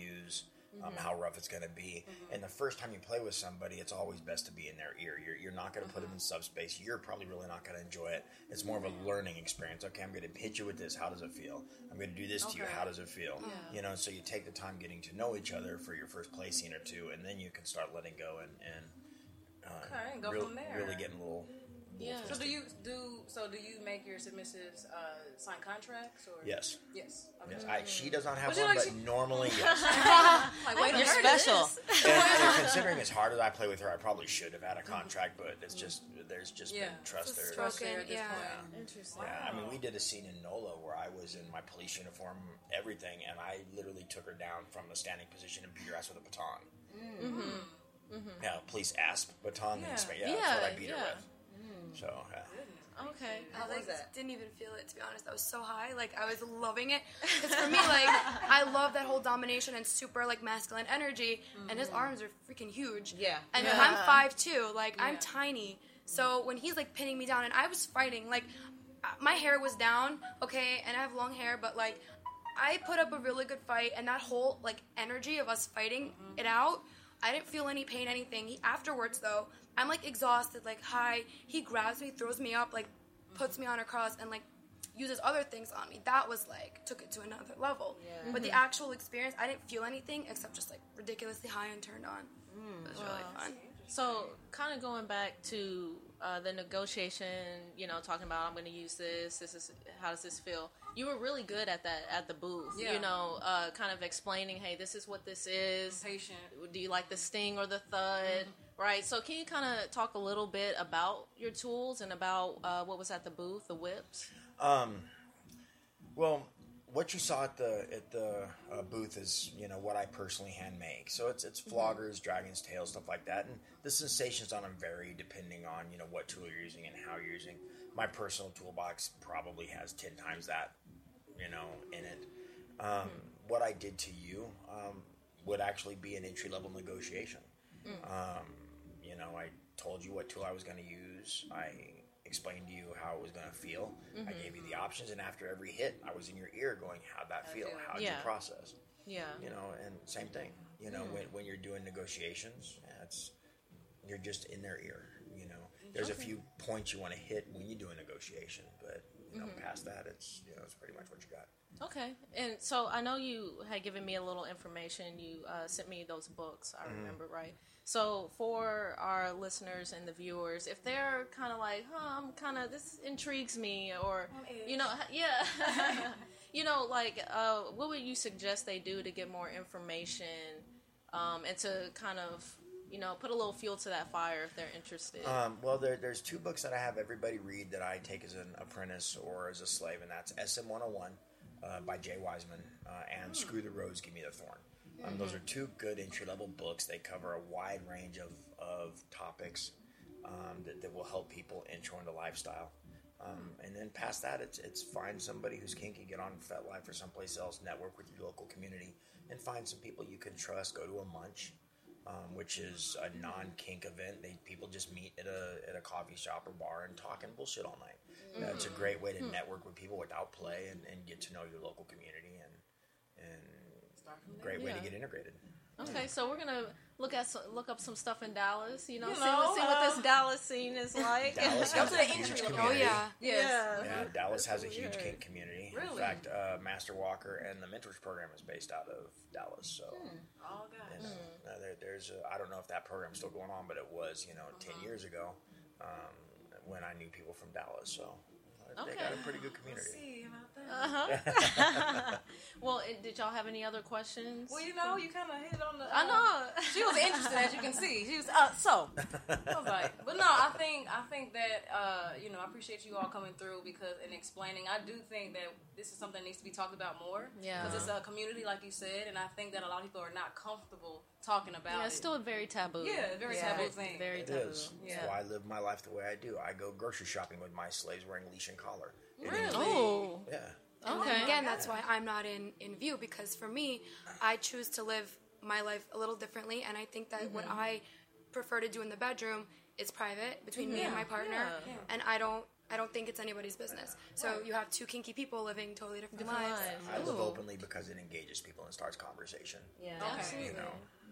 use, um, how rough it's going to be. And the first time you play with somebody, it's always best to be in their ear. You're, you're not going to put Mm-hmm. them in subspace. You're probably really not going to enjoy it. It's more of a learning experience. Okay, I'm going to hit you with this. How does it feel? I'm going to do this to you. How does it feel? You know, so you take the time getting to know each other for your first play scene or two, and then you can start letting go and. and uh, Okay, go real- from there. Really getting a little. Yeah. So do you do? So do you make your submissives uh, sign contracts or? Yes. Yes. Okay. Yes, I, she does not have But one, like but she- normally yes. Like, wait, You're I heard of special. and, and considering as hard as I play with her, I probably should have had a contract, but it's just there's just Yeah. been trust there. Trust there at yeah. Interesting. Yeah, I mean, we did a scene in NOLA where I was in my police uniform, everything, and I literally took her down from a standing position and beat her ass with a baton. Yeah, police asp baton. Yeah. Yeah, yeah, that's what I beat yeah. her with. So, yeah. Okay. I like didn't even feel it to be honest. I was so high, like I was loving it. Because for me, like I love that whole domination and super like masculine energy, and his arms are freaking huge. Yeah. And Yeah. I'm five two, like I'm Yeah. tiny. So when he's like pinning me down, and I was fighting, like uh, my hair was down, okay, and I have long hair, but like I put up a really good fight, and that whole like energy of us fighting it out, I didn't feel any pain, anything. He, afterwards, though, I'm like exhausted, like high. He grabs me, throws me up, like puts me on a cross, and like uses other things on me. That was like took it to another level. Yeah. But the actual experience, I didn't feel anything except just like ridiculously high and turned on. it was really fun. So, kind of going back to uh, the negotiation, you know, talking about I'm going to use this. This is how does this feel? You were really good at that at the booth. Yeah. You know, uh, kind of explaining, hey, this is what this is. Patient. Do you like the sting or the thud? Right. So, can you kind of talk a little bit about your tools and about uh, what was at the booth, the whips? Um, well, what you saw at the at the uh, booth is you know what I personally hand make. So it's it's floggers, dragon's tail, stuff like that, and the sensations on them vary depending on you know what tool you're using and how you're using. My personal toolbox probably has ten times that, you know, in it. Um, What I did to you um, would actually be an entry level negotiation. Um, you know, I told you what tool I was going to use. I explained to you how it was going to feel. Mm-hmm. I gave you the options, and after every hit, I was in your ear going, "How'd that feel? How'd you process?" Yeah. You know, and same thing. You know, when when you're doing negotiations, it's you're just in their ear. You know, there's a few points you want to hit when you do a negotiation, but you know, Mm-hmm. past that, it's you know, it's pretty much what you got. Okay, and so I know you had given me a little information. You uh, sent me those books. I remember right. So for our listeners and the viewers, if they're kind of like, "Huh, I'm kind of this intrigues me," or you know, yeah, you know, like, uh, what would you suggest they do to get more information um, and to kind of, you know, put a little fuel to that fire if they're interested? Um, well, there, there's two books that I have everybody read that I take as an apprentice or as a slave, and that's SM 101 uh, by Jay Wiseman uh, and Screw the Rose, Give Me the Thorn. Um, those are two good entry level books. They cover a wide range of, of topics um, that, that will help people intro into lifestyle. Um, and then past that, it's, it's find somebody who's kinky, get on FetLife or someplace else, network with your local community, and find some people you can trust. Go to a munch um, which is a non-kink event. They people just meet at a at a coffee shop or bar and talk and bullshit all night. Uh, it's a great way to network with people without play and, and get to know your local community great way to get integrated. Okay, so we're gonna look at some, look up some stuff in Dallas. You know, You see, know, see what uh, this Dallas scene is like. Dallas has a huge community. Oh yeah. yes. Yeah, Dallas has a huge kink community. In fact, uh, Master Walker and the Mentors program is based out of Dallas. So, Oh gosh. you know, uh, there, there's a, I don't know if that program's still going on, but it was you know ten years ago um, when I knew people from Dallas. So uh, they got a pretty good community. Uh-huh. well, did y'all have any other questions? Well, you know, you kind of hit on the. I uh, know. she was interested, as you can see. She was uh, so. I was like, but no, I think I think that uh, you know I appreciate you all coming through because and explaining. I do think that this is something that needs to be talked about more. Yeah. because it's a community, like you said, and I think that a lot of people are not comfortable talking about Yeah, it. it's still a very taboo. yeah, very Yeah. taboo thing. Very It taboo. is. Yeah. That's why I live my life the way I do. I go grocery shopping with my slaves wearing leash and collar. Really? is- Oh, Yeah. Okay. Oh, then again, that's why I'm not in, in view because for me, I choose to live my life a little differently. And I think that what mm-hmm. I prefer to do in the bedroom is private between me and my partner. yeah. And I don't. I don't think it's anybody's business. So you have two kinky people living totally different, Different lives. lives. I live openly because it engages people and starts conversation. Yeah, Okay. absolutely. You know.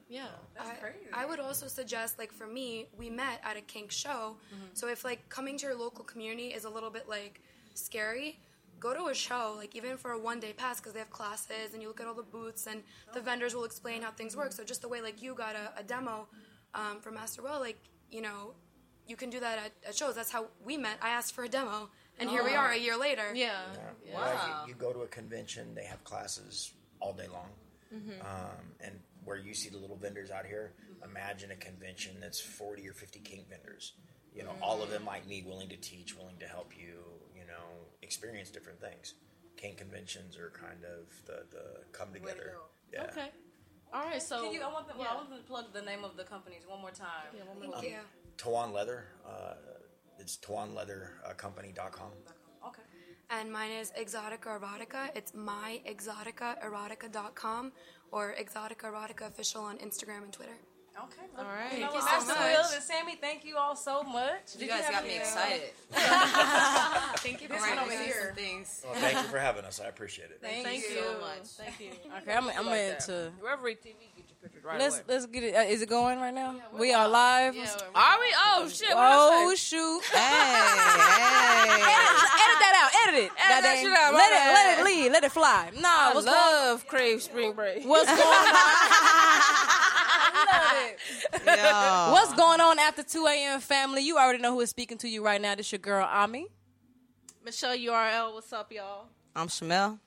Yeah. That's I, crazy. I would also suggest, like for me, we met at a kink show. Mm-hmm. So if like coming to your local community is a little bit like scary, go to a show, like even for a one day pass, because they have classes and you look at all the booths and the vendors will explain how things work. So just the way like you got a, a demo um, from Master Well, like you know, you can do that at, at shows. That's how we met. I asked for a demo, and here we are a year later. Yeah. Yeah. Like, you, you go to a convention, they have classes all day long. Um, and where you see the little vendors out here, imagine a convention that's 40 or 50 kink vendors. You know, all of them like me, willing to teach, willing to help you, you know, experience different things. Kink conventions are kind of the, the come together. go. Yeah. Okay. All right. So Can you? I want them. Well, yeah. I want them to plug the name of the companies one more time. Yeah, one Thank more. you. Tawan Leather, uh, it's tawanleathercompany.com. Okay. And mine is Exotica Erotica. It's myexoticaerotica.com or Exotica Erotica Official on Instagram and Twitter. Okay. All right. You know Thank you so Master much. Will and Sammy, thank you all so much. You Did guys have got me any, uh, excited. Thank you for having one me over here. here. Things. Well, thank you for having us. I appreciate it. Thank, Thank you you. so much. Thank you. Okay, I'm, I'm Like in that. to Reverie TV, get your pictures right let's away. let's get it. Uh, is it going right now? we are live. Yeah. Are we? Oh shit! Oh shoot! Hey, hey. edit that out. Edit it. Edit that shit out, my Let it let it lead. Let it fly. Nah, I what's going love Crave Spring Break. What's going on? Yo. What's going on after 2 a.m. family? You already know who is speaking to you right now. This your girl Ami. Michelle URL. What's up, y'all? I'm Shamel.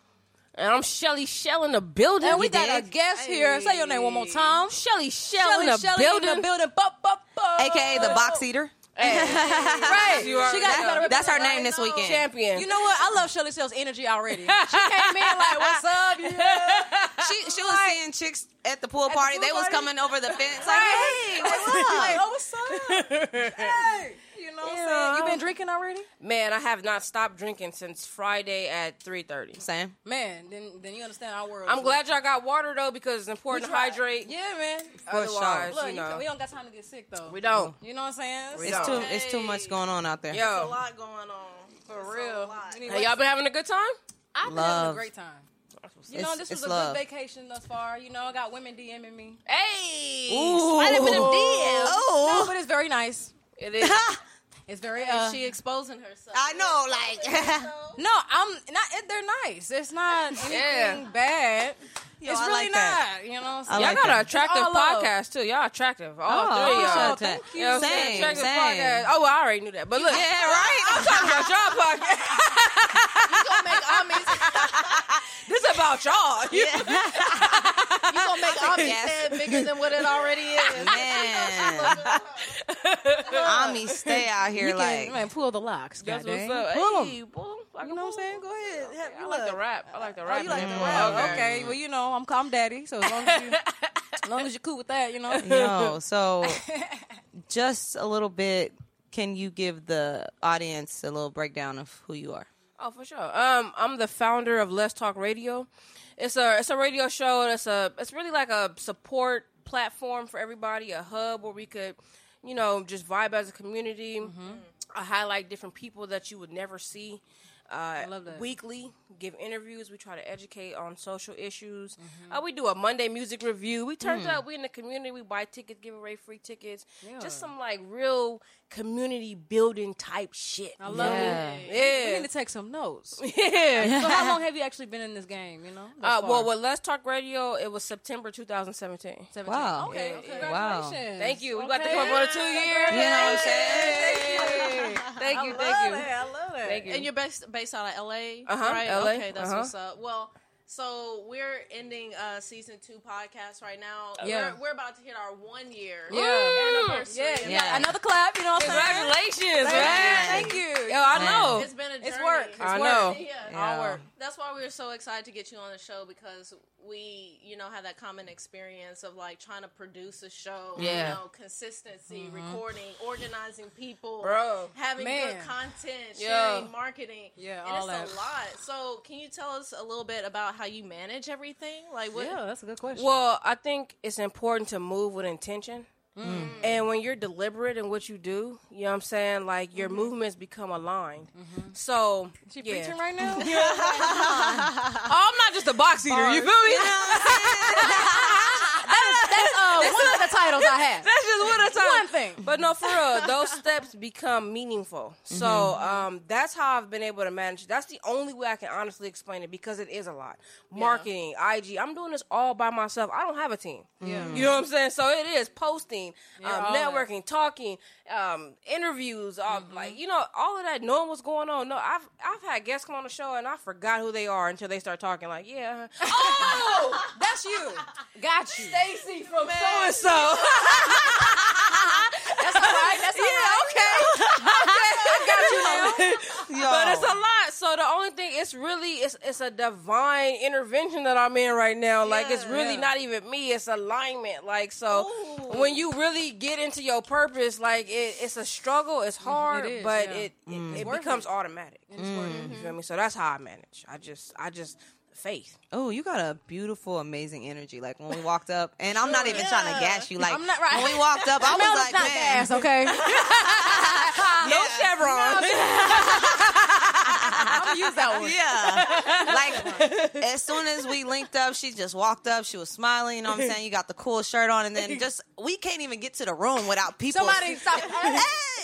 And I'm Shelly Shell in the building. And we got a dig? guest here. Say your name one more time. Shelly Shell in the Shelly building. in the building. Bup, bup, bup. AKA the box eater. Right. You are- she got That- better that's her represent- name this I weekend. Champion. You know what? I love Shelly Shell's energy already. She came in like, "What's up?" Yeah. She she was seeing chicks at the pool party. pool they was coming over the fence like, hey, what's up? Like, oh, what's up? hey, you know. know what I'm saying? You been drinking already? Man, I have not stopped drinking since Friday at three thirty. Same. Man, then then you understand our world. I'm glad y'all got water though because it's important to tried. hydrate. Yeah, man. Otherwise, Look, you you know, we don't got time to get sick though. we don't. You know what I'm saying? We It's don't. too it's too much going on out there. Yo. a lot going on. For It's real. lot. We need hey, y'all been having a good time? I've been having a Love. great time. You know, It's- this was a love. good vacation thus far. You know, I got women DMing me. Hey, Ooh. slide up in them DMs. No, Oh, but it's very nice. It is. It's very. Hey, Uh, she exposing herself. I know, like no, I'm not. It, they're nice. It's not anything Yeah. bad. Yo, it's I really like that. not. You know, what I'm Y'all like got that. an attractive All love. podcast too. Y'all attractive. All Oh, three of y'all. appreciate thank you. You know what I'm saying? Same, Attractive same. podcast. Oh, well, I already knew that. But look, yeah, right. I'm talking about y'all podcast. You gonna make Ami's, this is about y'all. You gonna make Ami's Yes. head bigger than what it already is. Man, Ami, stay out here You like can man, pull the locks. That's goddamn. what's up. Pull 'em. Hey, pull 'em. I You know what I'm saying? Go ahead. Have- I you like look. the rap. I like the Oh, rap. you like the Mm, rap? Okay. Well, you know, I'm I'm daddy, so as long as you, as long as you're cool with that, you know. Yo, so just a little bit. Can you give the audience a little breakdown of who you are? Oh, for sure. Um, I'm the founder of Let's Talk Radio. It's a it's a radio show. It's a it's really like a support platform for everybody, a hub where we could, you know, just vibe as a community. I highlight different people that you would never see. Uh, love that. Weekly, give interviews. We try to educate on social issues. Uh, we do a Monday music review. We turned up. We in the community. We buy tickets, give away free tickets. Just some like real community building type shit. I love Yeah. it. Yeah. We need to take some notes. Yeah. so how long have you actually been in this game? You know. Uh, well, with Let's Talk Radio, it was September 2017. 17. Wow. Okay. Yeah, Wow. Thank you. We got to Okay. come up on a two year. You know what I'm saying? Thank you. Thank you. I Thank love you. it. I love it. Thank you. And you're based based out of LA, Uh-huh, right? LA, Okay, that's uh-huh. what's up. Well, so we're ending uh, season two podcast right now. Yeah. We're, we're about to hit our one year Yeah. anniversary. Yeah, Yeah. yeah. Another clap. You know what I'm? Congratulations, Thank man. you. Thank you. Yo, I know. It's been a journey. It's work. It's I work. know. Yeah. Yeah. All work. That's why we were so excited to get you on the show because we, you know, had that common experience of like trying to produce a show. Yeah. You know, consistency, recording, organizing people, Bro. having Man. good content, Yeah. sharing, marketing. Yeah, and all it's that. a lot. So, can you tell us a little bit about how you manage everything? Like, what? Yeah, that's a good question. Well, I think it's important to move with intention. Mm. And when you're deliberate in what you do, you know what I'm saying? Like your Mm-hmm. movements become aligned. So, she yeah. preaching right now? Oh, I'm not just a box eater. You feel me? That's uh, one of the titles I have. That's just one at a time. One thing. But no, for real, those steps become meaningful. So Mm-hmm. um, that's how I've been able to manage. That's the only way I can honestly explain it because it is a lot. Marketing, IG. I'm doing this all by myself. I don't have a team. Yeah. You know what I'm saying? So it is posting, Yeah, um, all that. networking, talking, um, interviews, all, Mm-hmm. like you know, all of that, knowing what's going on. No, I've I've had guests come on the show and I forgot who they are until they start talking. Like, yeah, Oh, that's you. Got you. Stacy from so and so. That's all right. That's all Yeah, right. okay. I got you now. Yo. But it's a lot. So the only thing, it's really, it's it's a divine intervention that I'm in right now. Like it's really Yeah. not even me. It's alignment. Like so, when you really get into your purpose, like it, it's a struggle. It's mm-hmm. hard, is, but yeah. it it, mm. it worth becomes it. automatic. You feel me? So that's how I manage. I just I just faith. Oh, you got a beautiful, amazing energy. Like when we walked up, and I'm not even trying to gas you. Like I'm not right. when we walked up, I was Mel's like, not man, gas, okay? No chevron. I'm gonna use that one. Yeah. Like as soon as we linked up, she just walked up. She was smiling. You know what I'm saying? You got the cool shirt on, and then just we can't even get to the room without people. Somebody stop. Hey,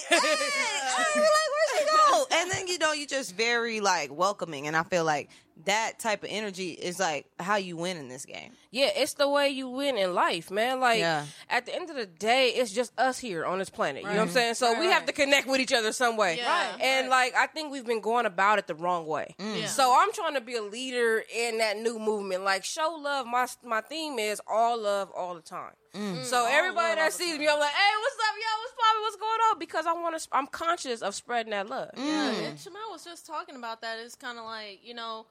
hey, hey. Like, where'd she go? And then you know, you just very like welcoming, and I feel like that type of energy is like how you win in this game. Yeah, it's the way you win in life, man. Like Yeah. at the end of the day, it's just us here on this planet. You know what I'm saying? So Right, we have to connect with each other some way. Yeah. Right, And like I think we've been going about it the wrong way. Mm. Yeah. So I'm trying to be a leader in that new movement. Like show love. My my theme is all love all the time. Mm. So mm. everybody that sees me, I'm like, hey, what's up, yo? What's poppin'? What's going on? Because I want to. I'm conscious of spreading that love. Yeah, and Shamal was just talking about that. It's kind of like you know,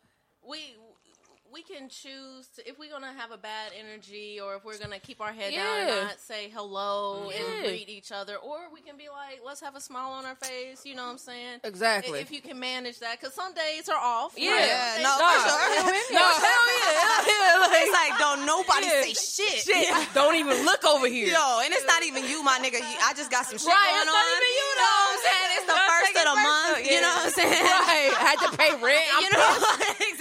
we we can choose to, if we're gonna have a bad energy or if we're gonna keep our head down and not say hello Yeah. and greet each other, or we can be like, let's have a smile on our face. You know what I'm saying? Exactly. If you can manage that, because some days are off. Yeah. right? Yeah, no, days- for sure. No, hell yeah, hell yeah. Like, It's like don't nobody Yeah. say shit. shit. Don't even look over here. Yo, and it's not even you, my nigga. I just got some shit Right, going it's on. not even you, know what I'm saying? It's the Don't first take of the month. personal. You know what I'm saying? Right. I had to pay rent. I'm you know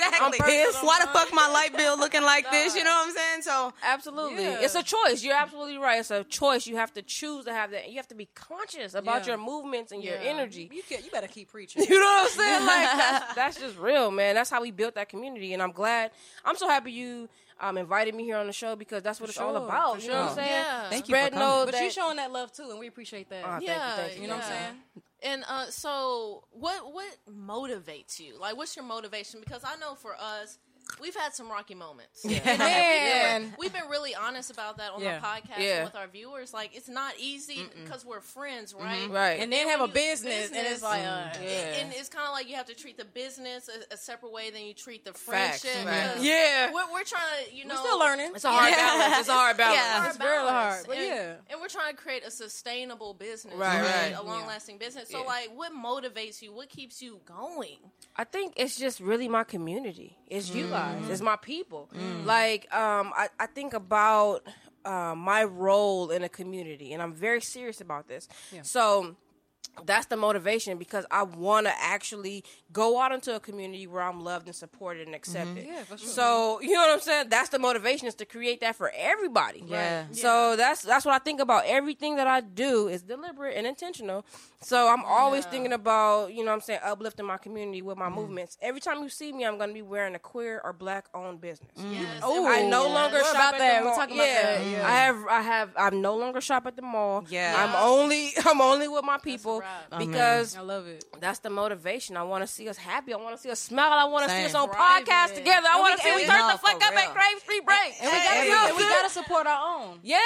exactly. I'm pissed. Why the fuck my light bill looking like this? You know what I'm saying? So Absolutely. Yeah. It's a choice. You're absolutely right. It's a choice. You have to choose to have that. You have to be conscious about Yeah. your movements and your energy. You, can, you better keep preaching. You know what I'm saying? Like that's, that's just real, man. That's how we built that community, and I'm glad. I'm so happy you um, invited me here on the show because that's what it's all about. for You know what I'm saying? Yeah. Thank you for Spread coming. But that you showing that love too, and we appreciate that. Oh, thank you, Yeah, thank you. you know what I'm saying? And uh, so, what what motivates you? Like, what's your motivation? Because I know for us, we've had some rocky moments. Yeah. Man. We've been really honest about that on Yeah. the podcast Yeah. with our viewers. Like, it's not easy because we're friends, mm-hmm. right? Right. And then have a when you- business, and it's like, mm, uh, Yeah. And it's kind of like you have to treat the business a, a separate way than you treat the friendship. facts. because mm-hmm. Yeah. We're, we're trying to, you know. we're still learning. It's a hard balance. It's a hard balance. Yeah. hard It's very balance. hard, but and, yeah. and we're trying to create a sustainable business, Right, right. A long-lasting business. So, Yeah. like, what motivates you? What keeps you going? I think it's just really my community. It's you mm. Mm-hmm. It's my people. Mm. Like um, I, I think about uh, my role in a community, and I'm very serious about this. So that's the motivation because I want to actually go out into a community where I'm loved and supported and accepted. Mm-hmm. Yeah, for sure. So you know what I'm saying? That's the motivation is to create that for everybody. Yeah. So that's that's what I think about. Everything that I do is deliberate and intentional. So I'm always thinking about you know what I'm saying uplifting my community with my movements. Every time you see me, I'm going to be wearing a queer or black owned business. Oh, I no longer What shop about at that? the We're mall. talking about yeah, that, yeah. I have I have I'm no longer shop at the mall. Yeah. I'm only I'm only with my people wrap. because I love it. that's the motivation. I want to see us happy. I want to see us smile. I want to see us on Thriving. podcast together. I want to see and us we- turn No, the fuck for up at. Grave Street Break. And we gotta, hey, and we gotta support our own. Yeah.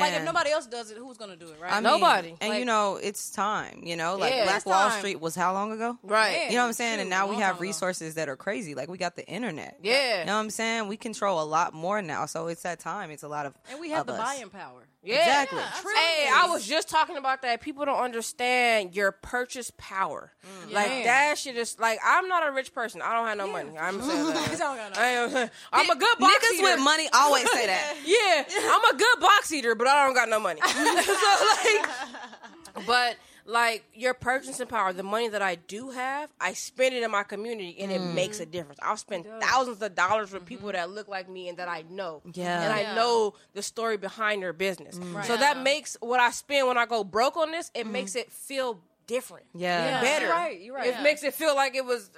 Like if nobody else does it, who's gonna do it, right? I mean, Nobody. And Like- you know, it's time. You know, like Yeah, Black Wall. Street was how long ago? Right. You know what I'm saying? and now we have resources that are crazy. Like we got the internet. Yeah. You know what I'm saying? We control a lot more now. So it's that time. It's a lot of And we have the us. buying power. Yeah. Exactly. Hey, I was just talking about that. People don't understand your purchase power. Mm. Like Yeah. that shit is like I'm not a rich person. I don't have no money. I'm saying that. He's all got no- I am, I'm a good box Niggas eater. with money always say that. Yeah, I'm a good box eater, but I don't got no money. so like, but like your purchasing power, the money that I do have, I spend it in my community, and it mm. makes a difference. I'll spend thousands of dollars with people mm-hmm. that look like me and that I know, Yeah. and I know the story behind their business. Mm. So that makes what I spend when I go broke on this, it mm-hmm. makes it feel different, Yeah. Yeah. better. You're right, you're right. It makes it feel like it was.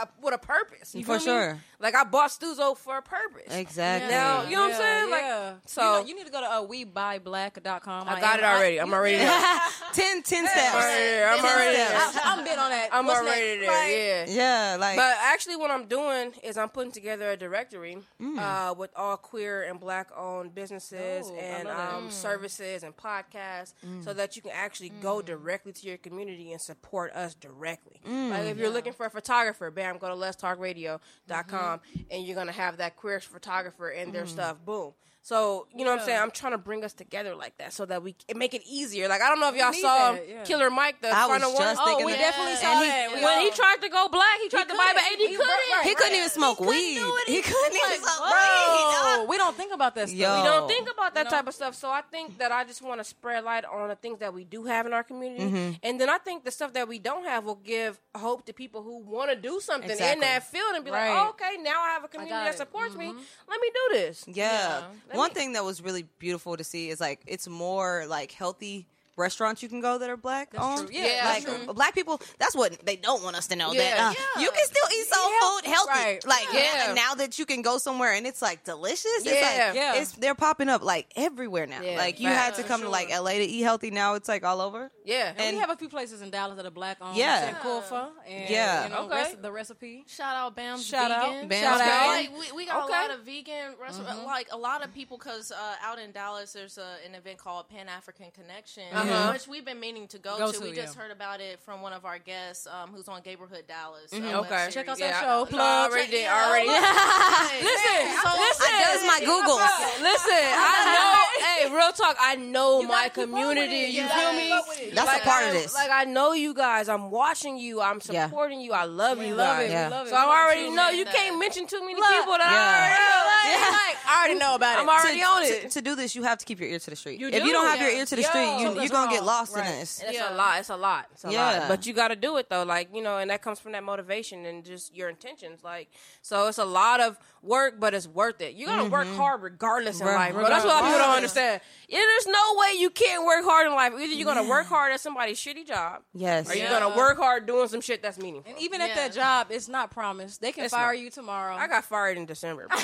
Uh, with a purpose, you For feel me? sure. Like I bought Stuzo for a purpose. Exactly. Now you know what I'm Yeah, saying? Like yeah. so. you, know, you need to go to uh, webuyBlack.com. I got it already. I'm already there. ten, ten I'm steps. already there. I'm already there. I, I'm been on that. I'm What's already next? there. Right? Yeah. Yeah, like But actually, what I'm doing is I'm putting together a directory Mm. uh, with all queer and black owned businesses Oh, I and love that. um, services and podcasts Mm. so that you can actually go directly to your community and support us directly. Mm. Like if you're looking for a photographer, bam, go to letstalkradio.com Mm-hmm. and you're going to have that queer photographer and their stuff. Boom. So you know what I'm saying? I'm trying to bring us together like that so that we it make it easier. Like I don't know if y'all need saw that, yeah. Killer Mike, the I was final just one. thinking Oh, we that. definitely Yeah. saw And he- that. We when he tried to go black, he tried to buy, but couldn't. he, He- couldn't. right, he couldn't right. even smoke weed. He couldn't even smoke weed. Oh, we don't think about that stuff. Yo. We don't think about that You know? type of stuff. So I think that I just want to spread light on the things that we do have in our community, Mm-hmm. and then I think the stuff that we don't have will give hope to people who want to do something in that field and be Right. like, oh, okay, now I have a community that supports me. Let me do this. Yeah. One thing that was really beautiful to see is like it's more like healthy restaurants you can go that are black owned. true. Yeah, like true. black people. That's what they don't want us to know. Yeah. that uh, Yeah. you can still eat soul food healthy. Right. Like Yeah. now, now that you can go somewhere and it's like delicious. It's Yeah. like Yeah. it's they're popping up like everywhere now. Yeah, like you facts. had to come to like LA to eat healthy. Now it's like all over. Yeah. And, we have a few places in Dallas that are black owned. Yeah. Sankofa. And, Yeah. You know, Okay. rec- the recipe. Shout out Bam's Shout out. Vegan. Bam's Shout out. Like, we, we got Okay. a lot of vegan restaurants. Like a lot of people, because uh, out in Dallas, there's a, an event called Pan African Connection, Uh-huh. which we've been meaning to go, Go to. to, We just heard about it from one of our guests, um, who's on Gayborhood Dallas. uh, Okay. Check out that Yeah, show. I- Plug. I already did. I already. Listen, listen, I does my Google. Listen, I know. hey, real talk. I know my gotta keep up with community. You You feel me? Keep up with it. That's like, a part I, of this. Like I know you guys. I'm watching you. I'm Yeah. supporting you. I love We you love guys. it. Yeah. We love it. So I We love already know you that. can't mention too many Look. people that Yeah. I already know. Like, like, I already know about it. I'm already to, on it. To, do this, you have to keep your ear to the street. You if do, you don't have your ear to the Yo, street, you, you're gonna get lost Right. in this. It's Yeah. a lot. It's a lot. It's a Yeah. lot. But you got to do it though. Like you know, and that comes from that motivation and just your intentions. Like so, it's a lot of work, but it's worth it. You got to mm-hmm. work hard regardless in Right. life, bro. That's what a lot of people don't understand. Yeah, there's no way you can't work hard in life. Either you're gonna work hard at somebody's shitty job, Yes. or you're Yeah. gonna work hard doing some shit that's meaningful. And even at that job, it's not promised. They can It's fire not. you tomorrow. I got fired in December. bro.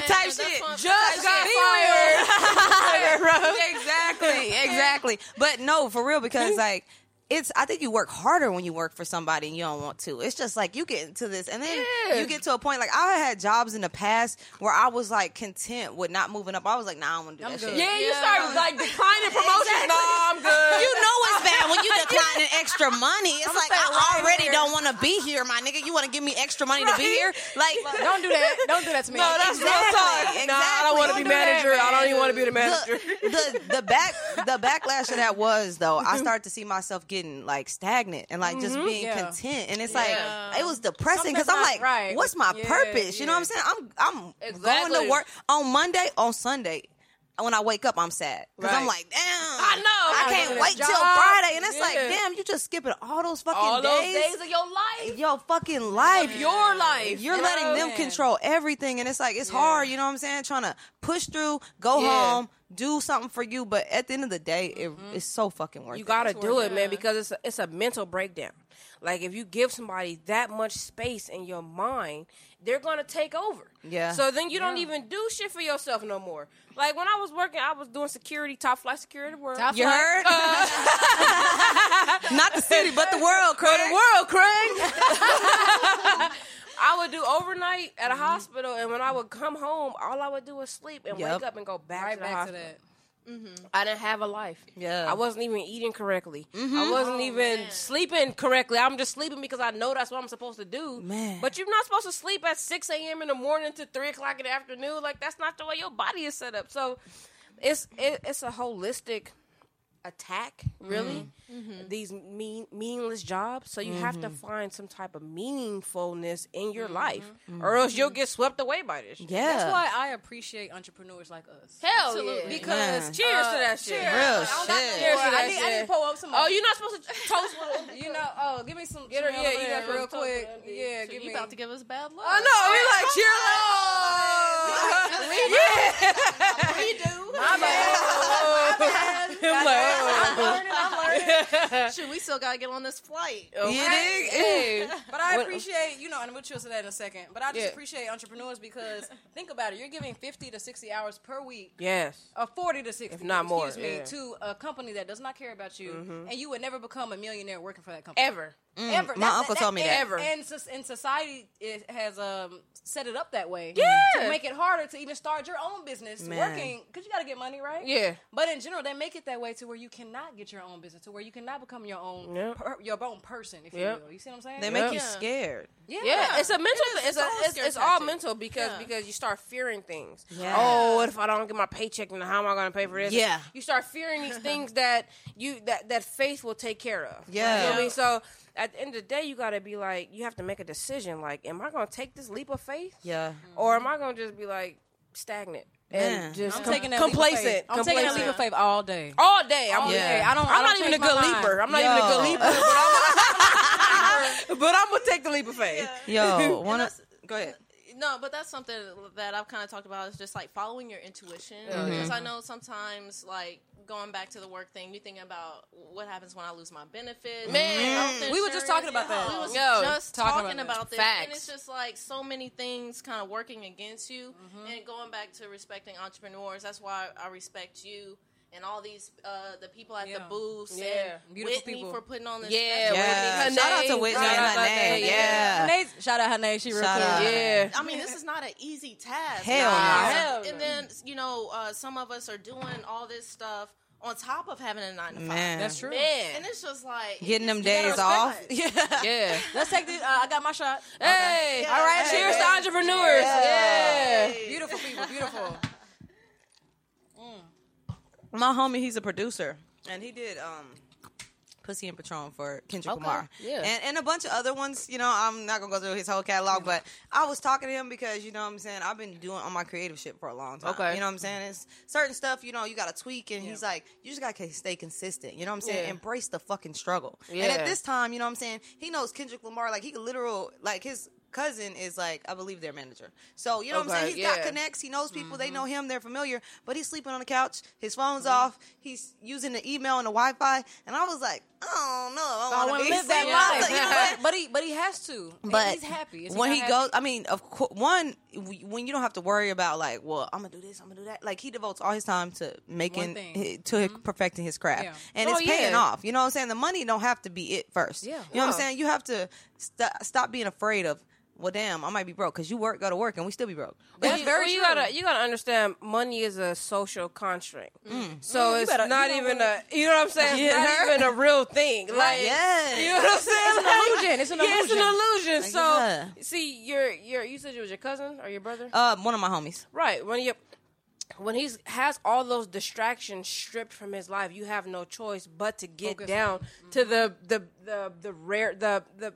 Yeah, type shit. Just got fired. exactly, exactly. But no, for real, because like it's. I think you work harder when you work for somebody and you don't want to. It's just like you get into this, and then Yeah. you get to a point. Like I had jobs in the past where I was like content with not moving up. I was like, nah, I don't want to do I'm that good. shit. Yeah, you start like declining promotions. No, I'm good. You know it's bad when you declining extra money. It's like I already don't want to be here, my nigga. You want to give me extra money to be here? Like, don't do that. Don't do that to me. No, that's Exactly, real talk. No, I don't want to exactly. be Don't do that, manager. I don't even want to be the manager. the the back the backlash of that was though I started to see myself getting like stagnant and like just mm-hmm. being Yeah. content and it's Yeah. like it was depressing because I'm like right. what's my Yeah, purpose you know what I'm saying I'm I'm going Exactly. to work on Monday on Sunday when I wake up I'm sad because I'm Right. like damn I know. I I can't know wait till job. Friday and it's like damn you just skipping all those fucking All those days, days of your life. your fucking life Your life. you're bro. letting them Man. control everything, and it's like it's hard. You know what I'm saying? Trying to push through, go Yeah. home, do something for you, but at the end of the day, it, mm-hmm. it's so fucking worth You it. gotta do it, man, because it's a, it's a mental breakdown. Like if you give somebody that much space in your mind, they're gonna take over. Yeah. So then you don't even do shit for yourself no more. Like when I was working, I was doing security, top flight security. World. Top You flight. heard? Not the city, but the world, For Craig. the world, Craig. I would do overnight at a hospital, and when I would come home, all I would do was sleep and Yep. wake up and go back Right to the back to hospital. that. I didn't have a life. Yeah. I wasn't even eating correctly. Mm-hmm. I wasn't Oh, even man. sleeping correctly. I'm just sleeping because I know that's what I'm supposed to do. Man. But you're not supposed to sleep at 6 a.m. in the morning to 3 o'clock in the afternoon. Like, that's not the way your body is set up. So, it's it, it's a holistic attack, really. Mm-hmm. These mean, meaningless jobs. So, you have to find some type of meaningfulness in your life, or else you'll get swept away by this. Mm-hmm. Yeah. That's why I appreciate entrepreneurs like us. Hell Absolutely. yeah. Because Man. Cheers to that shit. cheers. Real I don't shit. Cheers to that I need, I need to pull up some. Oh, you're not supposed to toast you know. Oh, give me some. Get her- yeah, you got real quick. Yeah, So give you me. about to give us bad luck. oh no We like cheers. Redo. My bad. I'm oh. I'm learning. I'm learning. Shoot, we still gotta get on this flight. You dig? Hey. But I appreciate, you know, and we'll choose to that in a second. But I just Yeah. appreciate entrepreneurs because think about it. You're giving 50 to 60 hours per week, Yes. or 40 to 60, If not more, excuse me, yeah. to a company that does not care about you, mm-hmm. and you would never become a millionaire working for that company. Ever. Ever. my uncle told me that. Ever. And, so- and society it has um, set it up that way. Yeah. To make it harder to even start your own business Man. working. Because you got to get money, right? Yeah. But in general, they make it that way to where you cannot get your own business, to where you cannot become your own Yep. per, your own person, if Yep. you will. You see what I'm saying? They make you scared. yeah. Yeah, it's a mental. It is. It's, It's a, all it's, it's all mental because Yeah. because you start fearing things. Yeah. Oh, what if I don't get my paycheck? Then how am I going to pay for this? Yeah. you start fearing these things that you that that faith will take care of. Yeah. you know what I mean. So at the end of the day, you got to be like, you have to make a decision. Like, am I going to take this leap of faith, Yeah. or am I going to just be like stagnant Man. and just I'm com- taking that complacent? I'm taking that leap of faith all day. all day. I'm, All Yeah. day. I don't. I'm I not don't even a good leaper. I'm not even a good leaper, but I'm, but I'm gonna take the leap of faith. Yo, one that's- go ahead. No, but that's something that I've kind of talked about is just like following your intuition. Mm-hmm. Because I know sometimes, like going back to the work thing, you're thinking about what happens when I lose my benefits. Man. health We were just talking about that. We was Yo, just talking talking, about about, this, and it's just like so many things kind of working against you. Mm-hmm. And going back to respecting entrepreneurs, that's why I respect you and all these uh, the people at the booth booths Yeah. and Beautiful Whitney people. for putting on this. Yeah, special. Yeah. Whitney. Shout out to Whitney Shout and out to Hanae. Hanae. Yeah. Hanae- shout out to Hanae. She real cool. Yeah. I mean, this is not an easy task. Hell guys. no. Hell And then you know, uh, some of us are doing all this stuff on top of having a nine to five. Man. That's true. Man. And it's just like Getting them days off. Yeah. Yeah. Let's take the. Uh, I got my shot. Hey, Yeah. all right. Hey. Cheers to entrepreneurs. Yeah. Beautiful people. Beautiful. My homie, he's a producer, and he did um, Pussy and Patron for Kendrick Okay, Lamar, yeah. and and a bunch of other ones. You know, I'm not gonna go through his whole catalog, but I was talking to him because you know what I'm saying I've been doing on my creative shit for a long time. Okay. you know what I'm saying it's certain stuff. You know, you got to tweak, and he's like, you just gotta stay consistent. You know what I'm saying? Yeah. Embrace the fucking struggle. And at this time, you know what I'm saying he knows Kendrick Lamar like he literal like his. Cousin is like, I believe their manager. So, you know what I'm saying? He's got connects. He knows people. Mm-hmm. They know him. They're familiar. But he's sleeping on the couch. His phone's off. He's using the email and the Wi Fi. And I was like, I don't know. I, I want want to to live that sleeping. Life, you know what? but, but he but he has to. And But he's happy. Is when he happy? goes, I mean, of course, one when you don't have to worry about like, well, I'm gonna do this, I'm gonna do that. Like he devotes all his time to making, thing. hi- to perfecting his craft, Yeah. and Oh, it's paying yeah. off. You know what I'm saying? The money don't have to be it first. Yeah. you know what I'm saying? You have to st- stop being afraid of. Well, damn, I might be broke because you work, go to work, and we still be broke. That's you, very well, you true. gotta you gotta understand money is a social construct. So you it's better- not even a you know what I'm saying? It's Yeah. not even a real thing. Like Yes. you know what I'm saying? It's an illusion. It's an yeah, it's an illusion. illusion. So Yeah. see, your your you're you said it was your cousin or your brother, Uh, one of my homies. right? When you when he's has all those distractions stripped from his life, you have no choice but to get Focus down to the the the the rare the the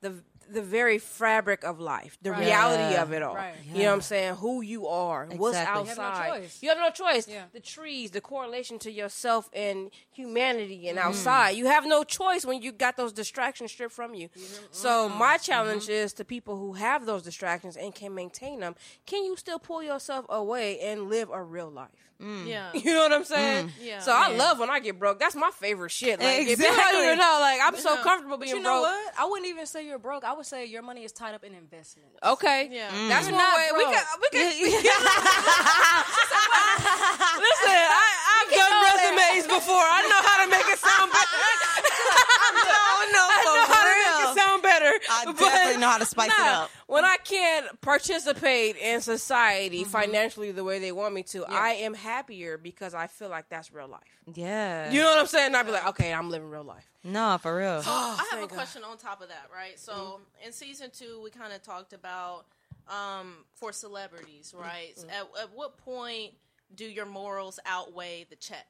the the very fabric of life, the Right. reality Yeah. of it all. Right. You know what I'm saying? Who you are, what's Exactly. You have no outside. choice. You have no choice. Yeah. The trees, the correlation to yourself and humanity Mm-hmm. and outside. You have no choice when you got those distractions stripped from you. So Mm-hmm. my challenge is to people who have those distractions and can maintain them. Can you still pull yourself away and live a real life? Yeah. You know what I'm saying? Yeah. So I Yeah. love when I get broke. That's my favorite shit. Like if you don't even know, like I'm so comfortable But being you know broke. what? I wouldn't even say you're broke. I would say your money is tied up in investments. Okay. Yeah. Mm. That's You're one not way we broke. can we can Listen, I, I've done resumes before. I know how to make it sound better. no, no, I know how to make it sound better. I definitely know how to spice it up. When I can't participate in society Mm-hmm. financially the way they want me to, I am happier because I feel like that's real life. Yeah. You know what I'm saying? I'd be like, okay, I'm living real life. no, for real. I have a God. question on top of that, right? So in season two, we kind of talked about um, for celebrities, right? At, at what point do your morals outweigh the check,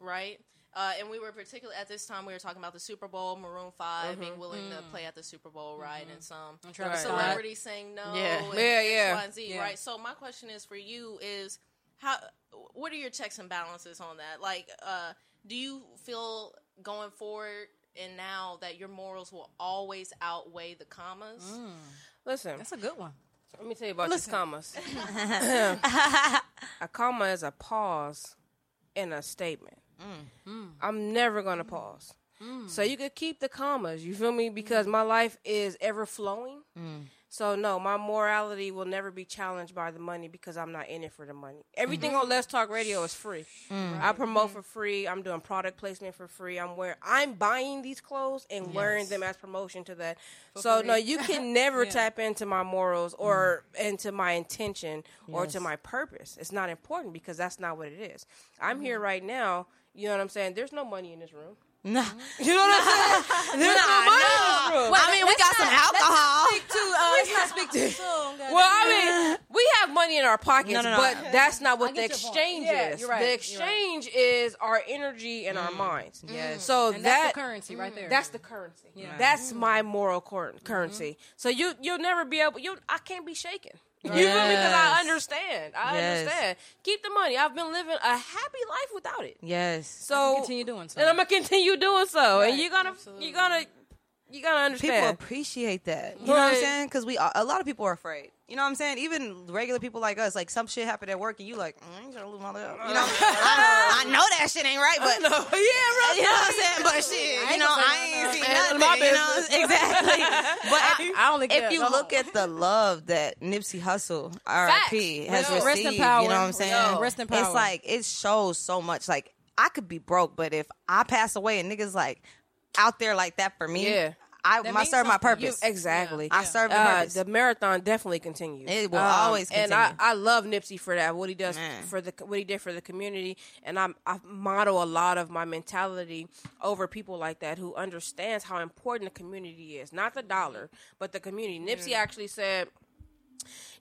right? Uh, and we were particularly at this time we were talking about the Super Bowl, Maroon 5 being willing to play at the Super Bowl, right? And some Travis Scott. celebrities saying no, Yeah. and Yeah, yeah. Y, and Z, Yeah. right? So my question is for you is how what are your checks and balances on that? Like, uh, do you feel going forward and now that your morals will always outweigh the commas? Listen, That's a good one. let me tell you about these commas. a comma is a pause in a statement. Mm. I'm never gonna pause. Mm. So you could keep the commas. You feel me? Because my life is ever flowing. Mm. So no, my morality will never be challenged by the money because I'm not in it for the money. Everything mm-hmm. on Les Talk Radio is free. I promote for free. I'm doing product placement for free. I'm wearing I'm buying these clothes and wearing them as promotion to that. so no, you can never tap into my morals or into my intention or to my purpose. It's not important because that's not what it is. I'm here mm-hmm. right now. You know what I'm saying? There's no money in this room. Nah. You know what I'm saying? There's no money in this room. I mean, we got some alcohol. Speak to, uh, let's not speak too Well, I mean, we have money in our pockets, No, no, no. but that's not what the get your point. exchange Yeah, is. you're right, The you're exchange is our energy and our mm. minds. Mm. Yes. Mm. So and that that's the currency right there. that's the currency. That's my moral cur- currency. Mm-hmm. So you you'll never be able. You I can't be shaken. You feel me? Because I understand. I Yes. understand. Keep the money. I've been living a happy life without it. Yes. So continue doing so. and I'm gonna continue doing so. Right, and you're gonna absolutely. you're gonna you gotta understand. People appreciate that. You know what I'm saying? Because we a lot of people are afraid. You know what I'm saying? Even regular people like us, like some shit happened at work, and you like, mm, I ain't gonna lose my job. You know, I, I know that shit ain't right, but yeah, bro. You know what I'm saying? But shit, you know, I ain't seen Ain't nothing. none my You know, exactly. But I, I only if you look at the love that Nipsey Hussle, R.I.P., has Rest in received, power. you know what I'm saying? Yo, rest in power. It's like it shows so much. Like I could be broke, but if I pass away and niggas like out there like that for me, Yeah. I That I means serve my purpose. You- exactly. I serve the Uh, purpose. the marathon definitely continues. Um, It will always continue. And I. I love Nipsey for that. What he does Man. for the what he did for the community, and I I model a lot of my mentality over people like that who understands how important the community is. Not the dollar, but the community. Nipsey actually said.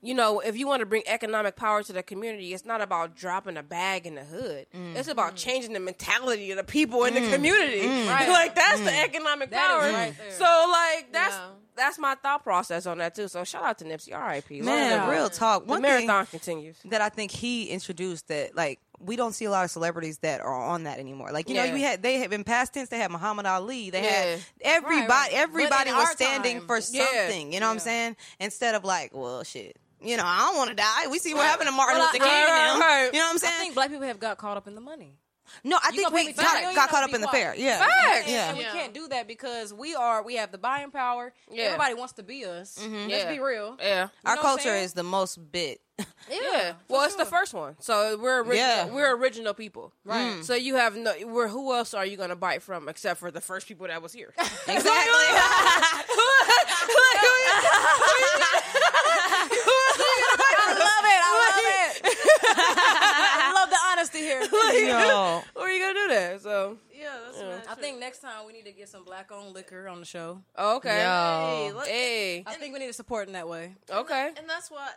You know, if you want to bring economic power to the community, it's not about dropping a bag in the hood. Mm. It's about mm. changing the mentality of the people in the mm. community. Right. Like that's the economic That power. is right there. so like that's Yeah. that's my thought process on that too. So shout out to Nipsey. R.I.P. Man, Long real live. talk. The One thing marathon continues. that I think he introduced that like we don't see a lot of celebrities that are on that anymore. Like you Yeah. know, we had they have in past tense they had Muhammad Ali. They Yeah. had everybody. Right, right. Everybody was standing time, for yeah. something. You know what I'm saying? Instead of like, well, shit. You know, I don't want to die. We see what happened to Martin Well, Luther I- King. right, now. right. You know what I'm saying? I think black people have got caught up in the money. no, I You think we me got, got caught up in the quiet. fair. Yeah, Facts. yeah. And we Yeah. can't do that because we are we have the buying power. Yeah. Everybody wants to be us. Let's Yeah. be real. Yeah. Our know what I'm culture is the most bit. Yeah. Well, it's the first one. So we're original. Yeah. We're original people. Right. So you have no. We're, who else are you going to bite from except for the first people that was here? Exactly. I love it. I love it. I love the honesty here. Yo. Where are you going to do that? So. Yeah, that's mad I think next time we need to get some black owned liquor on the show. oh, Okay. Yo. let's- Hey. I think we need to support in that way. Okay. and that's what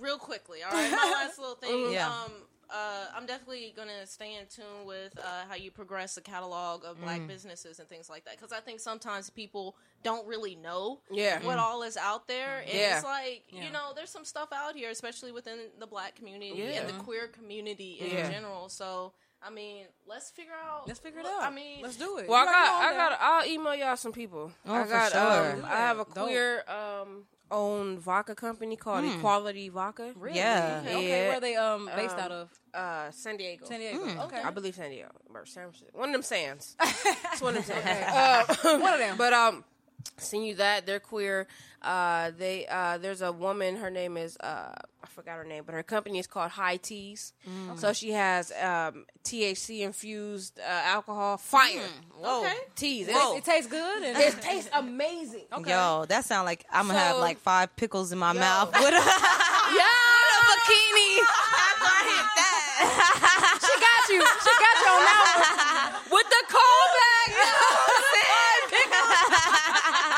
real quickly all right my last little thing Yeah. um uh, I'm definitely gonna stay in tune with uh, how you progress the catalog of black Mm. businesses and things like that because I think sometimes people don't really know Yeah. what all is out there and Yeah. it's like Yeah. you know there's some stuff out here especially within the black community Yeah. and the queer community in Yeah. general so I mean let's figure out Let's figure it look, out. I mean let's do it. Well, I You already got, I got, that. I'll email y'all some people. Oh, I for got, sure. um, I have a Dope. queer um owned vodka company called Equality Vodka. Really? Yeah. Okay, okay, Yeah. where are they um based Um, out of? Uh, San Diego. San Diego. Okay. I believe San Diego or San. One of them sands. it's one of them sands. Uh, One of them. But um, seen you that they're queer. Uh, they uh, there's a woman. Her name is uh, I forgot her name, but her company is called High Teas. So she has um, THC infused uh, alcohol. Fire. Whoa. Okay. Teas. Whoa. It tastes good and It tastes amazing. okay Yo, that sound like I'm gonna have like five pickles in my mouth with a, Yeah. a bikini. After I hit that. she got you. She got you on that one. With the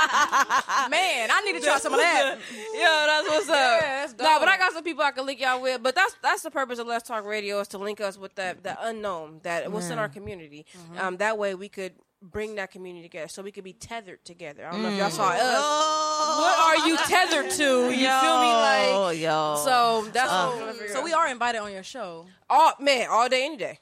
Man, I need to try some of that. Yeah, that's what's up. Yeah, that's No, dope. but I got some people I can link y'all with. But that's that's the purpose of Les Talk Radio is to link us with that the unknown that what's in our community. Mm-hmm. Um, that way we could bring that community together, so we could be tethered together. I don't know if y'all Mm. saw us. What are you tethered to? You feel me? Oh, Like yo. so. That's So, what I'm trying to so we are invited on your show. all man all day any day.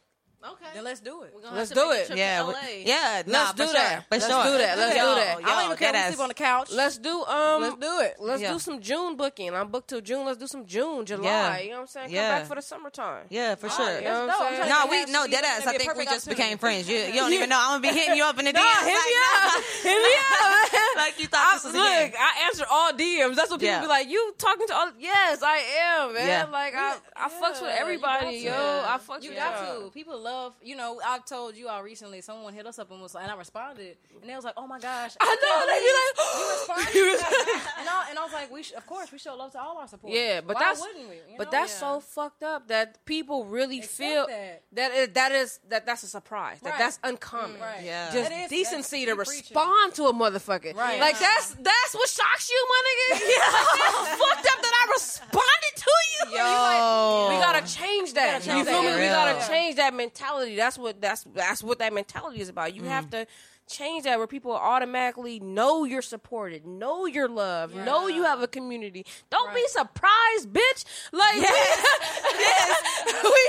Okay Then let's do it. We're gonna Let's have to do make a it. trip yeah, to LA. yeah. Let's do for that. Sure, for Let's sure. do that. Let's yo, do that. Yo, I don't even care. that We sleep on the couch. Let's do um. Let's do it. Let's Yeah. do some June booking. I'm booked till June. Let's do some June, July. Yeah. You know what I'm saying? Come Yeah. back for the summertime. Yeah, for sure. You know what. I'm I'm saying? No, we have no dead ass. I think we just became friends. You, you don't even know. I'm gonna be hitting you up in the Nah, DMs. hit like, me up. Hit me up. like you thought this was a Look. I answer all DMs. That's what people be like. You talking to all? Yes, I am, man. Yeah. Like I, I fucks with everybody, yo. I fucks You with got y'all. to. People love, you know, I told you all recently, someone hit us up and was like, and I responded, and they was like, oh my gosh. I know. They be like, You responded? and, I, and I was like, we sh- of course, we show love to all our supporters. Yeah, but Why that's wouldn't we? You but know? that's Yeah. so fucked up that people really Accept feel that. that is, that is that that's a surprise. That Right. that's mm-hmm. uncommon. Right. Yeah. Just That is- decency to that's- you preaching. respond to a motherfucker. Right. Like that's that's what shocks you, my nigga. Yeah. fucked up that I responded to you. Yo. We gotta change that. gotta change you feel that. me? We gotta change that mentality. That's what that's that's what that mentality is about. You mm-hmm. have to change that where people automatically know you're supported, know you're loved, know you have a community. Don't be surprised, bitch. Like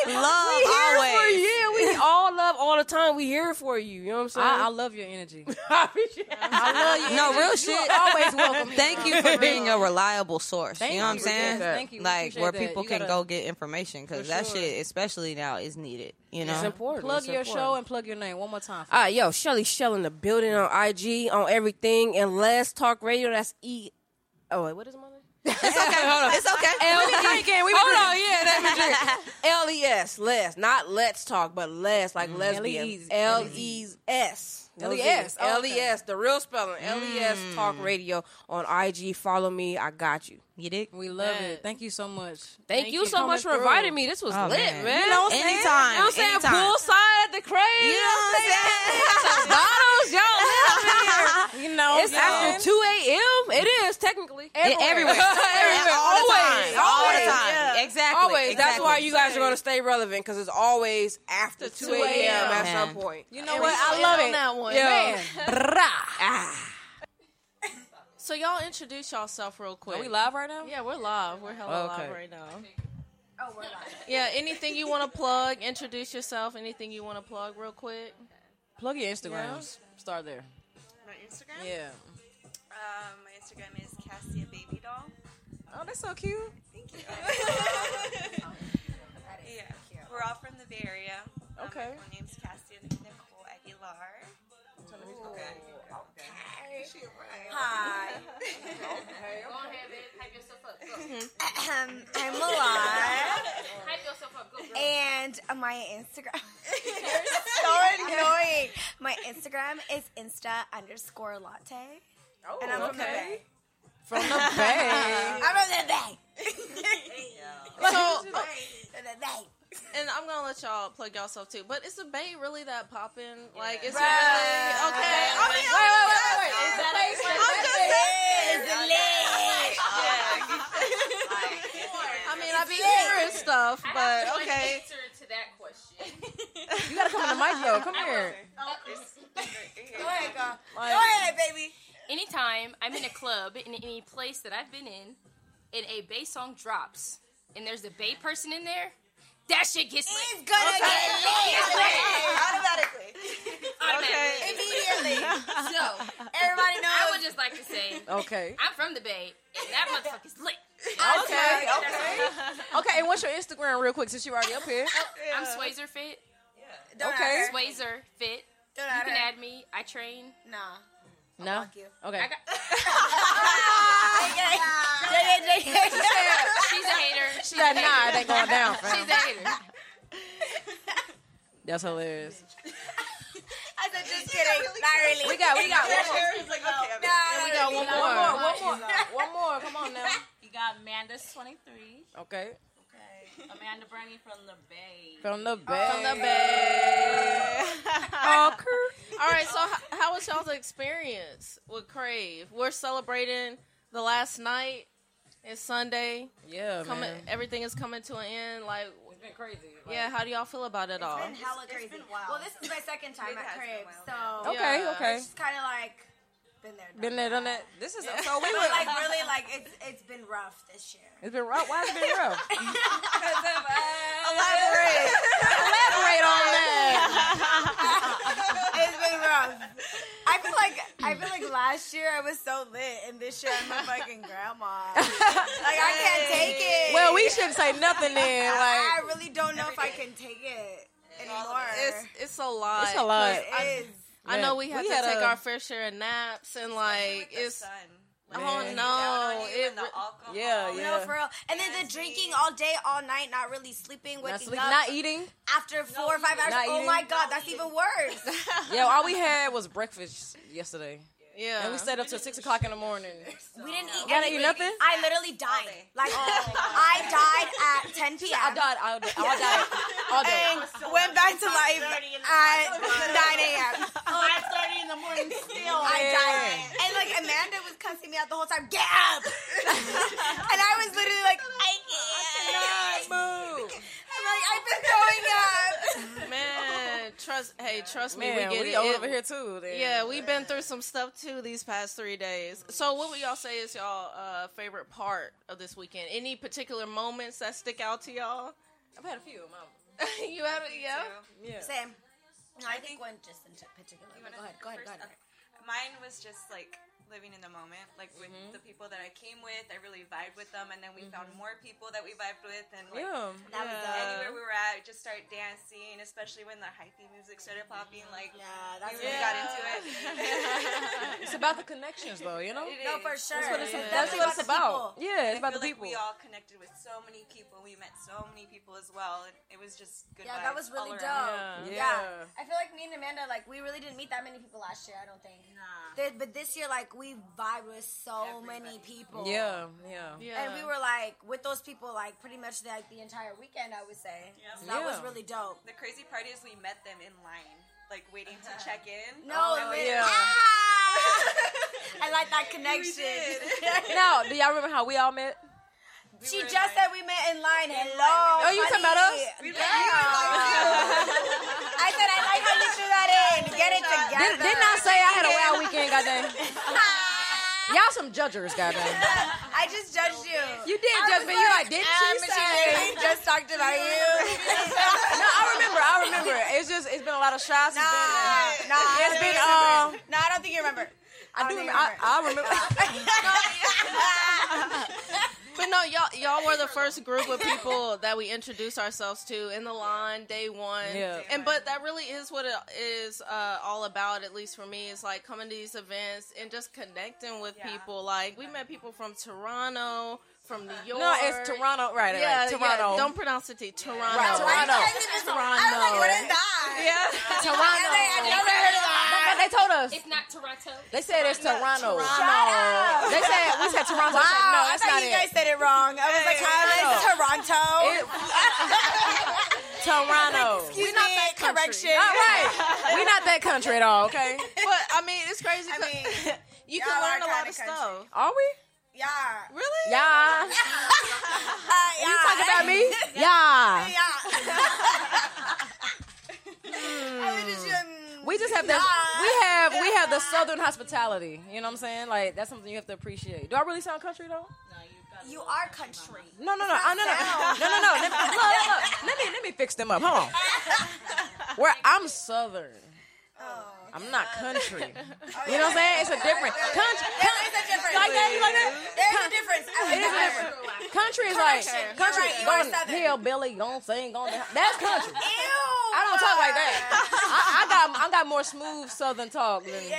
Love we here for always. you. Yeah, we all love all the time. We here for you. You know what I'm saying? I, I love your energy. I love you. No, real You shit. are always welcome. Thank you for being a reliable source. Thank you know what I'm you. saying? Thank you. Like where that. people You can gotta- go get information because that sure. shit, especially now, is needed. You know, It's important. Plug It's your important. show and plug your name one more time. All ah, right, yo, Shelly Shell in the building on IG, on everything, and Let's Talk Radio. That's E. Oh, wait, what is my name? It's okay. Hold on. It's okay. L- We been drinking, we been Hold on, yeah, let me drink. L E S, Les, not Let's Talk, but Les, like mm, lesbian. L-E-S. L E S. L-E-S. Oh, L E S, the real spelling. L E S mm. Talk Radio on IG. Follow me. I got you. You dig? We love it. Thank you so much. Thank, you so much for through. inviting me. This was Oh, lit, man. man. You know what I'm saying? Anytime, You know what I'm saying? anytime. Poolside at the crib. You know what I'm saying? Bottles, y'all. You know, It's after 2 a.m. It is, technically. Everywhere. Everywhere. All the Always. time. All the Always. time. Yeah. Exactly. Always. That's why you guys are going to stay relevant because it's always after 2 a.m. at some point. You know And what? I stand love on it. that one. Yeah. Brah. So y'all introduce yourself real quick. Are we live right now? Yeah, we're live. We're hella Okay. live right now. Oh, we're live. Yeah, anything you want to plug? Introduce yourself. Anything you want to plug, real quick? Plug your Instagrams. Start there. My Instagram? Yeah. Um, my Instagram is Kassia Baby Doll. Oh, that's so cute. Thank you. yeah. We're all from the Bay Area. Um, Okay. My name's Kassia Nicole Aguilar. Okay. Okay. Hi. okay. Go ahead, babe. Hype yourself up. Go. Um, I'm Milan. Hype yourself up. Go, girl. And my Instagram. You're so annoying. My Instagram is insta underscore latte. Oh, and I'm from the Bay. From the Bay. I'm from the Bay. So, From the Bay. and I'm gonna let y'all plug yourself too. But is the Bay really that popping? Like, it's it Bruh. really okay? I mean, Wait, wait, wait, wait, wait. I'm Is that just a- I'm just saying. It's lit. I mean, I be hearing stuff, I but have one okay. answer to that question. You gotta come in the mic though. Come here. Oh, Go ahead, girl. Go ahead, baby. Anytime I'm in a club in any place that I've been in, and a Bay song drops, and there's a Bay person in there, that shit gets lit. It's gonna get lit. Automatically. Automatically. Immediately. So, Everybody knows. I would just like to say, Okay. I'm from the Bay, and that motherfucker's lit. Okay. Okay. Okay. And what's your Instagram, real quick, since you're already up here? Oh, I'm Swayzer Fit. Don't Okay. add. Swayzer Fit. Don't You can add me. I train. Nah. No. Fuck you. Okay. I got, she's a hater. She's She said, a hater. nah, it ain't going down, fam. She's a hater. That's hilarious. I said, just kidding. Not really. We got, we got one more. Nah, We got one more. One more, One more. One more. Come on now. You got Amanda's 23. Okay. Amanda Brandy from the Bay. From the Bay. From the Bay. Oh, All right, so how, how was y'all's experience with Crave? We're celebrating the last night. It's Sunday. Yeah, Coming, man. everything is coming to an end. Like, It's been crazy. yeah, how do y'all feel about it all? It's been hella crazy. Well, this is my second time at Crib, so Okay, Yeah. okay. it's kind of like been there. Done Been there, done that. This is so we were like really, like it's it's been rough this year. It's been rough. Why has it been rough? Because of uh, Elaborate. Elaborate on that. it's been rough. I feel like I feel like last year I was so lit, and this year I'm a fucking grandma. like I can't take it. Well, we shouldn't say nothing then. Like I really don't know if I can take it anymore. It's it's a lot. It's a lot. 'cause it is. I, I know we We to had take a- our fair share of naps and like it's. Oh Man. no! It, yeah, No, yeah. for real. And then the drinking all day, all night, not really sleeping, Not, waking sleep, up not eating. after four or five hours. Not oh eating. my god, that's even worse. Yeah, all we had was breakfast yesterday, yeah. and we stayed up till six o'clock in the morning. We didn't eat. Y'all didn't eat nothing? I literally died. Like I died at 10 p.m. I died. I, I died all day. and went back to life at 9 a.m. 5.30 in the morning still. I died. And like Amanda was cussing me out the whole time. Get up! and I was literally like, I can't. Move. I'm like, I've been throwing up. Man, trust trust. Hey, trust me, Man, we get we it. old over here too. then. Yeah, we've been through some stuff too these past three days. So, what would y'all say is y'all uh, favorite part of this weekend? Any particular moments that stick out to y'all? I've had a few. Mom. you had it, yeah. Yeah. Same. No, I think one just in particular. You but wanna Go ahead. Go ahead. Go ahead. Okay. Mine was just like living in the moment, like with Mm-hmm. the people that I came with. I really vibed with them, and then we found more people that we vibed with, and like Yeah. That was anywhere we were at, just started dancing, especially when the hyphy music started popping. Like Yeah, that's we really what- got into it. It's about the connections, though. You know. It No, is. for sure. That's what it's, Yeah. that's what it's about. about Yeah, it's I about feel the like people. we all connected with so many people. We met so many people as well, and it was just good. Yeah, that was really dope. around. Yeah. Yeah. I feel like me and Amanda, like, we really didn't meet that many people last year, I don't think. Nah. but this year, like, we vibed with so many people. Yeah, yeah. Yeah. And we were, like, with those people, like, pretty much, like, the entire weekend, I would say. So that was really dope. The crazy part is we met them in line, like waiting to check in. No, And li- yeah. Ah! I like that connection. Now, do y'all remember how we all met? She just said we met in line. Hello. Oh, you talking about us? Yeah. I said I like how you threw that in. Get it together. Did, didn't I say I had a wild weekend, goddamn? Y'all some judgers, goddamn. I just judged you. You did I judge me. You like, like, did um, she say? just talked about you. no, I remember. I remember. It's just it's been a lot of shots. It's Nah, been, nah, I it's been remember. um. No, I don't think you remember. I do. Remember, I, I remember. But no, y'all y'all were the first group of people that we introduced ourselves to in the line day one. Yeah. And but that really is what it is uh, all about. At least for me, is like coming to these events and just connecting with people. Like we met people from Toronto, from New York. No, it's Toronto, right? right, Yeah, Toronto. yeah, don't pronounce it T. Toronto. Right, Toronto. Toronto. What is that? Yeah. Toronto. I never heard of that. But they told us. It's not Toronto. They said it's Toronto. up. They said we said Toronto. Wow, said, no, I that's thought not you it. guys said it wrong. I was like, how is Toronto? Toronto. Excuse me, correction. All right. We're not that country at all, okay? But I mean, it's crazy. I 'cause mean, you can learn a lot kinda of stuff. Are we? Yeah. Really? Yeah. Uh, yeah. You talking about me? Yeah. Yeah. I was um, We just have that. We have we have the southern hospitality. You know what I'm saying? Like that's something you have to appreciate. Do I really sound country though? No, you are country. No, no, no, uh, no, no, no, no, no. Let me, look, look, look. let me let me fix them up. Hold on. Where I'm southern. I'm not country. Oh, you know what I'm saying? It's a different country. There is a difference. Like that? You like that? There's a difference. It is different. Country is like Correction. You're country. right, you are Going southern. hillbilly, gonna sing, gonna that's country. Ew. I don't talk like that. I, I got I got more smooth southern talk than Yeah.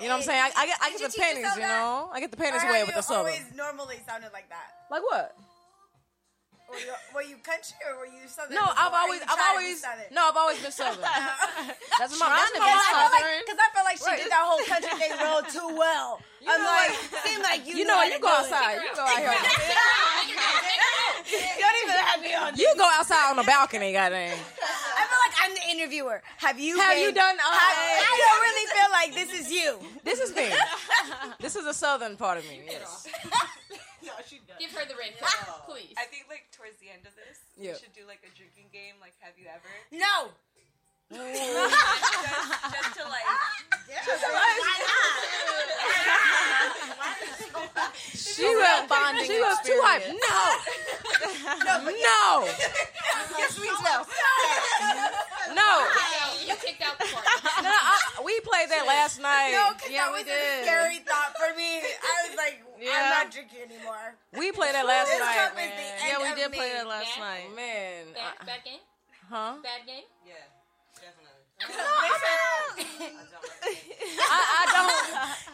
you know what I'm saying. I, I get I get you the teach pennies, you know. I get the pennies Or away with the southern. always normally sounded like that? Like what? Were you, were you country or were you southern? No, before? I've always I've tried to be always no, I've always been southern. That's my that's my be Because I feel like, Southern. I feel like she did that whole country thing real too well. I'm know like, what? seemed like you, You know? You go outside. You go out here. You don't even have me on. You go outside on the balcony, goddamn. I feel like I'm the interviewer. Have you? Have been- you done, uh, Have- I don't really feel like this is you. This is me. This is a southern part of me. Yes. Give her the ring, please. I think like towards the end of this, Yeah. we should do like a drinking game. Like, have you ever? No. Just, just to like. She was bonding She was too hype. No. No. Yes, we know. No. You kicked out the party. No, I, we played that last night. No, because Yeah, that we was did. a scary thought for me. I was like, Yeah. I'm not drinking anymore. We played that last This night, man. the Yeah, we of did me. play that last Yeah. night. Man, Bad, I- bad game? huh? Bad game? Yeah, definitely. I, I don't.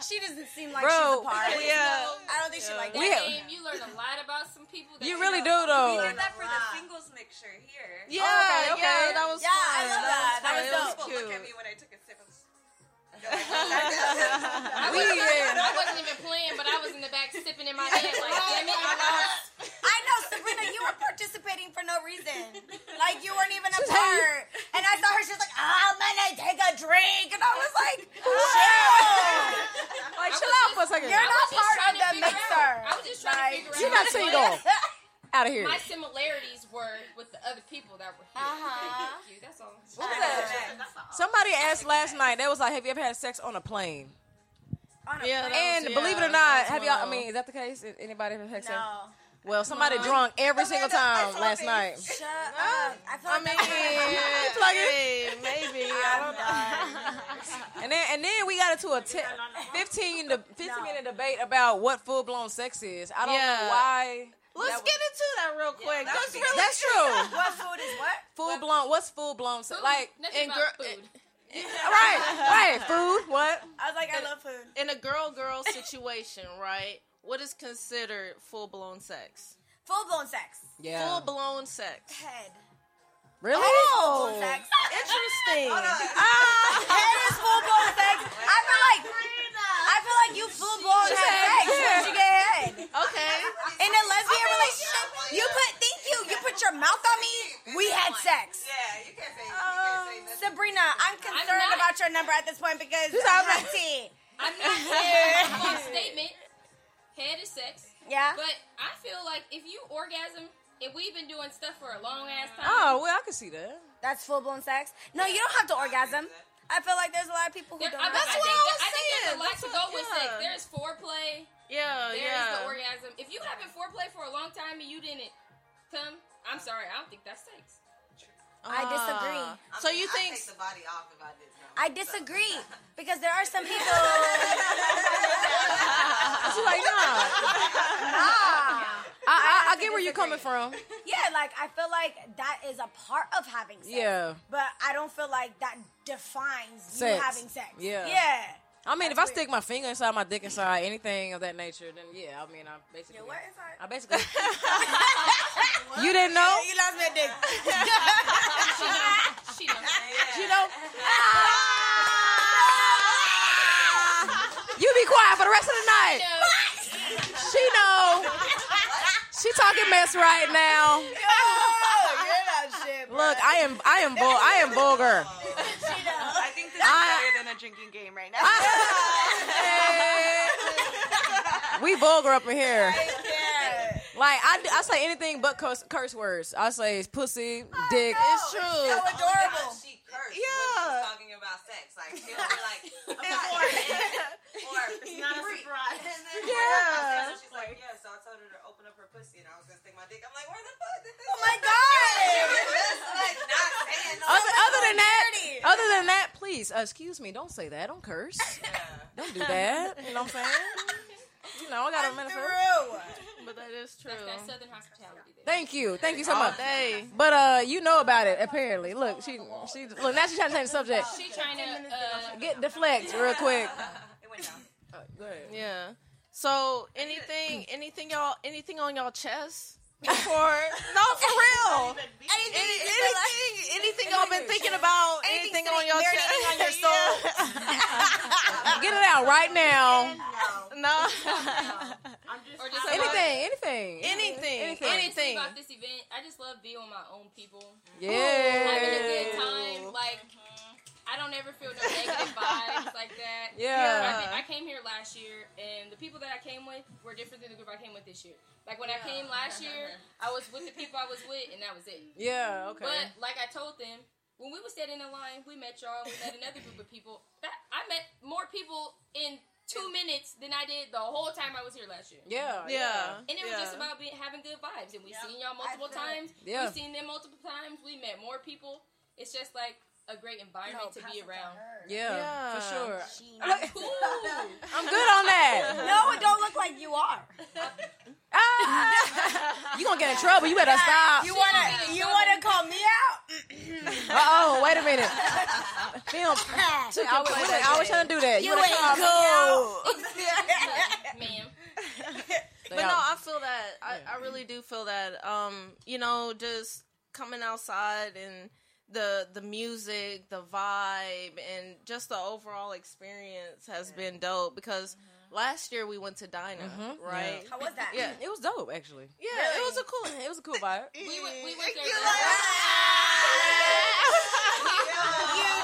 She doesn't seem like Bro, she's a part. yeah. I don't think she like That We- game, you learn a lot about some people. That You really do know. though. We did that for the singles mixture here. Yeah, oh, okay, okay. yeah, that was Yeah, fun. I love that. That fun. was It dope. People look at me when I took a sip of. I wasn't, yeah. I wasn't even playing, but I was in the back sipping in my head like, damn it, I know, Sabrina, you were participating for no reason. Like, you weren't even a part. And I saw her, she was like, ah, I'm gonna take a drink. And I was like, chill. Like, chill out for a second. You're not part of trying the mixer. out- I was just trying to figure out. You're not single. Out of here. My similarities were with the other people that were here. Uh-huh. Thank you. That's all. What was that? Somebody asked last night. They was like, "Have you ever had sex on a plane?" Yeah, that and was- believe it or not, have one y'all? I mean, is that the case? Anybody ever had sex? No. Well, somebody drunk every single time last night. Shut up. I feel I mean, that's Plug hey, maybe. I don't know. And then and then we got into a te- 15 to 15 minute debate about what full blown sex is. I don't Yeah. know why. Let's get into that real quick. That's really That's true. what food is what? Full blown. What's full blown sex? Like Nothing And about girl- food. Eh, right, right. Food. What? I was like, I love food. in a girl girl situation, right? What is considered full blown sex? Full blown sex. Yeah. Full blown sex. Head. Really? Full blown sex. Interesting. Head is full blown sex. I feel like I feel like you full blown have sex once you get head. Okay. In a lesbian relationship, you put thank you. You put your mouth on me. We had sex. Yeah, you can't say. Um, Sabrina, I'm concerned not- about your number at this point because She's I'm there. tea. I'm not saying a false statement. Head is sex. Yeah. But I feel like if you orgasm, if we've been doing stuff for a long ass time. Oh well, I can see that. That's full blown sex. No, you don't have to orgasm. I feel like there's a lot of people who There, don't. I, have I sex. think, what I was that- I think there's saying. a lot That's to what- with yeah. sex. There's foreplay. Yeah, There's yeah. the orgasm. If you having foreplay for a long time and you didn't come, I'm sorry. I don't think that's sex. I disagree. Ah. So you think the body off if I didn't know. I disagree because there are some people. She's like, nah. nah. I, I, I get where you're coming from. Yeah, like I feel like that is a part of having sex. Yeah. But I don't feel like that defines Sex. you having sex. Yeah. Yeah. I mean, if I stick my finger inside my dick inside anything of that nature, then yeah, I mean, I basically. What inside? I basically. you didn't know? You lost me a dick. She knows. You know? You be quiet for the rest of the night. She know. She talking mess right now. you're not shit. bro. Look, I am, I am, vul- I am vulgar. I think this is I- better than a drinking game right now. We vulgar up in here. Like I, I say anything but curse, curse words. I say pussy, dick. it's true? So oh adorable. She cursed. Yeah. When she was talking about sex, like she'll be like, or, or it's not a surprise. And then Yeah. she's like, yeah. So I told her to open up her pussy, and I was gonna stick my dick. I'm like, where the fuck did this? Oh my god. Just like not saying no. Other, other than that, other than that, please, uh, excuse me, don't say that. Don't curse. Don't do that. You know what I'm saying? You know, I got a minute. Through. But that is true. That's that southern hospitality. There. Thank you, thank you so much. day. But uh, you know about it apparently. Look, she, she, look now she's trying to change the subject. She trying to. Uh, Get deflect real quick. It went down. Uh, go ahead. Yeah. So anything, anything y'all, anything on y'all chest before? no, for real. Any, anything, anything y'all been thinking about? Anything, Anything on your chest? on your soul? Get it out right now. No. or just Anything, anything, anything, Honestly, anything. about this event, I just love being with my own people. Yeah. Having a good time. Like, mm-hmm. I don't ever feel no negative vibes like that. Yeah. I, I came here last year, and the people that I came with were different than the group I came with this year. Like, when I came last year, I was with the people I was with, and that was it. Yeah. Okay. But, like I told them, when we were standing in line, we met y'all, we met another group of people. That I met more people in two minutes than I did the whole time I was here last year. Yeah. Yeah. And it was yeah. just about being having good vibes, and we've seen y'all multiple times. Yeah. We've seen them multiple times. We met more people. It's just like a great environment to be around. Yeah. Yeah. For sure. Cool. I'm good on that. No, it don't look like you are. Ah. you gonna get in trouble. You better stop. You wanna you wanna call me out? Uh oh. Wait a minute. Film. I was, I was trying to do that. You better ain't call me out. cool. Ma'am. But no, I feel that. I, I really do feel that. Um, you know, just coming outside and the the music, the vibe, and just the overall experience has been dope. Because mm-hmm. last year we went to Dinah, mm-hmm. right? How was that? Yeah, It was dope, actually. yeah, it was a cool. It was a cool vibe. We went, we went there. You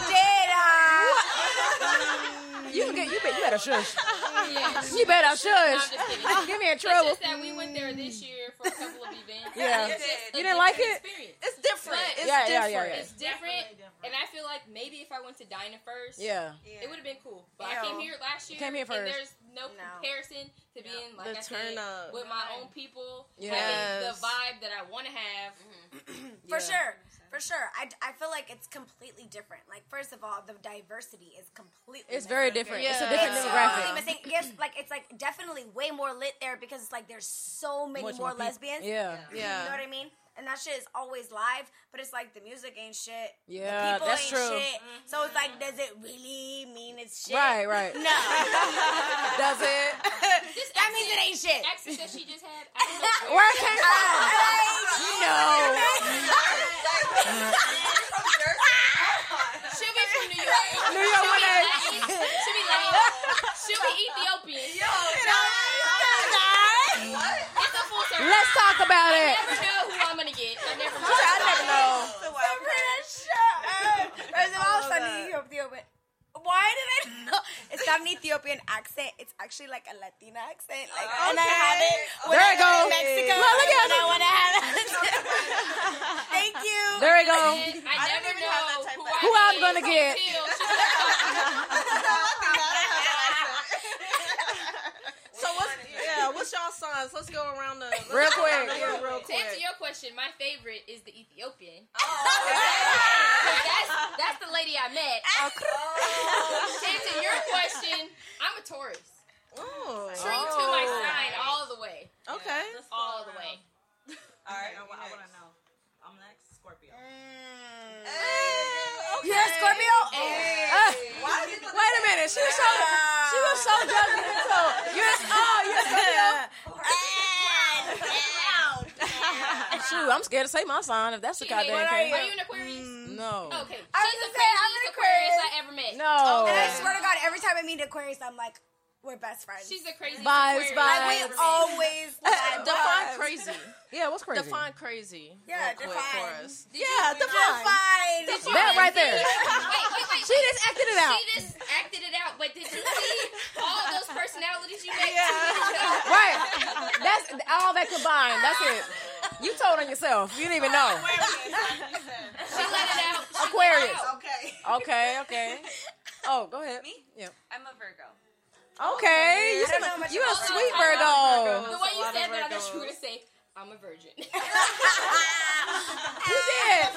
did, huh? You get. You bet. You better shush. Yeah. You better I'm shush. just kidding. Get me in It's trouble. just that we went there this year for a couple of events, Yeah. It's just You didn't like different it? Experience. It's different. But It's Yeah, yeah, yeah, different. yeah. It's different, and I feel like maybe if I went to Dinah first, Yeah. it would have been cool. But I came here last year. came here And first. there's no, comparison to being like The I said up. with my own people, Yes. having the vibe that I want to have. Mm-hmm. For Yeah. sure. For sure. I, I feel like it's completely different. Like, first of all, the diversity is completely It's very missing. different. It's a Yeah. different It's demographic. totally missing. Yes, like it's like definitely way more lit there because it's like there's so many Much more, more peop- lesbians. Yeah. Yeah. You know what I mean? And that shit is always live, but it's like the music ain't shit. Yeah, the people that's ain't true. shit. So it's like, does it really mean it's shit? Right, right. No. Does it? that means it ain't shit. Accent that she just had, I don't know Where it came from? You know. She'll be from New York. New York She'll be day. Latin. She'll be Latin. She'll be Ethiopian. Yo, It's a full circle. Let's talk about I it. I never know who I'm gonna get. I never know. I never know. First of all, it's not an Ethiopian. Why did I know? It's not an Ethiopian accent. It's actually like a Latina accent. Like, and I have it. when There I you go go. Mexico. Look, look at and I it. want to have it. Thank you. There you go. And I, never know who, Who I'm gonna get. until she So what's yeah? What's y'all signs? Let's go around the let's Real quick. the room real To answer your question, my favorite is the Ethiopian. 'Cause that's, that's the lady I met. To answer your question, I'm a Taurus. Oh, True to my sign all the way. okay. All the way. All right, I, want to know. I'm next, Scorpio. You're a Scorpio? Uh, wait a minute. She was so she was so judgmental. You're oh you're Scorpio. Shoot, I'm scared to say my sign if that's the goddamn hates- case. Are you an Aquarius? Mm, no. Okay. I She's was the gonna say, I'm craziest an Aquarius Aquarius. I ever met. No. And I swear to God, every time I meet an Aquarius, I'm like, we're best friends. She's a crazy Vibes, Aquarius. vibes. Like, we always like, Define crazy. Yeah, what's crazy? Define crazy. Yeah, real quick for define. us. Yeah, define. Did you That right there. Wait, wait, wait. She just acted it out. She just acted it out. But did you see all those personalities you met? Right. That's all that combined. That's it. You told on yourself. You didn't even know. She let it out. She Aquarius. Let it out. Okay. Okay, okay. Oh, go ahead. Me? Yeah. I'm a Virgo. Okay. You, I don't some- know much you a about sweet Virgo. Virgo. The way you said that, I thought you were gonna say, "I'm a virgin." You did.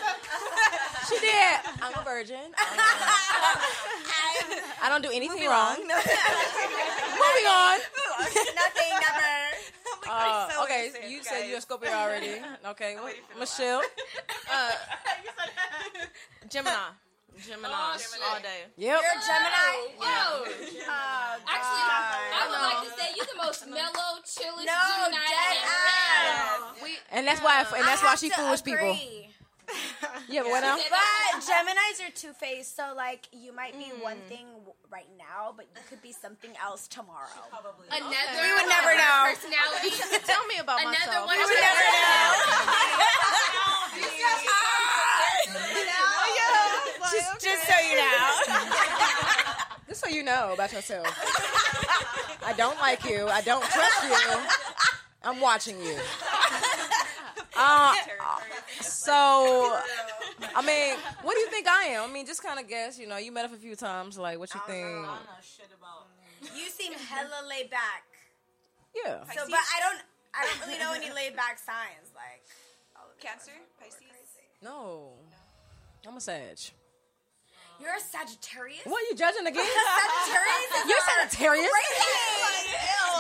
She did. I'm a virgin. I don't do anything wrong. Moving on. Nothing, never. Uh, so okay, innocent, you said you're a Scorpio already. Okay, what- Michelle. Uh, Gemini. Gemini. Oh, shit. all day. Yep. You're a Gemini. Whoa. Oh, Actually, God. I would like to say you're the most mellow, chillest No, Gemini I dead ever met. ass. We, And that's why, and that's I why she to foolish people. agree. Yeah, but what else? But Gemini's are two faced, so like you might be mm. one thing right now, but you could be something else tomorrow. Probably. Another We would never know. personality. tell me about Another myself. one. We would never know. just, just so you know. Just so you know about yourself. I don't like you. I don't trust you. I'm watching you. Uh, so, I mean, what do you think I am? I mean, just kind of guess. You know, you met up a few times. Like, what you think? I don't know shit about You seem hella laid back. Yeah. So, but I don't, I don't really know any laid back signs. Like Cancer? Pisces? No. I'm a Sag. You're a Sagittarius. What are you judging again? Sagittarius? You're our- Sagittarius? Crazy.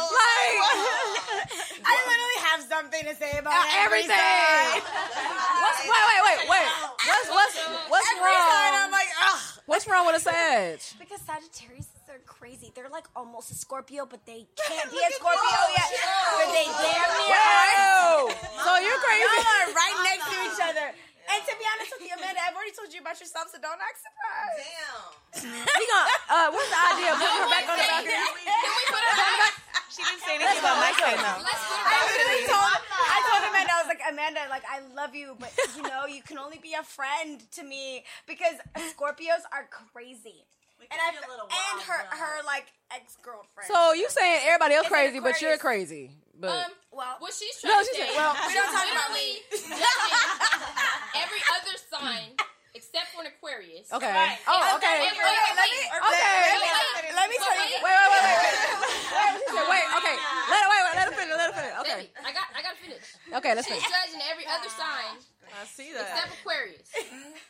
Like, I literally have something to say about Uh, everything. what's, wait, wait, wait, wait. What's what's what's Every sign, I'm wrong? like, ugh. What's wrong with a Sag? Because Sagittarius are crazy. They're like almost a Scorpio, but they can't be a Scorpio yet. But they damn near are. So you're crazy. Y'all are right next to each other. And to be honest with you, Amanda, I've already told you about yourself, so don't act surprised. Damn. We gonna, uh, what's the idea of putting her back on the balcony? Can we put her back? She didn't say anything about my side though. Let's put her I literally told I told Amanda, I was like, Amanda, like I love you, but you know, you can only be a friend to me because Scorpios are crazy. And I and her her like ex girlfriend. So you saying everybody else crazy, but you're crazy. But Um, well, what she's No, trying to she say, well- We don't talk about literally every other sign except for an Aquarius. Okay. Right. Oh, And- okay. and- Wait, wait, let wait, me- wait, okay. Let wait, me- let me but tell you- wait. Wait, wait, wait, wait, wait. Wait, she said, wait, okay. Let her, wait, wait, let her finish, let her finish. Okay. Baby, I got, I got to finish. Okay, let's finish. She's judging every other sign. I see that. Except Aquarius.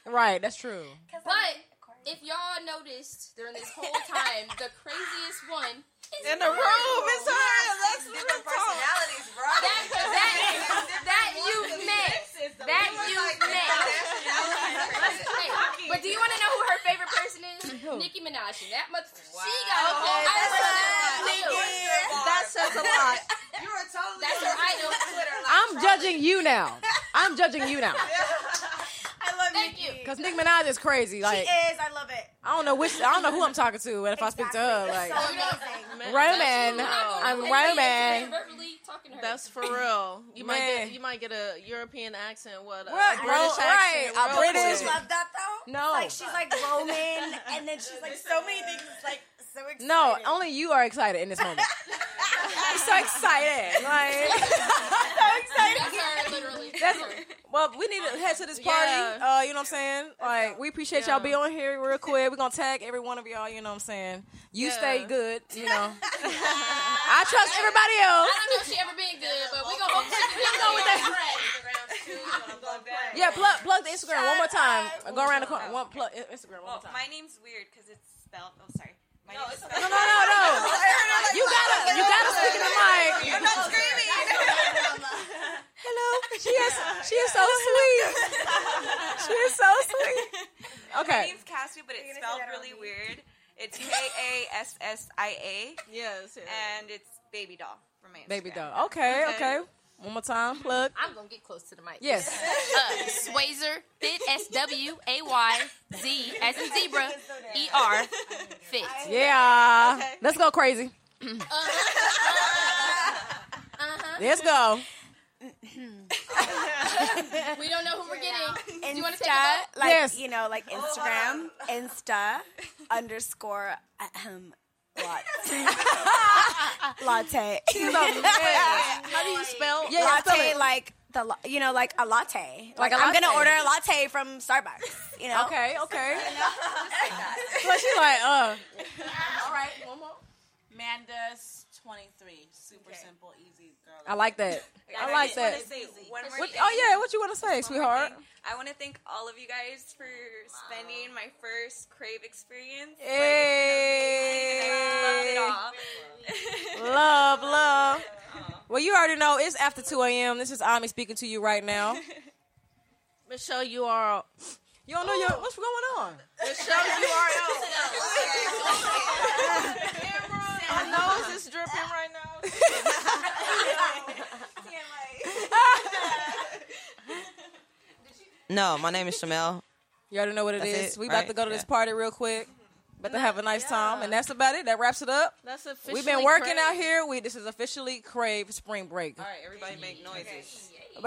Right, that's true. But if y'all noticed during this whole time, the craziest one In the room, it's her. That's different personalities, bro. That, that, that you met. That you met. But do you want to know who her favorite person is? Nicki Minaj. And That mother, she got a whole Okay, other that's personality, too. That says a lot. You are totally That's her idol. Twitter. I'm judging you now. I'm judging you now. I love Thank you. Because Nicki Minaj is crazy. Like, she is. I love it. I don't know which, I don't know who I'm talking to and if I speak to her. Like, so amazing. Roman. I'm uh, Roman. Verbally talking to her. That's for real. You might get you might get a European accent. What? A What? British Bro, accent. right, a British- love that though. No. like she's like Roman, and then she's like so many things. It's like so exciting. no, only you are excited in this moment. I'm so excited. Like, so excited. That's her, literally. That's, well, we need to head to this party. Yeah. Uh, you know what I'm saying? Like, we appreciate y'all Yeah. being on here real quick. We're gonna tag every one of y'all. You know what I'm saying? You Yeah. stay good. You know. I trust everybody else. I don't know if she ever been good, but we gonna hope she can go with that. Yeah, plug plug the Instagram one more time. Go around the corner. One plug Instagram one Well, more time. my name's weird because it's spelled. Oh, sorry. My no, name's No, no, no, no. You gotta, you gotta speak in the mic. I'm not screaming. Hello. She is, she is so sweet. She is so sweet. Okay. Okay. name's Cassie, but it's spelled really weird. It's K A S S I A, Yes. yes. and it's baby doll for my Instagram. Baby doll. Okay, okay. One more time. Plug. I'm gonna get close to the mic. Yes. Uh, Swayzer Fit S W A Y Z as in zebra E R Fit. Yeah. Let's go crazy. Uh-huh. Let's go. We don't know who we're getting. Do you want to take Insta, a like Yes. you know, like Instagram, Insta underscore ahem, lot- latte. How do you spell? Yeah, latte, spell like the la- you know, like a latte. Like Like, a I'm gonna order a latte from Starbucks. You know. Okay, okay. So she's like, uh. All right, one more. Manda's 23. Super simple, easy girl. I like that. I like that. say one more What, oh yeah, what you want to say, sweetheart? Thing. I want to thank all of you guys for spending my first Crave experience. Hey. Loved it all. Love, love. Well, you already know it's after 2 a.m. This is Ami speaking to you right now. Michelle URL. You don't know your oh. what's going on. Michelle URL. Our nose is dripping right now. No, my name is Shamel. You already know what it that's is. It, we about right? to go to this party real quick. About to have a nice yeah. time, and that's about it. That wraps it up. That's officially. We've been working crave. out here. We this is officially crave spring break. All right, everybody make noises. Okay.